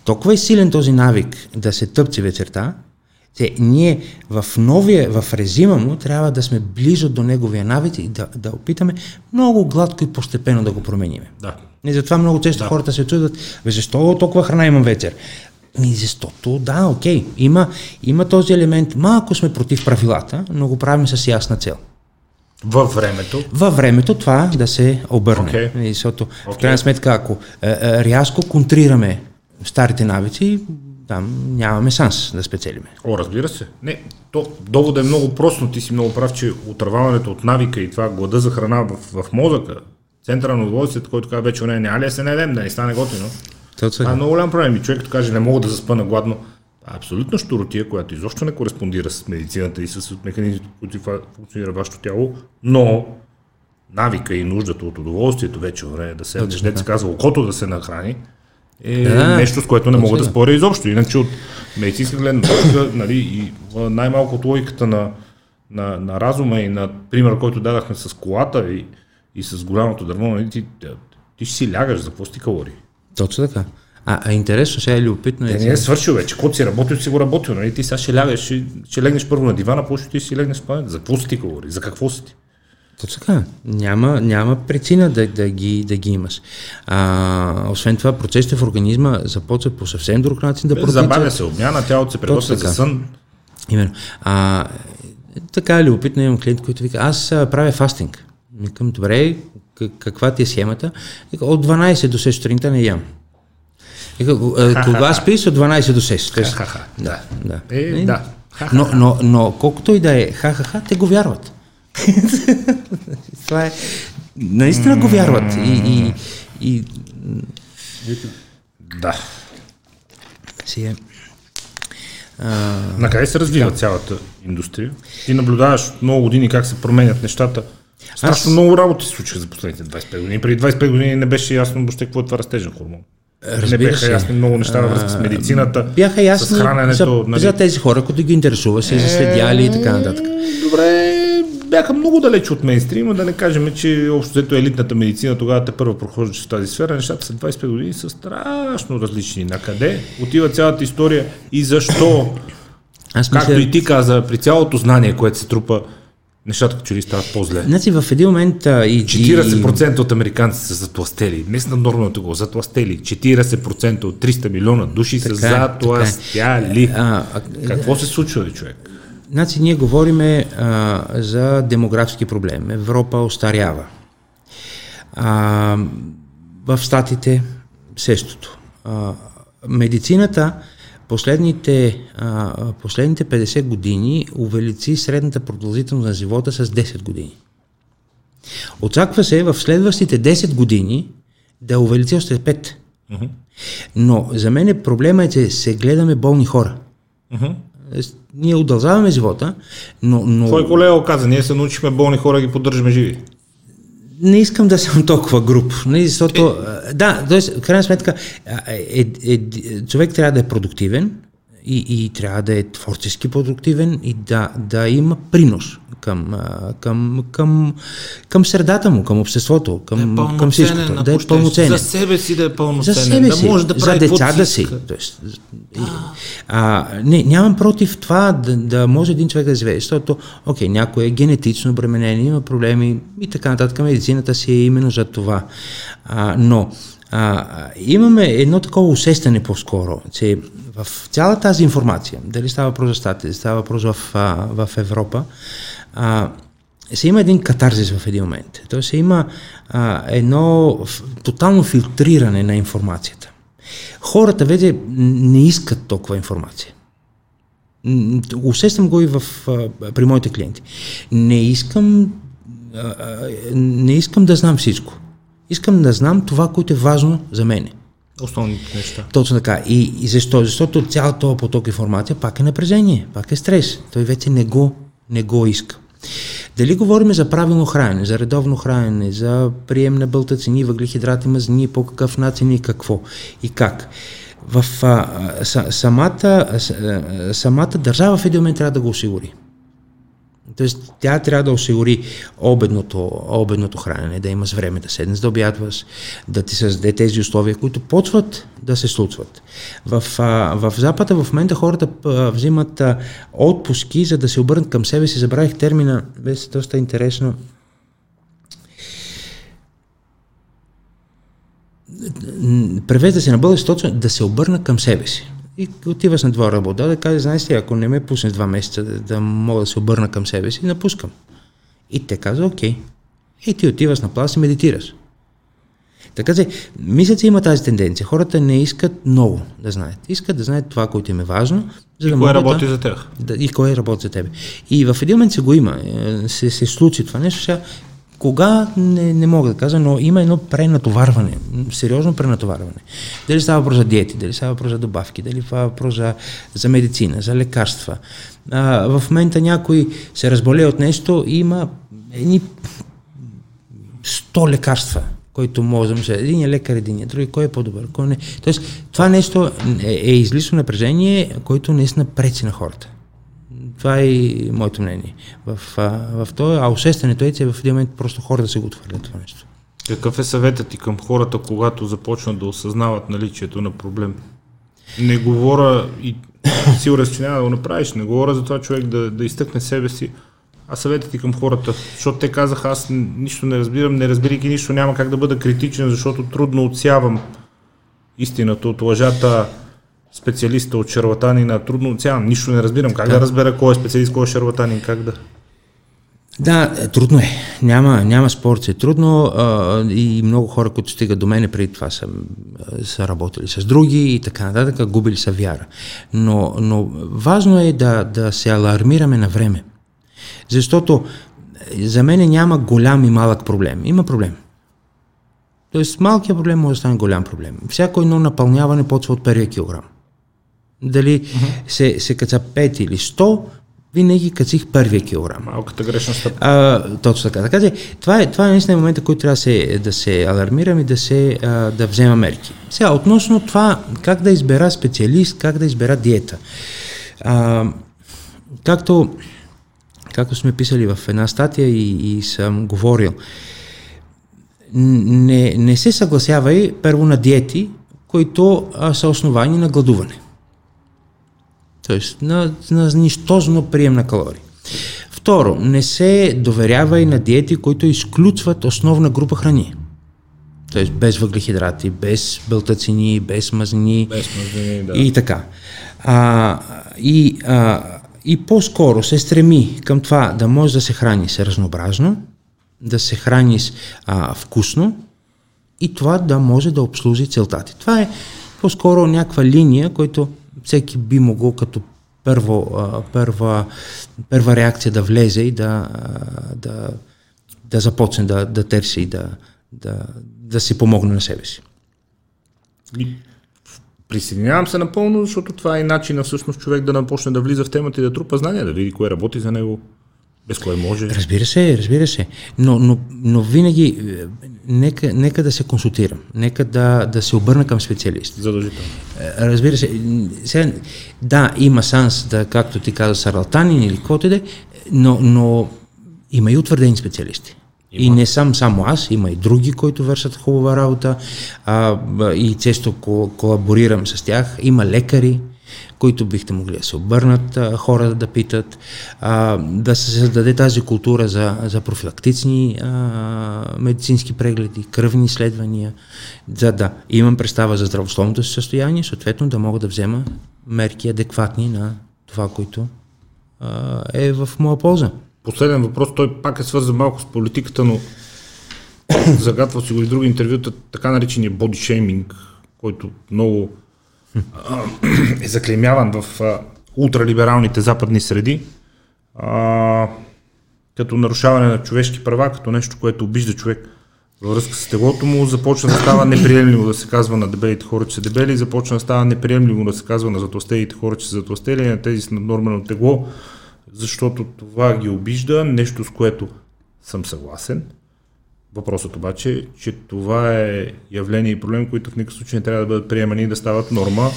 Толкова е силен този навик да се тъпче вечерта, че ние в новия, в режима му трябва да сме близо до неговия навик и да, да опитаме много гладко и постепенно да го промениме. Да. И затова много често да. хората се чудят, бе, защо толкова храна имам вечер? Ми, защото, да, окей, има, има този елемент, малко сме против правилата, но го правим с ясна цел. Във времето. Във времето това да се обърне. И Защото, в Окей. крайна сметка, ако е, е, рязко контрираме старите навици, там нямаме шанс да спечелиме. О, разбира се. Не, то доводът е много прост, но ти си много прав, че отърваването от навика и това глада за храна в, в мозъка, центъра на удоволствието, който казва вече, не, няма ли да се наедем, да не стане готино. Това е много голям проблем. И човек като каже, не мога да заспа на гладно, е абсолютно щуротия, която изобщо не кореспондира с медицината и с механизмите, които функционира вашето тяло, но навика и нуждата от удоволствието вече време да се, не се казва окото да се нахрани, е Да, нещо, с което не мога да точно. споря изобщо. Иначе от медицинска гледна точка, нали, и най-малко от логиката на, на, на разума и на пример, който дадахме с колата и, и с голямото дърво, нали, ти, ти ще си лягаш, за какво си калории? Точно така. А, а интересно, сега е любопитно. Те не е свършил вече. Когато си работил, си го работил. Нали? Ти сега ще лягаш, ще, ще легнеш първо на дивана, после ти си легнеш в спането. За какво си ти говори? За какво си ти? Точно така. Няма, няма причина да, да, ги, да ги имаш. А, освен това, процесите в организма започват по съвсем друг начин да протичат. Забавя се обмяна, тялото се приготвя за сън. Именно. А, така е любопитно, имам клиент, който вика, аз правя фастинг. Викам, добре, каква ти е схемата? От 12 до 6 сутринта не ям. Вика, а, кога спиш? От 12 до 6. Тоест, да, да. Е, да. Но, но, но колкото и да е ха-ха-ха, те го вярват. Това е... Наистина го вярват. И, и, и Да. е... А, На къде се развива цялата индустрия? Ти наблюдаваш много години как се променят нещата. Страшно Аз- много работи се случиха за последните 25 години. Преди 25 години не беше ясно въобще какво е това растежен хормон. не Разбира бяха се. ясни много неща във връзка с медицината, бяха ясни с храненето. за, нали? за тези хора, които ги интересуваше, за следяли и така нататък. Добре, бяха много далеч от мейнстрима, да не кажем, че общо взето елитната медицина тогава те първо прохождаше в тази сфера. Нещата след 25 години са страшно различни. На къде отива цялата история и защо? Аз Както мисля, и ти каза, при цялото знание, което се трупа, нещата като че ли стават по-зле. Значи в един момент а, и... 40% от американците са затластели. Не са нормалното го, затластели. 40% от 300 милиона души са Така е, затластяли. И, а, а, Какво се случва, бе, човек? Значи ние говориме а, за демографски проблем. Европа остарява. А, в Штатите същото. А, медицината последните, а, последните 50 години увеличи средната продължителност на живота с 10 години. Очаква се в следващите 10 години да увеличи още 5. Но за мен проблема е, че се гледаме болни хора. Тоест, Ние удължаваме живота, но, но Кой колега каза, ние се научихме болни хора ги поддържаме живи. Не искам да съм толкова груп, не, защото, а, да, т.е. в крайна сметка, е, е, е, човек трябва да е продуктивен и, и трябва да е творчески продуктивен и да, да има принос към, към, към, към средата му, към обществото, към, да е към всичко. Да е пълноценен. За себе си да е пълноценен. За себе си, да може да прави за децата си. Тоест, а, не, нямам против това да, да може един човек да живее, защото, окей, някой е генетично обременен, има проблеми и така нататък. Медицината си е именно за това. А, но а, имаме едно такова усещане по-скоро, че в цяла тази информация, дали става въпрос за статия, става въпрос в, в Европа, а, се има един катарзис в един момент. Тоест се има а, едно тотално филтриране на информацията. Хората вече не искат толкова информация. Усещам го и в, а, при моите клиенти. Не искам, а, не искам да знам всичко. Искам да знам това, което е важно за мене. Основните неща. Точно така. И, и защо? Защото цялата този поток информация пак е напрежение, пак е стрес. Той вече не го, не го иска. Дали говорим за правилно хранене, за редовно хранене, за прием на бълтацини, въглехидрати, мазнини, по какъв начин и какво и как. В а, самата, а, самата държава в един момент трябва да го осигури. Тоест, тя трябва да осигури обедното, обедното хранене, да имаш време да седнеш да обядваш, да ти създаде тези условия, които почват да се случват. В, в Запада в момента хората взимат отпуски, за да се обърнат към себе си. Забравих термина, беше доста интересно. Превежда се на български точно да се обърна към себе си. И отиваш на двора работа, да кажеш, знаеш ли, ако не ме пуснеш два месеца да, да мога да се обърна към себе си, напускам. И те казва, окей. И ти отиваш на плас и медитираш. Така че, мисля, че има тази тенденция. Хората не искат много да знаят. Искат да знаят това, което им е важно. За и да кое работи да, за тях. Да, и кое работи за тебе. И в един момент се го има. Е, се, се случи това нещо. Сега кога не, не мога да кажа, но има едно пренатоварване, сериозно пренатоварване. Дали става въпрос за диети, дали става въпрос за добавки, дали става въпрос за, за медицина, за лекарства. А, в момента някой се разболее от нещо и има едни 100 лекарства, които можем да Един е лекар, един е други, кой е по-добър, кой не. Тоест, това нещо е, е излишно напрежение, което наистина пречи на хората. Това е и моето мнение. В, а, в това, а усещането е, че в един момент просто хората се го отхвърлят това нещо. Какъв е съветът ти към хората, когато започнат да осъзнават наличието на проблем? Не говоря и сигурен че няма да го направиш, не говоря за това човек да, да изтъкне себе си, а съветът ти към хората, защото те казаха, аз нищо не разбирам, не разбирайки нищо, няма как да бъда критичен, защото трудно отсявам истината от лъжата, специалиста от шарлатанина, трудно оцявам, нищо не разбирам. Как да, да разбера кой е специалист, кой е шарлатанин, как да... Да, трудно е. Няма, няма спор, че е трудно а, и много хора, които стигат до мене преди това са, са работили с други и така нататък, губили са вяра. Но, но важно е да, да се алармираме на време. Защото за мен няма голям и малък проблем. Има проблем. Тоест малкият проблем може да стане голям проблем. Всяко едно напълняване почва от първия килограм. Дали uh-huh. се, се каца 5 или 100, винаги качих първия килограм. Малката грешна стъпка. А, точно така. Така че това е, това е наистина момента, който трябва да се, да се алармирам и да, се, а, да взема мерки. Сега, относно това, как да избера специалист, как да избера диета. А, както, както сме писали в една статия и, и съм говорил, не, не се съгласявай първо на диети, които а, са основани на гладуване. Тоест на, на нищожно прием на калории. Второ, не се доверява и на диети, които изключват основна група храни. Тоест без въглехидрати, без белтацини, без мазнини без мазнини да. и така. А, и, а, и по-скоро се стреми към това да може да се храни се разнообразно, да се храни а, вкусно и това да може да обслужи целта ти. Това е по-скоро някаква линия, която всеки би могъл като първо, първа, първа реакция да влезе и да, да, да започне да, да търси и да, да, да си помогне на себе си. Присъединявам се напълно, защото това е начина всъщност човек да напочне да влиза в темата и да трупа знания, да види кое работи за него, без кое може. Разбира се, разбира се. Но, но, но винаги нека, нека да се консултирам, нека да, да се обърна към специалист. Задължително. Е, Разбира се, сега, да, има шанс да, както ти каза, сарлатанин или каквото да е, но, но има и утвърдени специалисти. Има. И не съм само аз, има и други, които вършат хубава работа а, и често ко- колаборирам с тях. Има лекари, които бихте могли да се обърнат, а, хора да питат, да се създаде тази култура за, за профилактични медицински прегледи, кръвни изследвания, за да имам представа за здравословното си състояние, съответно да мога да взема мерки адекватни на това, което е в моя полза. Последен въпрос, той пак е свързан малко с политиката, но загатвал си го и други интервюта, така наречения shaming, който много е заклеймяван в ултралибералните западни среди, а, като нарушаване на човешки права, като нещо, което обижда човек във връзка с теглото му, започва да става неприемливо да се казва на дебелите хора, че са дебели, започва да става неприемливо да се казва на затластелите хора, че са затластели, на тези с наднормено тегло, защото това ги обижда, нещо с което съм съгласен. Въпросът обаче е, че това е явление и проблем, които в никакъв случай не трябва да бъдат приемани и да стават норма.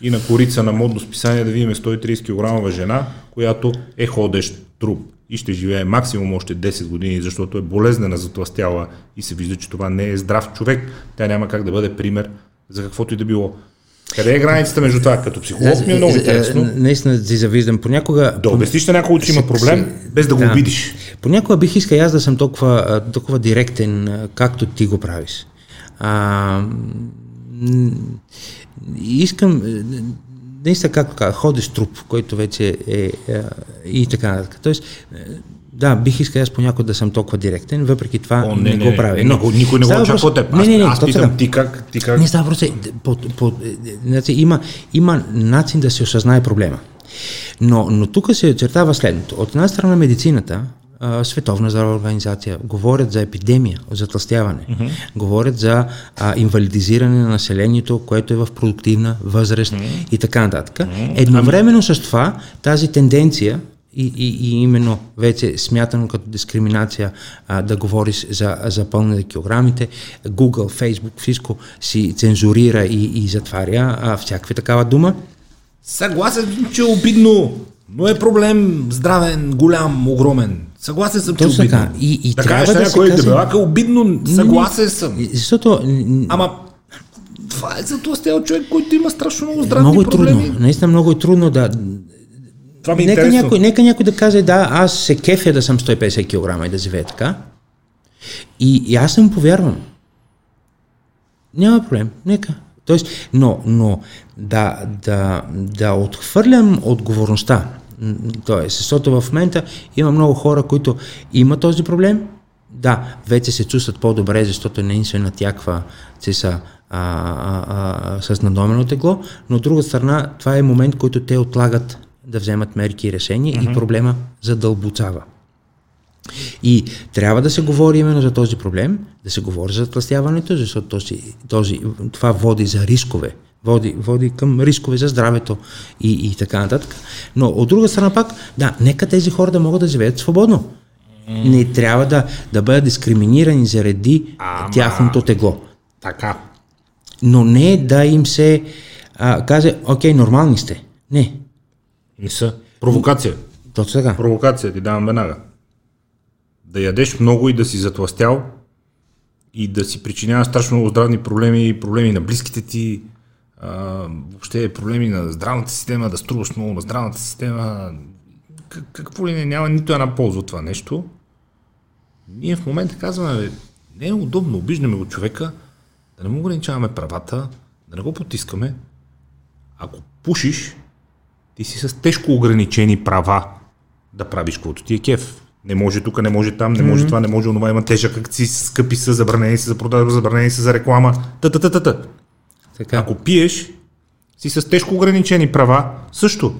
И на корица на модно списание да видим 130 кг жена, която е ходещ труп и ще живее максимум още 10 години, защото е болезнена, затластяла и се вижда, че това не е здрав човек. Тя няма как да бъде пример за каквото и да било. Къде е границата между това? Като психолог ми е много интересно. Наистина си завиждам. Понякога... Да обясниш на някой, че има проблем, без да го обидиш. Понякога бих искал аз да съм толкова, толкова директен, както ти го правиш. А, искам, е, наистина, както казах, ходиш труп, който вече е, е и така нататък. Тоест, е, да, бих искал аз понякога да съм толкова директен, въпреки това О, не, не, го правя. Но, никой, никой не го очаква от теб. Не, Аз, не, не, аз точно питам ти как, ти как Не става въпрос. е, По, по, е, значи, има, има начин да се осъзнае проблема. Но, но тук се очертава следното. От една страна медицината, Световна здравна организация, говорят за епидемия, за тластяване, mm-hmm. говорят за а, инвалидизиране на населението, което е в продуктивна възраст mm-hmm. и така нататък. Mm-hmm. Едновременно с това тази тенденция и, и, и именно вече смятано като дискриминация а, да говориш за, за пълне килограмите. Google, Facebook, всичко си цензурира и, и затваря а, всякаква такава дума. Съгласен че е обидно, но е проблем здравен, голям, огромен. Съгласен съм, че е Точно обидно. така. И- и да трябва кажеш да на се каже- дебелак е обидно, съгласен съм. Защото Ама това е за тластел човек, който има страшно много здравни много е проблеми. трудно. Наистина много е трудно да... Това ми е Нека интересно. някой, нека някой да каже, да, аз се кефя да съм 150 кг и да живея така. И, и аз съм повярвам. Няма проблем, нека. Тоест, но, но да, да, да отхвърлям отговорността. Тоест, защото в момента има много хора, които имат този проблем. Да, вече се чувстват по-добре, защото не им се натяква, че са а, а, а, с надомено тегло, но от друга страна, това е момент, който те отлагат да вземат мерки и решения и проблема задълбочава. И трябва да се говори именно за този проблем, да се говори за тластяването, защото този, този, това води за рискове, води, води към рискове за здравето и, и така нататък. Но от друга страна пак, да, нека тези хора да могат да живеят свободно. Не трябва да, да бъдат дискриминирани заради Ама- тяхното тегло. Така. Но не да им се а, каже, окей, нормални сте. Не, Не са. Провокация. точно така. Провокация ти давам веднага. Да ядеш много и да си затластял и да си причинява страшно много здравни проблеми, проблеми на близките ти, а, въобще проблеми на здравната система, да струваш много на здравната система. Как, какво ли не, няма нито една полза от това нещо. Ние в момента казваме, бе, не е удобно, обиждаме го човека, да не му ограничаваме правата, да не го потискаме. Ако пушиш, ти си с тежко ограничени права да правиш каквото ти е кеф. Не може тук, не може там, не може mm-hmm. това, не може онова, има тежък акциз, скъпи са, забранени са за продажба, забранени са за реклама. Та, та, та, та, та. така. Ако пиеш, си с тежко ограничени права, също.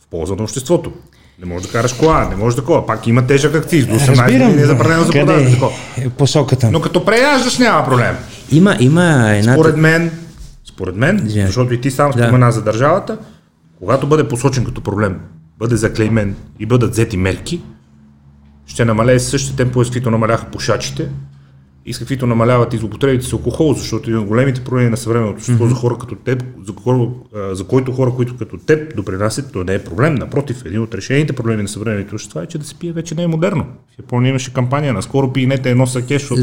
В полза на обществото. Не можеш да караш кола, не можеш такова. Пак има тежък акциз. До 18 Разбирам. години е забранено за продажба. Такова. е посоката. Но като преяждаш няма проблем. Има, има една... Според мен, според мен, Извинявай. защото и ти сам Да. спомена за държавата, когато бъде посочен като проблем, бъде заклеймен и бъдат взети мерки, ще намалее същите темпове, с които намаляха пушачите и с каквито намаляват и злоупотребите с алкохол, защото един от големите проблеми на съвременното общество mm-hmm. за хора като теб, за, хора, за който хора, които като теб допринасят, то не е проблем. Напротив, един от решените проблеми на съвременното общество е, че да се пие вече не е модерно. В Япония имаше кампания, наскоро пиенете едно саке, защото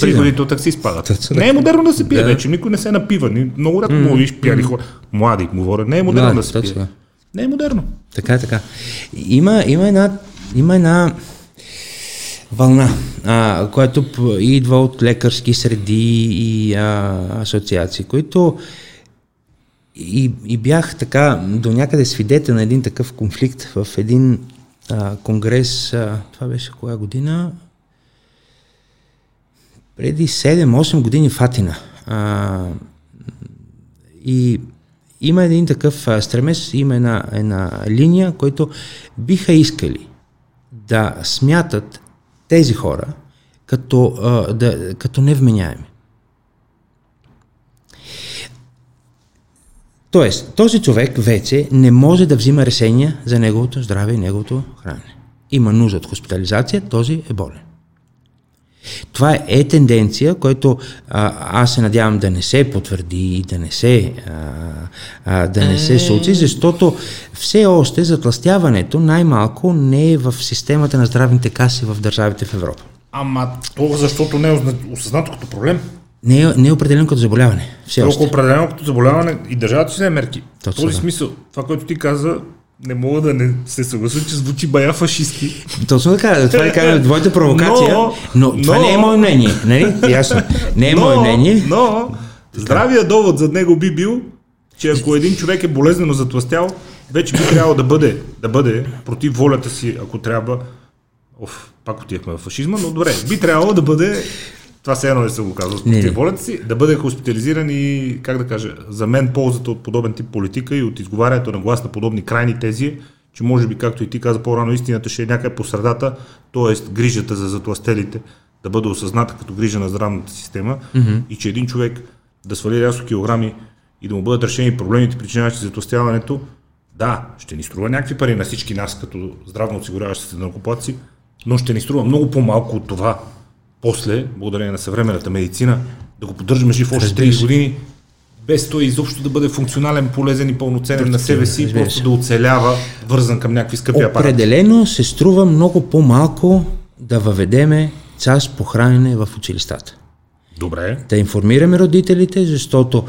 приходите от такси спадат. Не е модерно да се пие да. вече, никой не се напива. Много рядко mm-hmm. виж пияни хора. Млади говорят, не е модерно да, да се пие. Не е модерно. Така, така. Има, има една, има една вълна, а, която идва от лекарски среди и а, асоциации, които и, и бях така до някъде свидетел на един такъв конфликт в един а, конгрес, а, това беше коя година? Преди 7-8 години в Атина. А, и има един такъв стремеж, има една, една линия, който биха искали да смятат тези хора като, а, да, като невменяеми. Тоест, този човек вече не може да взима решения за неговото здраве и неговото хранене. Има нужда от хоспитализация, този е болен. Това е тенденция, която а, аз се надявам да не се потвърди и да не се, а, а, да не се е. случи, защото все още затластяването най-малко не е в системата на здравните каси в държавите в Европа. Ама това защото не е осъзнато като проблем. Не е, не е определено като заболяване. Все Толкова определено като заболяване и държавата си не мерки. В този да. смисъл, това, което ти каза, не мога да не се съглася, че звучи бая фашистски. Точно така, това е кажа твоята провокация, но, но, но това не е мое мнение, нали? Ясно. Не е но, мое мнение. Но, здравия довод за него би бил, че ако един човек е болезнено затластял, вече би трябвало да бъде, да бъде против волята си, ако трябва. Оф, пак отивахме в фашизма, но добре, би трябвало да бъде това все едно не съм го казал с волята си, да бъде хоспитализиран и, как да кажа, за мен ползата от подобен тип политика и от изговарянето на глас на подобни крайни тези, че може би, както и ти каза по-рано, истината ще е някъде по средата, т.е. грижата за затластелите да бъде осъзната като грижа на здравната система mm-hmm. и че един човек да свали рязко килограми и да му бъдат решени проблемите, причиняващи затластяването, да, ще ни струва някакви пари на всички нас, като здравно осигуряващи се накопаци, но ще ни струва много по-малко от това после, благодарение на съвременната медицина, да го поддържаме жив още 30 години, без той изобщо да бъде функционален, полезен и пълноценен на себе си, просто да оцелява, вързан към някакви скъпи апарати. Определено се струва много по-малко да въведеме част по хранене в училищата. Добре. Да информираме родителите, защото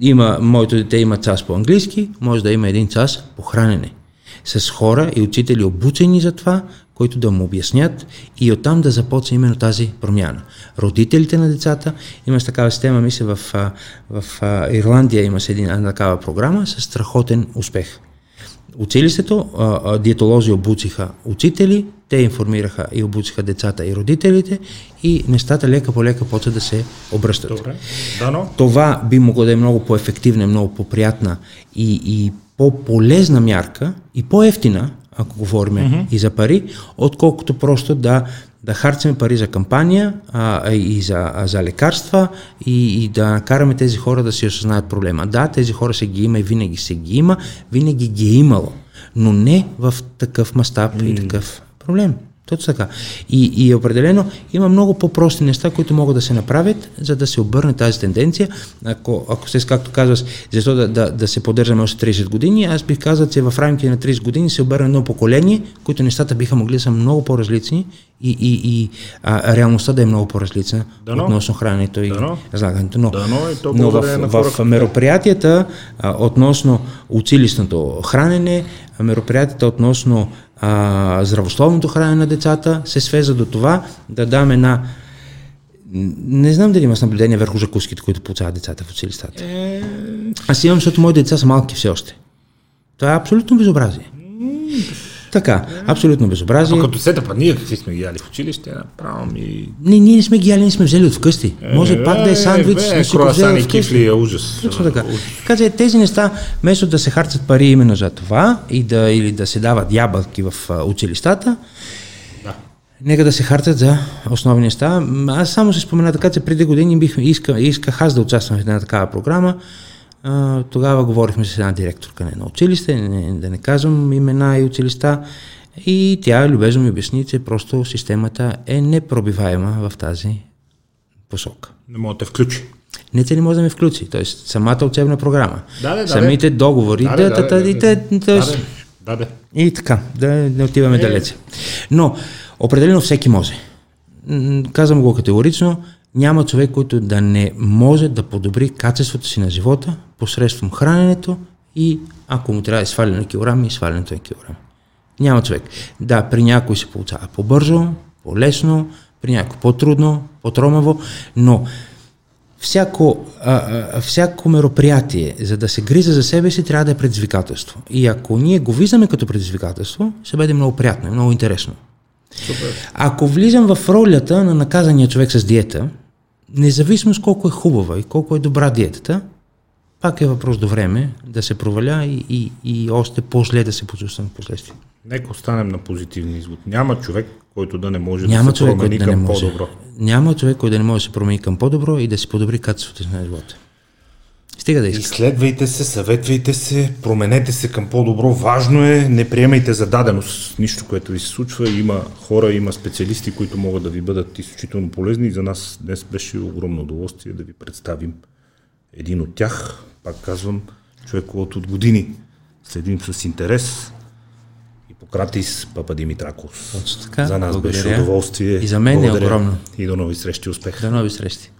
има, моето дете има част по английски, може да има един час по хранене. С хора и учители обучени за това, които да му обяснят и оттам да започне именно тази промяна. Родителите на децата, има такава система, мисля, в, в, Ирландия има една такава програма с страхотен успех. Училището, диетолози обучиха учители, те информираха и обучиха децата и родителите и нещата лека по лека почват да се обръщат. Добре. Дано. Това би могло да е много по-ефективна, много по-приятна и, и по-полезна мярка и по-ефтина, ако говорим mm-hmm. и за пари, отколкото просто да, да харчим пари за кампания а, и за, а, за лекарства и, и да накараме тези хора да си осъзнаят проблема. Да, тези хора се ги има и винаги се ги има, винаги ги е имало, но не в такъв мащаб mm. и такъв проблем. Точно така. И, и определено има много по-прости неща, които могат да се направят, за да се обърне тази тенденция. Ако, ако се, както казваш, защо да, да, да се поддържаме още 30 години, аз бих казал, че в рамките на 30 години се обърне едно поколение, които нещата биха могли да са много по-различни и, и, и а, реалността да е много по-различна Дано. относно храненето и разлагането. Но, Дано, но в, в, в мероприятията а, относно училищното хранене, мероприятията относно а, здравословното хранене на децата се свеза до това да дам една не знам дали имаш наблюдение върху закуските, които получават децата в училищата. Е... Аз имам, защото моите деца са малки все още. Това е абсолютно безобразие. Така, абсолютно безобразие. А като сета, па ние какви сме ги яли в училище, направо ми... Не, ние не сме ги яли, ние сме взели от вкъщи. Е, Може е, пак да е сандвич, е, е, круасани, кифли, е ужас. Точно така. Каза, тези неща, вместо да се харчат пари именно за това и да, или да се дават ябълки в училищата. Нека да се хартят за основни неща. Аз само се спомена така, че преди години бих, иска, исках аз да участвам в една такава програма тогава говорихме с една директорка на едно училище, не, да не казвам имена и училища, и тя любезно ми обясни, че просто системата е непробиваема в тази посока. Не може да те включи. Не, че не може да ме включи, т.е. самата учебна програма. Да, да, самите да, договори. Да, да, да, да, да, да. И така, да не отиваме е. далече. Но определено всеки може. Казвам го категорично, няма човек, който да не може да подобри качеството си на живота посредством храненето и ако му трябва да сваля на килограми, свалянето на килограми. Няма човек. Да, при някой се получава по-бързо, по-лесно, при някой по-трудно, по-тромаво, но всяко, а, а, всяко мероприятие, за да се гриза за себе си, трябва да е предизвикателство. И ако ние го виждаме като предизвикателство, ще бъде много приятно и много интересно. Супер. Ако влизам в ролята на наказания човек с диета, независимо с колко е хубава и колко е добра диетата, пак е въпрос до време да се проваля и, и, и още по-зле да се почувствам в последствие. Нека останем на позитивния извод. Няма човек, който да не може Няма да се човек, промени да към може. по-добро. Няма човек, който да не може да се промени към по-добро и да си подобри качеството на живота. Стига да иска. Изследвайте се, съветвайте се, променете се към по-добро. Важно е, не приемайте за даденост нищо, което ви се случва. Има хора, има специалисти, които могат да ви бъдат изключително полезни. И за нас днес беше огромно удоволствие да ви представим един от тях. Пак казвам, човек, който от години следим с интерес. Хипократис Папа Димитракос. Точно така. За нас беше Благодаря. удоволствие. И за мен е Благодаря. огромно. И до нови срещи. Успех! До нови срещи.